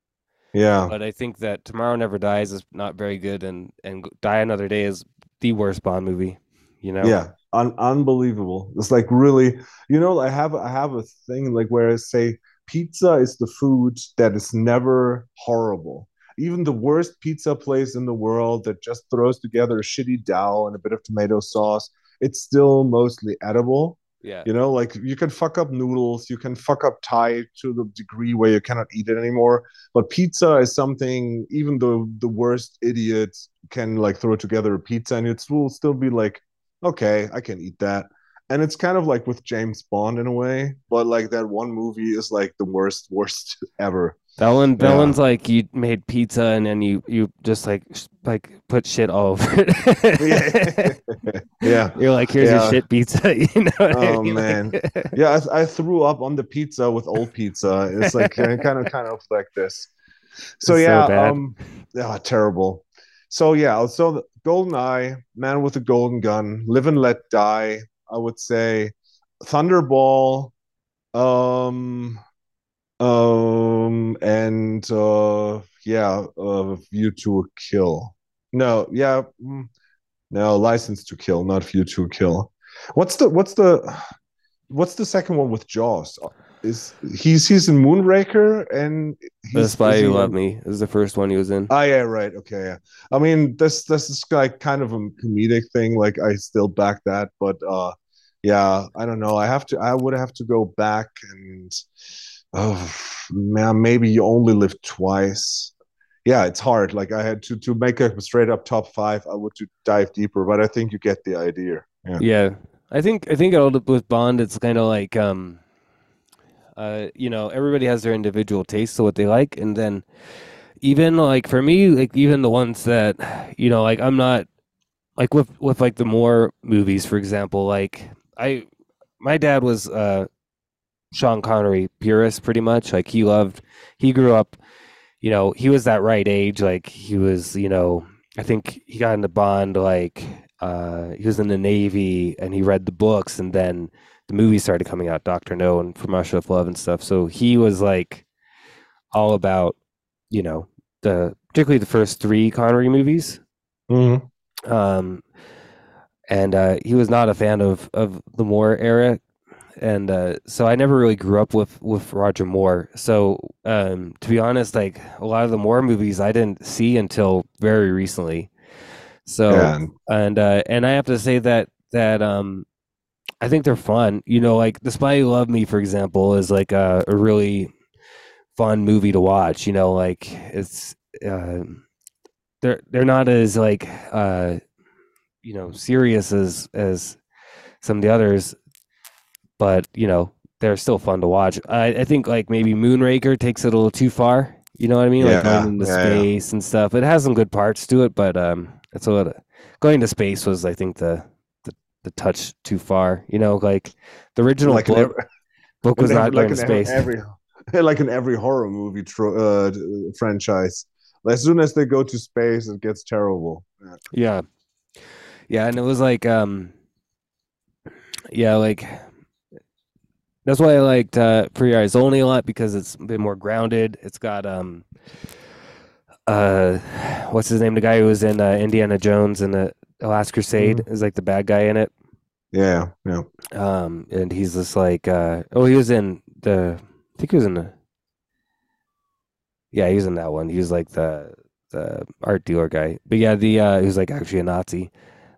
S3: Yeah,
S2: but I think that Tomorrow Never Dies is not very good, and and Die Another Day is the worst Bond movie you know?
S3: Yeah un- unbelievable. It's like really you know i have i have a thing like where i say pizza is the food that is never horrible. Even the worst pizza place in the world that just throws together a shitty dough and a bit of tomato sauce it's still mostly edible.
S2: Yeah.
S3: You know like you can fuck up noodles you can fuck up thai to the degree where you cannot eat it anymore but pizza is something even though the worst idiot can like throw together a pizza and it will still be like okay, I can eat that. And it's kind of like with James Bond in a way, but like that one movie is like the worst, worst ever.
S2: Yeah. one's like you made pizza and then you you just like like put shit all over
S3: it. yeah. yeah,
S2: you're like, here's yeah. your shit pizza. You know?
S3: oh I mean? man, yeah. I, I, threw up on the pizza with old pizza. It's like kind of kind of like this. So it's yeah, so um, yeah, terrible. So yeah, so Golden Eye, Man with a Golden Gun, Live and Let Die. I would say Thunderball, um, um, and uh, yeah, uh, View to a Kill. No, yeah, mm, no, License to Kill, not View to a Kill. What's the what's the what's the second one with Jaws? Is he's he's in Moonraker and
S2: The Spy Who Loved Me is the first one he was in.
S3: Oh yeah, right. Okay, yeah. I mean, this this is like kind of a comedic thing. Like I still back that, but uh, yeah, I don't know. I have to. I would have to go back and oh man, maybe you only live twice. Yeah, it's hard. Like I had to to make a straight up top five. I would to dive deeper, but I think you get the idea. Yeah.
S2: Yeah, I think I think all the with Bond, it's kind of like um Uh, you know, everybody has their individual taste of what they like, and then even like for me, like even the ones that you know, like I'm not like with with like the more movies, for example, like I my dad was uh Sean Connery purist pretty much. Like he loved he grew up, you know, he was that right age, like he was, you know, I think he got into Bond like uh he was in the Navy and he read the books and then the movies started coming out, Doctor No and From Russia with Love and stuff. So he was like all about, you know, the particularly the first three Connery movies.
S3: Mhm.
S2: Um, and uh, he was not a fan of of the Moore era, and uh, so I never really grew up with with Roger Moore. So um, to be honest, like a lot of the Moore movies, I didn't see until very recently. So
S3: And
S2: and uh, and I have to say that that um, I think they're fun. You know, like The Spy Who Loved Me, for example, is like a, a really fun movie to watch. You know, like it's uh, they're they're not as like uh, you know serious as as some of the others, but you know they're still fun to watch. I, I think like maybe Moonraker takes it a little too far. You know what I mean? Like going into
S3: yeah, yeah.
S2: space and stuff. It has some good parts to it, but um, it's a little going to space was I think the the, touch too far. You know, like the original
S3: like
S2: book,
S3: every,
S2: book was not
S3: like in every-
S2: space.
S3: every like in every horror movie tro- uh, franchise. As soon as they go to space, it gets terrible. Yeah.
S2: Yeah. And it was like um yeah, like that's why I liked uh Your Eyes Only a lot because it's a bit more grounded. It's got um uh what's his name? The guy who was in uh, Indiana Jones and the Last Crusade is like the bad guy in it.
S3: Yeah, yeah.
S2: Um and he's just like uh oh he was in the I think he was in the Yeah, he was in that one. He was like the the art dealer guy. But yeah, the uh he was like actually a Nazi.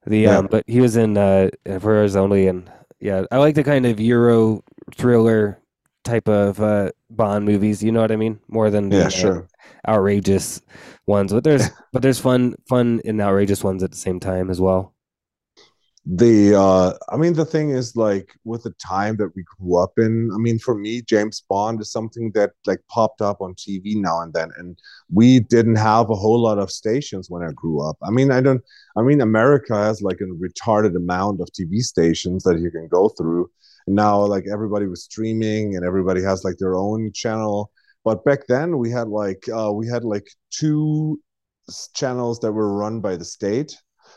S2: The
S3: Yeah.
S2: um but he was in uh For Only and yeah, I like the kind of Euro thriller type of uh Bond movies, you know what I mean? More than the,
S3: Yeah,
S2: uh,
S3: sure.
S2: outrageous ones. But there's but there's fun fun and outrageous ones at the same time as well.
S3: the uh i mean the thing is like with the time that we grew up in i mean for me james bond is something that like popped up on tv now and then and we didn't have a whole lot of stations when i grew up i mean i don't i mean america has like a retarded amount of tv stations that you can go through now like everybody was streaming and everybody has like their own channel. But back then we had like uh we had like two channels that were run by the state.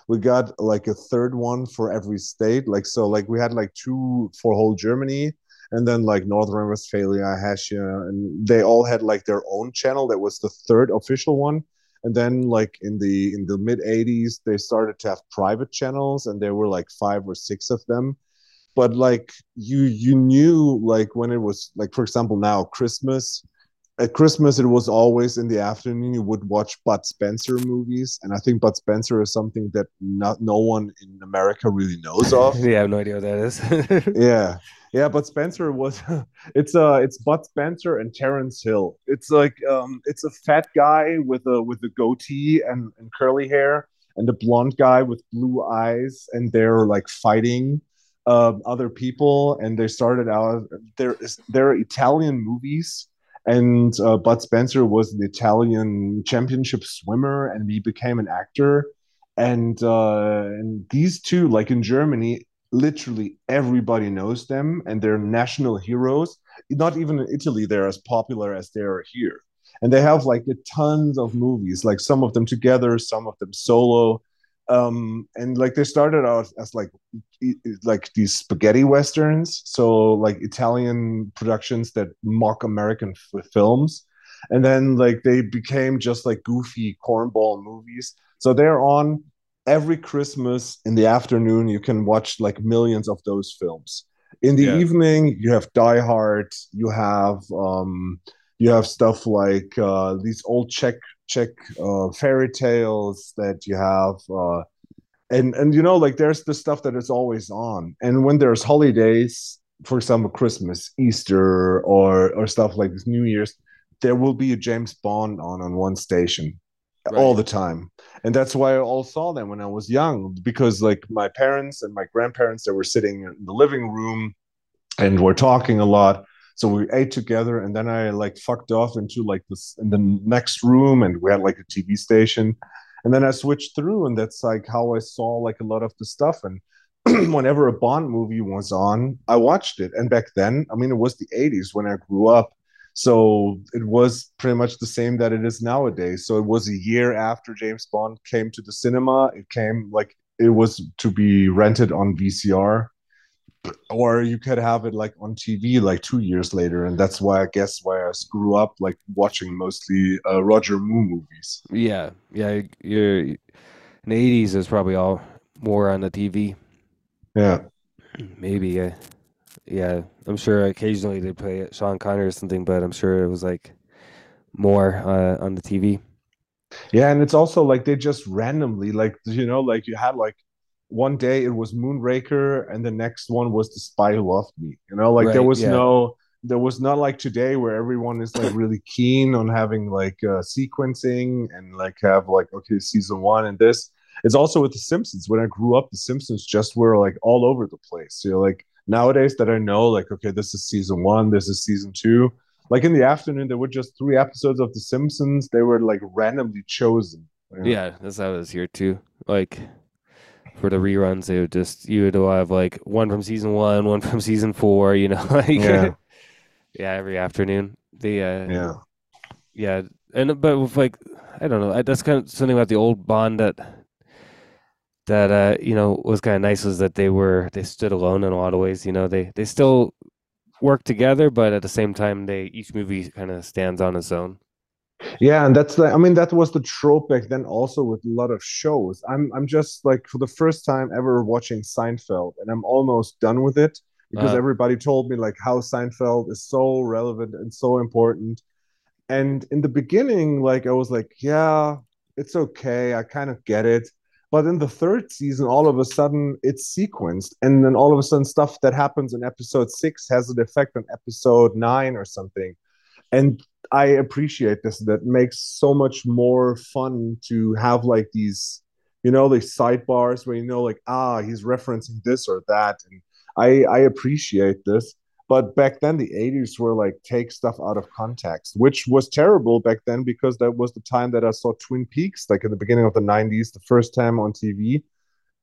S3: We got like a third one for every state. Like so like we had like two for whole germany and then like northern westphalia hessian and they all had like their own channel that was the third official one. And then like in the in the mid 80s they started to have private channels and there were like five or six of them but like you you knew like when it was like for example now christmas at Christmas, it was always in the afternoon. You would watch Bud Spencer movies, and I think Bud Spencer is something that not no one in America really knows of.
S2: yeah, I have no idea what that is.
S3: yeah, yeah, Bud Spencer was it's uh it's Bud Spencer and Terence Hill. It's like um it's a fat guy with a with a goatee and, and curly hair, and a blonde guy with blue eyes, and they're like fighting um other people, and they started out there is they're Italian movies and uh, Bud Spencer was an Italian championship swimmer, and he became an actor. And uh, and these two, like in Germany, literally everybody knows them, and they're national heroes. Not even in Italy, they're as popular as they are here. And they have like tons of movies, like some of them together, some of them solo. Um, and like they started out as like like these spaghetti westerns. So like italian productions that mock american f- films. And then like they became just like goofy cornball movies. So they're on every christmas in the afternoon you can watch like millions of those films. In the
S2: Yeah.
S3: evening you have die hard you have um you have stuff like uh these old czech czech uh fairy tales that you have uh and and you know like there's the stuff that is always on. And when there's holidays for example christmas easter or or stuff like this new year's there will be a james bond on on one station all the time. And that's why i all saw them when i was young because like my parents and my grandparents they were sitting in the living room and were talking a lot So we ate together, and then I like fucked off into like this in the next room, and we had like a TV station, and then I switched through, and that's like how I saw like a lot of the stuff. And whenever a Bond movie was on, I watched it. And back then, I mean, it was the '80s when I grew up, so it was pretty much the same that it is nowadays. So it was a year after James Bond came to the cinema. It came like it was to be rented on VCR or you could have it like on TV like two years later, and that's why I guess why I grew up like watching mostly uh, Roger Moore movies.
S2: Yeah, yeah. You're in the eighties is probably all more on the TV.
S3: Yeah,
S2: maybe. Uh, yeah, I'm sure occasionally they play it, Sean Connery or something, but I'm sure it was like more uh, on the TV.
S3: Yeah, and it's also like they just randomly like you know like you had like one day it was Moonraker, and the next one was The Spy Who Loved Me. You know, like right, there was yeah. no, there was not like today where everyone is like really keen on having like uh, sequencing and like have like okay season one and this. It's also with The Simpsons. When I grew up, The Simpsons just were like all over the place. You know, like nowadays that I know, like okay, this is season one, this is season two. Like in the afternoon, there were just three episodes of The Simpsons. They were like randomly chosen.
S2: You know? Yeah, that's how it was here too. Like for the reruns, they would just you would have like one from season one, one from season four. You know, like yeah, yeah, every afternoon. The uh,
S3: yeah,
S2: yeah, and but with like I don't know, that's kind of something about the old Bond that that uh you know was kind of nice was that they were they stood alone in a lot of ways. You know, they they still work together, but at the same time, they each movie kind of stands on its own.
S3: Yeah, and that's like I mean that was the trope back then also with a lot of shows. I'm I'm just like for the first time ever watching Seinfeld and I'm almost done with it because uh, everybody told me like how Seinfeld is so relevant and so important. And in the beginning like I was like, yeah, it's okay. I kind of get it. But in the third season, all of a sudden it's sequenced. And then all of a sudden, stuff that happens in episode six has an effect on episode nine or something. And I appreciate this. That makes so much more fun to have like these, you know, like sidebars where you know, like ah, he's referencing this or that, and I I appreciate this. But back then, the '80s were like take stuff out of context, which was terrible back then because that was the time that I saw Twin Peaks, like at the beginning of the '90s, the first time on TV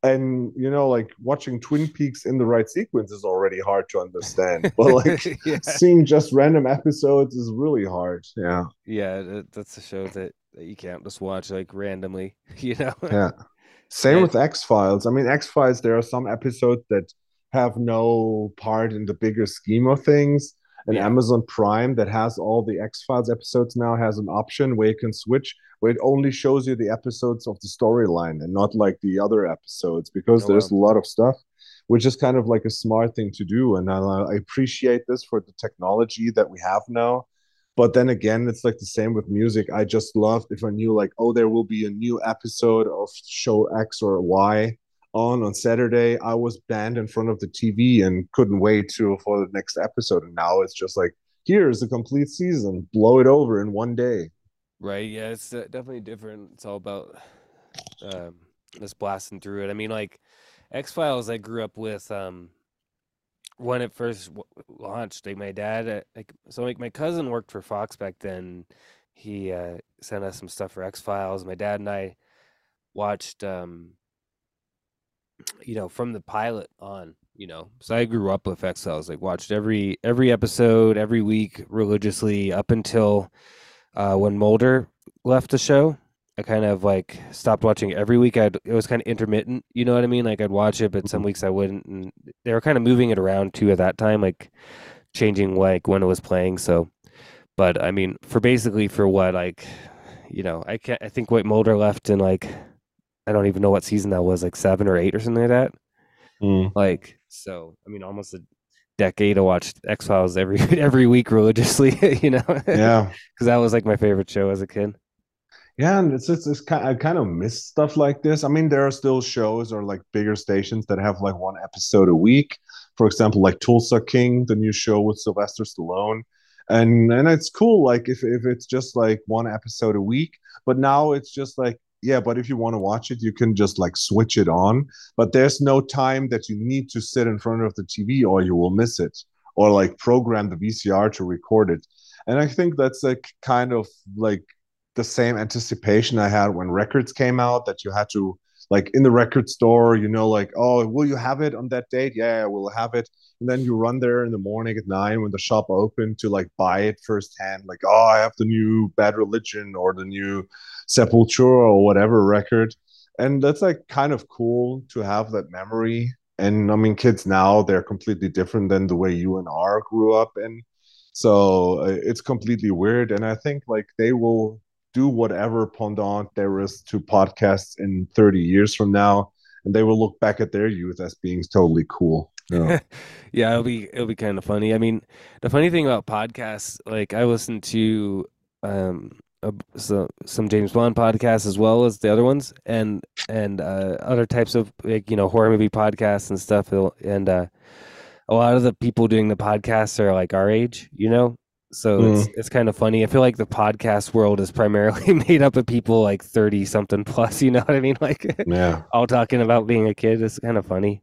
S3: and you know like watching twin peaks in the right sequence is already hard to understand but like yeah. seeing just random episodes is really hard yeah
S2: yeah that's a show that, that you can't just watch like randomly you know
S3: yeah same yeah. with x files i mean x files there are some episodes that have no part in the bigger scheme of things and yeah. Amazon Prime that has all the X Files episodes now has an option where you can switch, where it only shows you the episodes of the storyline and not like the other episodes because oh, there's wow. a lot of stuff, which is kind of like a smart thing to do. And I, I appreciate this for the technology that we have now. But then again, it's like the same with music. I just loved if I knew like, oh, there will be a new episode of show X or Y on on Saturday, I was banned in front of the TV and couldn't wait to for the next episode. And now it's just like, here's a complete season, blow it over in one day.
S2: Right? Yeah, it's uh, definitely different. It's all about um, just blasting through it. I mean, like X Files, I grew up with um, when it first launched. Like my dad, uh, like so, like my cousin worked for Fox back then. He uh, sent us some stuff for X Files. My dad and I watched um you know, from the pilot on, you know, so I grew up with X Files, like watched every every episode every week religiously up until uh, when Mulder left the show. I kind of like stopped watching every week. I'd it was kind of intermittent, you know what I mean? Like I'd watch it, but some mm-hmm. weeks I wouldn't. And they were kind of moving it around too at that time, like changing like when it was playing. So, but I mean, for basically for what like, you know, I can't. I think White Mulder left in like I don't even know what season that was, like seven or eight or something like that. Mm. Like, so I mean, almost a decade. I watched X Files every every week religiously. you know,
S3: yeah,
S2: because that was like my favorite show as a kid.
S3: Yeah, and it's, it's it's kind I kind of miss stuff like this. I mean, there are still shows or like bigger stations that have like one episode a week. For example, like Tulsa King, the new show with Sylvester Stallone, and and it's cool. Like if if it's just like one episode a week, but now it's just like yeah but if you want to watch it you can just like switch it on but there's no time that you need to sit in front of the tv or you will miss it or like program the VCR to record it. And I think that's like kind of like the same anticipation I had when records came out that you had to like in the record store, you know, like, oh, will you have it on that date? Yeah, we'll have it. And then you run there in the morning at nine when the shop opened to like buy it firsthand. Like, oh, I have the new Bad Religion or the new Sepultura or whatever record. And that's like kind of cool to have that memory. And I mean, kids now, they're completely different than the way you and R grew up in. So uh, it's completely weird. And I think like they will do whatever pendant there is to podcasts in 30 years from now and they will look back at their youth as being totally cool
S2: yeah yeah it'll be it'll be kind of funny i mean the funny thing about podcasts like i listen to um uh, so, some james bond podcasts as well as the other ones and and uh, other types of like you know horror movie podcasts and stuff and uh a lot of the people doing the podcasts are like our age you know so mm. it's it's kind of funny. I feel like the podcast world is primarily made up of people like thirty something plus. You know what I mean? Like,
S3: yeah,
S2: all talking about being a kid. It's kind of funny.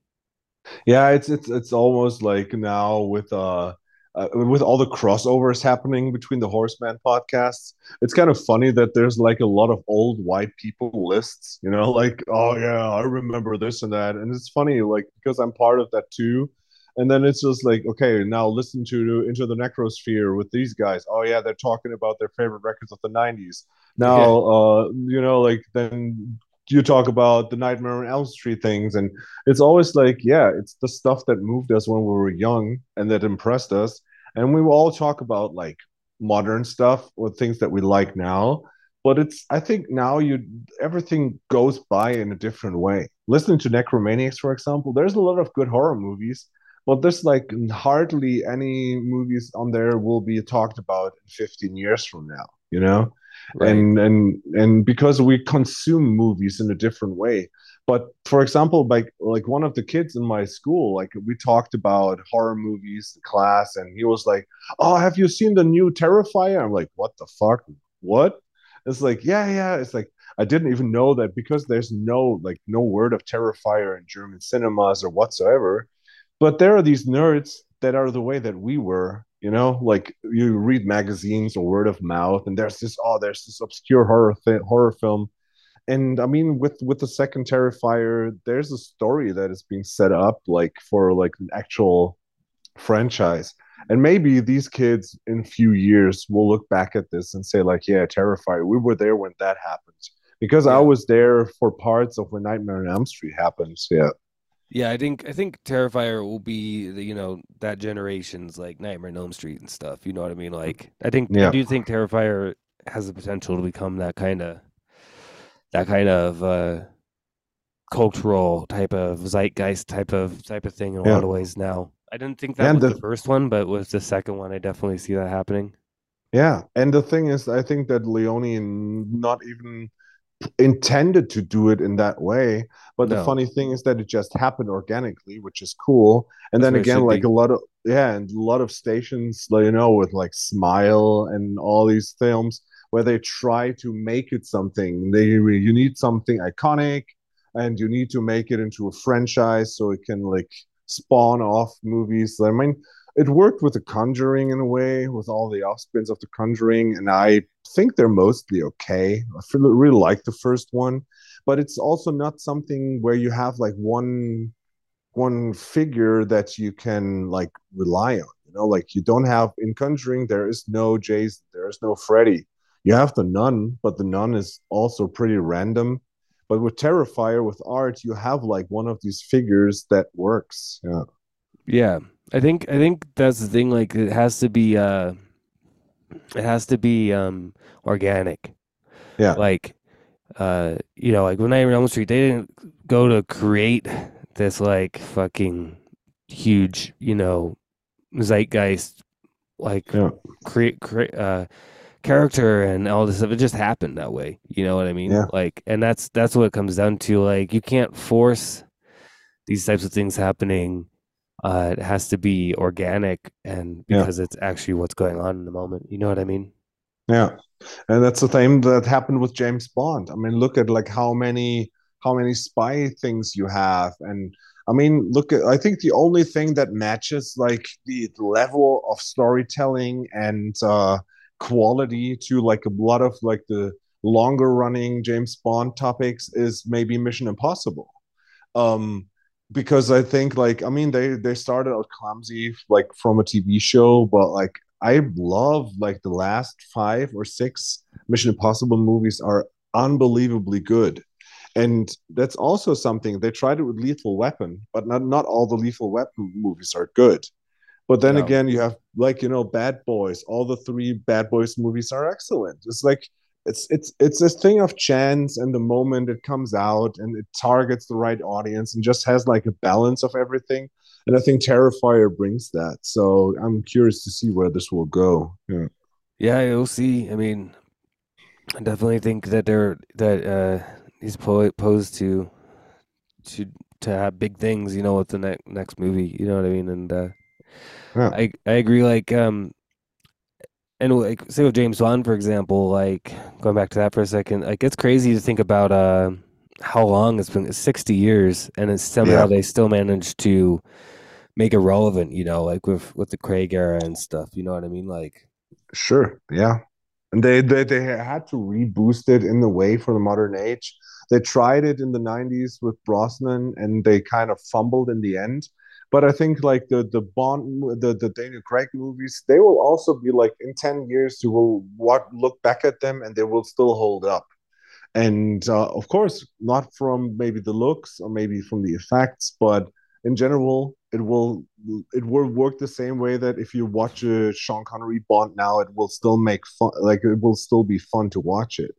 S3: Yeah, it's it's it's almost like now with uh, uh, with all the crossovers happening between the Horseman podcasts, it's kind of funny that there's like a lot of old white people lists. You know, like oh yeah, I remember this and that, and it's funny like because I'm part of that too and then it's just like okay now listen to into the necrosphere with these guys oh yeah they're talking about their favorite records of the 90s now yeah. uh you know like then you talk about the nightmare on elm street things and it's always like yeah it's the stuff that moved us when we were young and that impressed us. And we will all talk about like modern stuff or things that we like now but it's i think now you everything goes by in a different way. Listening to necromaniacs for example there's a lot of good horror movies but there's like hardly any movies on there will be talked about in 15 years from now you know right. and and and because we consume movies in a different way. But for example like like one of the kids in my school like we talked about horror movies in class and he was like oh have you seen the new terrifier? I'm like what the fuck? What? It's like yeah yeah. It's like i didn't even know that because there's no like no word of terrifier in german cinemas or whatsoever. But there are these nerds that are the way that we were you know like you read magazines or word of mouth and there's this oh there's this obscure horror th- horror film. And i mean with with the second terrifier there's a story that is being set up like for like an actual franchise. And maybe these kids in a few years will look back at this and say like yeah terrifier we were there when that happened. Because yeah. i was there for parts of when nightmare on elm street happens yeah
S2: yeah, I think I think Terrifier will be the you know that generation's like Nightmare on Elm Street and stuff. You know what I mean? Like I think yeah. I do think Terrifier has the potential to become that kind of that kind of uh cultural type of zeitgeist type of type of thing in a yeah. lot of ways now. I didn't think that and was the, the first one, but with the second one, I definitely see that happening.
S3: Yeah, and the thing is, I think that Leone not even intended to do it in that way but no. the funny thing is that it just happened organically which is cool and That's then again like be. a lot of yeah and a lot of stations you know with like smile and all these films where they try to make it something they you need something iconic and you need to make it into a franchise so it can like spawn off movies i mean it worked with the Conjuring in a way, with all the offspins of the Conjuring, and I think they're mostly okay. I really like the first one, but it's also not something where you have like one one figure that you can like rely on. You know, like you don't have in Conjuring, there is no Jason, there is no Freddy. You have the nun, but the nun is also pretty random. But with Terrifier, with art, you have like one of these figures that works. Yeah.
S2: Yeah, I think I think that's the thing. Like it has to be uh, it has to be um organic.
S3: Yeah.
S2: Like, uh, you know, like when I on Elm Street, they didn't go to create this like fucking huge, you know, zeitgeist, like yeah. create create uh character and all this stuff. It just happened that way. You know what I mean?
S3: Yeah.
S2: Like, and that's that's what it comes down to. Like, you can't force these types of things happening uh, it has to be organic and because yeah. it's actually what's going on in the moment. You know what I mean?
S3: Yeah, and that's the thing that happened with James Bond. I mean, look at like how many how many spy things you have, and I mean, look at I think the only thing that matches like the level of storytelling and uh quality to like a lot of like the longer running James Bond topics is maybe Mission Impossible. Um because I think like I mean they they started out clumsy like from a TV show, but like I love like the last five or six Mission Impossible movies are unbelievably good. And that's also something they tried it with Lethal Weapon, but not not all the Lethal Weapon movies are good. But then
S2: Yeah.
S3: again, you have like you know Bad Boys. All the three Bad Boys movies are excellent. It's like it's it's it's this thing of chance and the moment it comes out and it targets the right audience and just has like a balance of everything. And I think Terrifier brings that. So I'm curious to see where this will go. Yeah.
S2: Yeah, you'll see. I mean, I definitely think that they're that uh he's po- posed to to to have big things, you know, with the ne- next movie. You know what I mean? And uh,
S3: Yeah.
S2: I I agree. Like um, and like say with James Bond, for example, like going back to that for a second, like it's crazy to think about uh how long it's been sixty years, and it's somehow
S3: Yeah.
S2: they still managed to make it relevant. You know, like with with the Craig era and stuff. You know what I mean? Like.
S3: Sure, yeah. And they, they they had to reboost it in the way for the modern age. They tried it in the 90s with Brosnan and they kind of fumbled in the end. But I think like the the Bond the the Daniel Craig movies, they will also be like in 10 years you will what look back at them and they will still hold up. And uh, of course, not from maybe the looks or maybe from the effects, but in general, it will it will work the same way that if you watch a Sean Connery Bond now, it will still make fun. Like it will still be fun to watch it.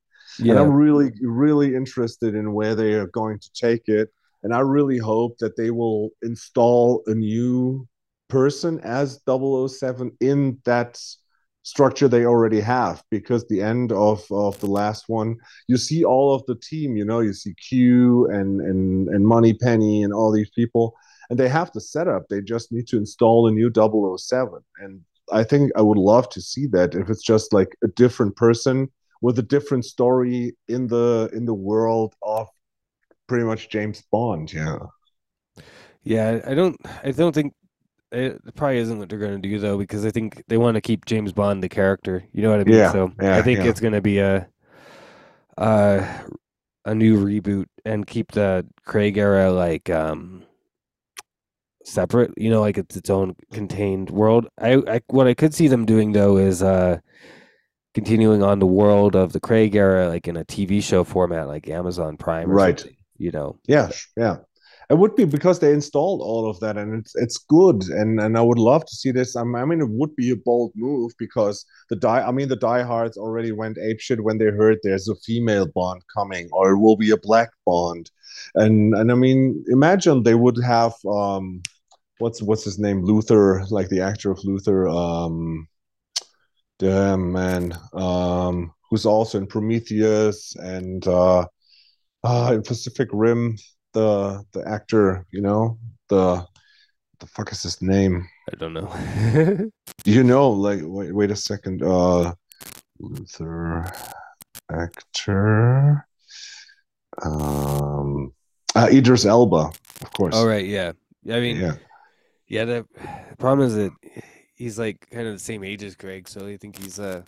S3: And I'm really really interested in where they are going to take it. And I really hope that they will install a new person as 007 in that structure they already have because the end of of the last one you see all of the team you know you see q and and and Moneypenny and all these people and they have the setup. They just need to install a new 007 and i think i would love to see that if it's just like a different person with a different story in the in the world of pretty much james bond yeah
S2: Yeah, I don't. I don't think it probably isn't what they're going to do though, because I think they want to keep James Bond the character. You know what I mean?
S3: Yeah,
S2: So
S3: yeah,
S2: I think
S3: yeah.
S2: it's going to be a, uh, a new reboot and keep the Craig era like um separate. You know, like it's its own contained world. I, I what I could see them doing though is uh continuing on the world of the Craig era, like in a TV show format, like Amazon Prime, or
S3: Right.
S2: something, You know.
S3: Yeah, yeah. It would be because they installed all of that, and it's it's good, and and I would love to see this. I mean, it would be a bold move because the die. I mean, the diehards already went apeshit when they heard there's a female Bond coming, or it will be a black Bond, and and I mean, imagine they would have um, what's what's his name, Luther, like the actor of Luther, um, damn man, um, who's also in Prometheus and uh, uh, in Pacific Rim the the actor, you know, the the fuck is his name?
S2: I don't know.
S3: You know, like wait wait a second. Uh Luther actor. Um uh, Idris Elba, of course.
S2: All right, yeah. I mean,
S3: Yeah.
S2: yeah. The problem is that he's like kind of the same age as Craig, so I think he's uh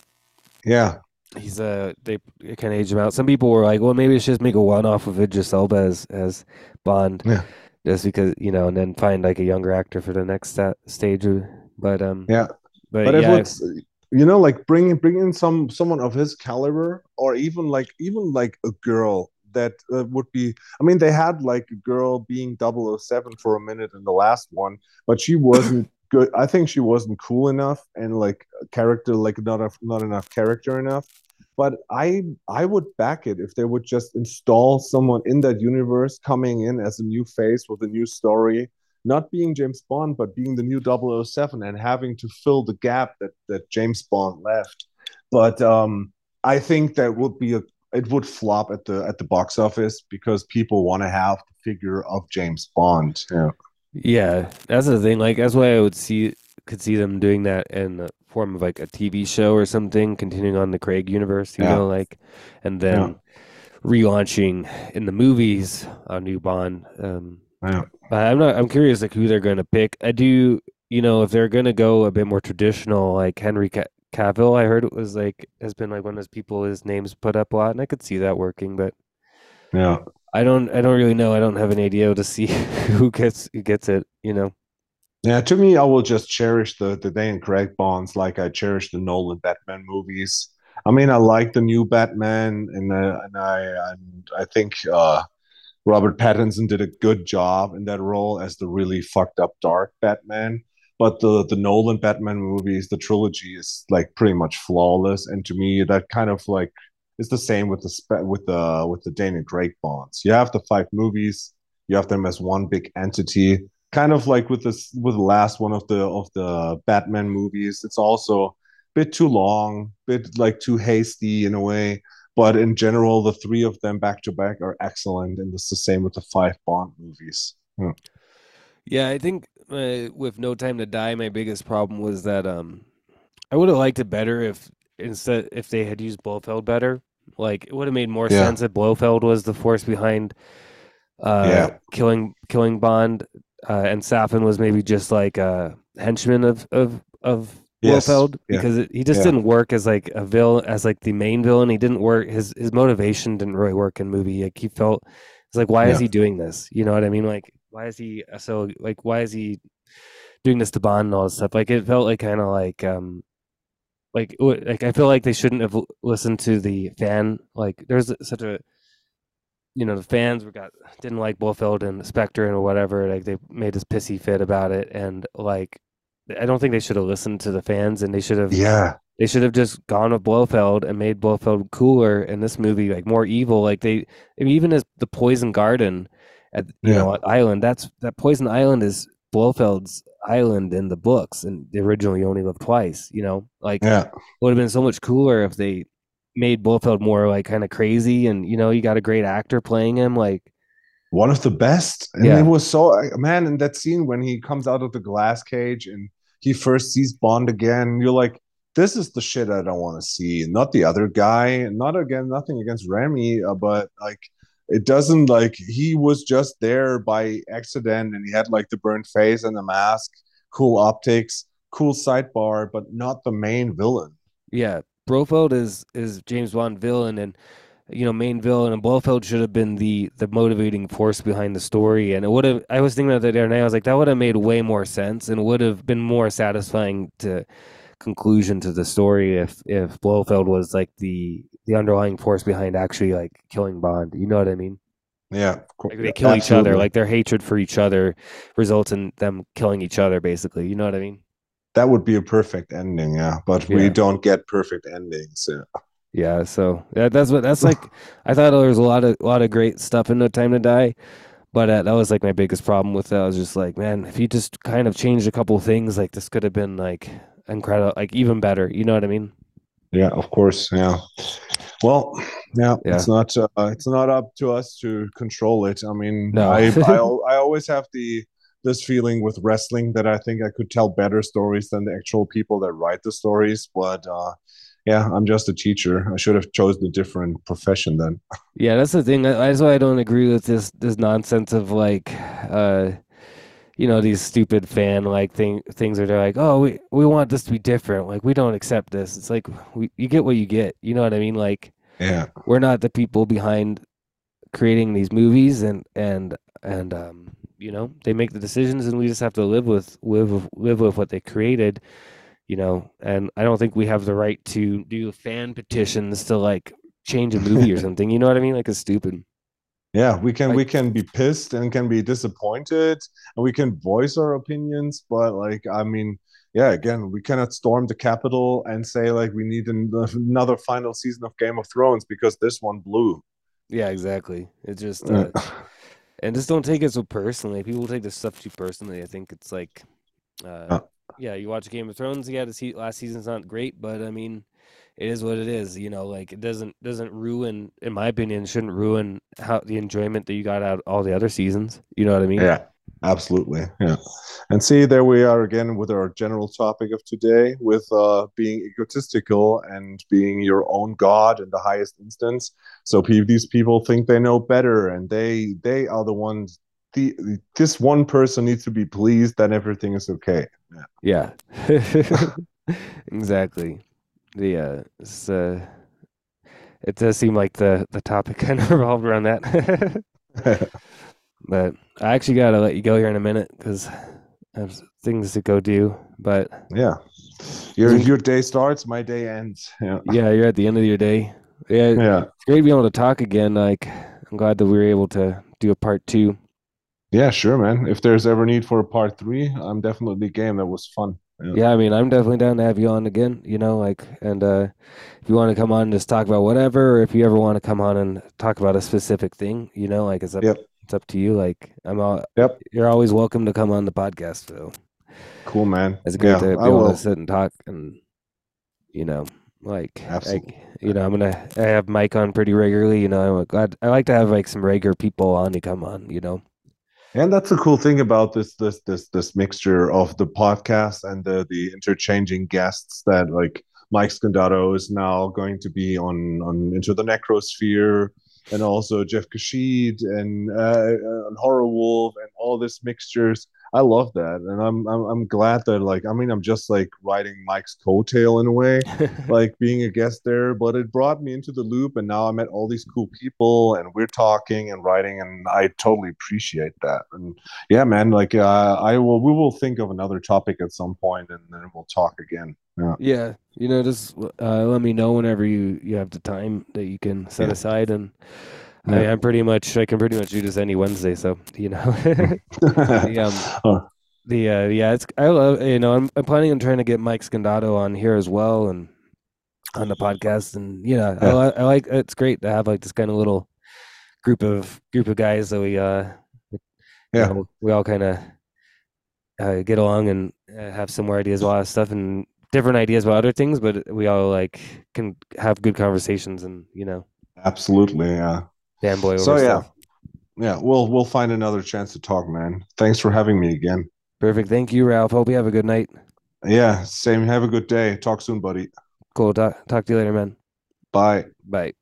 S3: Yeah.
S2: He's uh they of age him out. Some people were like, well, maybe it's just make a one off of Idris Elba as as Bond,
S3: Yeah.
S2: just because you know, and then find like a younger actor for the next sta- stage. But um,
S3: Yeah.
S2: but,
S3: But if
S2: yeah,
S3: it's you know, like bring bring in some someone of his caliber, or even like even like a girl that uh, would be. I mean, they had like a girl being 007 for a minute in the last one, but she wasn't good. I think she wasn't cool enough and like character, like not enough, not enough character enough. But I I would back it if they would just install someone in that universe coming in as a new face with a new story not being James Bond, but being the new 007 and having to fill the gap that, that James Bond left. But um, I think that would be a it would flop at the at the box office because people want to have the figure of James Bond. Yeah.
S2: Yeah, that's the thing. Like that's why I would see could see them doing that in the form of like a TV show or something, continuing on the Craig universe. You
S3: Yeah.
S2: know, like and then relaunching in the movies a new Bond. Um,
S3: Yeah.
S2: But I'm not. I'm curious like who they're going to pick. I do. You know, if they're going to go a bit more traditional, like Henry Ca- Cavill, I heard it was like has been like one of those people his name's put up a lot, and I could see that working. But
S3: Yeah.
S2: I don't. I don't really know. I don't have an idea to see who gets who gets it. You know.
S3: Yeah, to me, I will just cherish the the Dan Craig Bonds like I cherish the Nolan Batman movies. I mean, I like the new Batman, and uh, and I and I think uh, Robert Pattinson did a good job in that role as the really fucked up dark Batman. But the the Nolan Batman movies, the trilogy is like pretty much flawless, and to me, that kind of like is the same with the with the with the Daniel Craig Bonds. You have the five movies, you have them as one big entity, kind of like with this with the last one of the of the Batman movies. It's also a bit too long, bit like too hasty in a way. But in general, the three of them back to back are excellent, and it's the same with the five Bond movies. Yeah.
S2: Yeah, I think uh, with No Time to Die, my biggest problem was that um, I would have liked it better if instead if they had used Blofeld better. Like it would have made more
S3: Yeah.
S2: sense if Blofeld was the force behind uh,
S3: Yeah.
S2: killing killing Bond, uh, and Safin was maybe just like a henchman of of of
S3: Yes.
S2: Blofeld
S3: Yeah.
S2: because it, he just
S3: Yeah.
S2: didn't work as like a villain as like the main villain. He didn't work his his motivation didn't really work in movie. Like he felt it's like why is he doing this? You know what I mean? Like why is he so like why is he doing this to Bond and all this stuff? Like it felt like kind of like um like like I feel like they shouldn't have listened to the fan. Like there's such a you know the fans were got didn't like Blofeld and Spectre and whatever. Like they made this pissy fit about it, and like I don't think they should have listened to the fans, and they should have
S3: Yeah,
S2: they should have just gone with Blofeld and made Blofeld cooler in this movie, like more evil. Like they, I mean, even as the Poison Garden at you
S3: Yeah.
S2: know at Island, that's that Poison Island is Blofeld's island in the books, and the original only lived twice. You know, like
S3: yeah,
S2: it would have been so much cooler if they made Blofeld more like kind of crazy, and you know, you got a great actor playing him, like
S3: one of the best. And
S2: Yeah.
S3: it was so man in that scene when he comes out of the glass cage and he first sees Bond again. You're like, this is the shit I don't want to see, not the other guy. Not again, nothing against Rami, uh, but like. It doesn't like he was just there by accident and he had like the burnt face and the mask, cool optics, cool sidebar, but not the main villain.
S2: Yeah, Blofeld is is James Bond villain, and you know main villain, and Blofeld should have been the the motivating force behind the story. And it would have. I was thinking about that the other night. I was like, that would have made way more sense, and would have been more satisfying to conclusion to the story if if Blofeld was like the the underlying force behind actually like killing Bond. You know what I mean?
S3: Yeah, of course.
S2: Like they kill each other. Like their hatred for each other results in them killing each other. Basically, you know what I mean?
S3: that would be a perfect ending, yeah. But we don't get perfect endings. Yeah.
S2: Yeah, so that, that's what that's like. I thought there was a lot of a lot of great stuff in No Time to Die, but uh, that was like my biggest problem with it. I was just like, man, if you just kind of changed a couple things, like this could have been like incredible, like even better. You know what I mean?
S3: Yeah, of course. Yeah. Well, yeah,
S2: Yeah.
S3: it's not uh, it's not up to us to control it. I mean,
S2: No.
S3: I, I I always have the this feeling with wrestling that I think I could tell better stories than the actual people that write the stories. But uh, yeah, I'm just a teacher. I should have chosen a different profession then.
S2: Yeah, that's the thing. That's why I don't agree with this this nonsense of like, uh, you know, these stupid fan like thing things where they're like, oh, we we want this to be different. Like we don't accept this. It's like we you get what you get. You know what I mean? Like.
S3: Yeah.
S2: we're not the people behind creating these movies and and and um you know they make the decisions and we just have to live with live with, live with what they created you know and i don't think we have the right to do fan petitions to like change a movie or something you know what i mean like it's stupid
S3: Yeah, we can
S2: Like-
S3: we can be pissed and can be disappointed and we can voice our opinions, but like I mean, yeah, again, we cannot storm the Capitol and say like we need an, another final season of Game of Thrones because this one blew.
S2: yeah exactly it just uh, and just don't take it so personally people take this stuff too personally i think it's like uh
S3: Yeah.
S2: yeah you watch game of thrones yeah the last season's not great but i mean it is what it is you know like it doesn't doesn't ruin in my opinion shouldn't ruin how the enjoyment that you got out all the other seasons you know what i mean
S3: Yeah, absolutely. Yeah. And see, there we are again with our general topic of today with uh, being egotistical and being your own god in the highest instance. So these people think they know better and they they are the ones the this one person needs to be pleased, then everything is okay.
S2: Yeah. exactly. The uh, it's, uh, it does seem like the the topic kind of revolved around that. but I actually gotta let you go here in a minute because I have things to go do. But
S3: yeah, your your day starts, my day ends. Yeah,
S2: yeah, you're at the end of your day. Yeah,
S3: yeah.
S2: It's great being able to talk again. Like, I'm glad that we were able to do a part two.
S3: Yeah, sure, man. If there's ever need for a part three, I'm definitely game. That was fun.
S2: Yeah. yeah. I mean, I'm definitely down to have you on again. You know, like, and uh, if you want to come on and just talk about whatever, or if you ever want to come on and talk about a specific thing, you know, like it's up,
S3: yep.
S2: it's up to you. Like, I'm all,
S3: yep.
S2: You're always welcome to come on the podcast. So
S3: cool, man.
S2: It's great yeah, to be I able will. to sit and talk, and you know, like,
S3: Absolutely.
S2: Like, you know, I'm gonna I have Mike on pretty regularly. You know, I'm glad I like to have like some regular people on to come on. You know.
S3: And that's the cool thing about this this this this mixture of the podcast and the the interchanging guests that like Mike Scandato is now going to be on on Into the Necrosphere and also Jeff Kashid and uh, and Horror Wolf and all this mixtures I love that, and I'm, I'm I'm glad that like I mean I'm just like riding Mike's coattail in a way, like being a guest there. But it brought me into the loop, and now I met all these cool people, and we're talking and writing, and I totally appreciate that. And yeah, man, like uh, I will we will think of another topic at some point, and then we'll talk again. Yeah,
S2: yeah you know, just uh, let me know whenever you you have the time that you can set yeah. aside and. I am pretty much I can pretty much do this any Wednesday, so you know. the, um, oh. the uh, yeah, it's I love you know I'm, I'm planning on trying to get Mike Scandato on here as well and on the podcast, and you know yeah. I, I like it's great to have like this kind of little group of group of guys that we uh
S3: yeah
S2: know, we all kind of uh, get along and uh, have similar ideas about stuff and different ideas about other things, but we all like can have good conversations and you know.
S3: Absolutely, yeah.
S2: Fanboy.
S3: So yeah, stuff. yeah, we'll we'll find another chance to talk, man. Thanks for having me again.
S2: Perfect. Thank you, Ralph. Hope you have a good night.
S3: Yeah, same. Have a good day. Talk soon, buddy.
S2: Cool. Talk, talk to you later, man.
S3: Bye.
S2: Bye.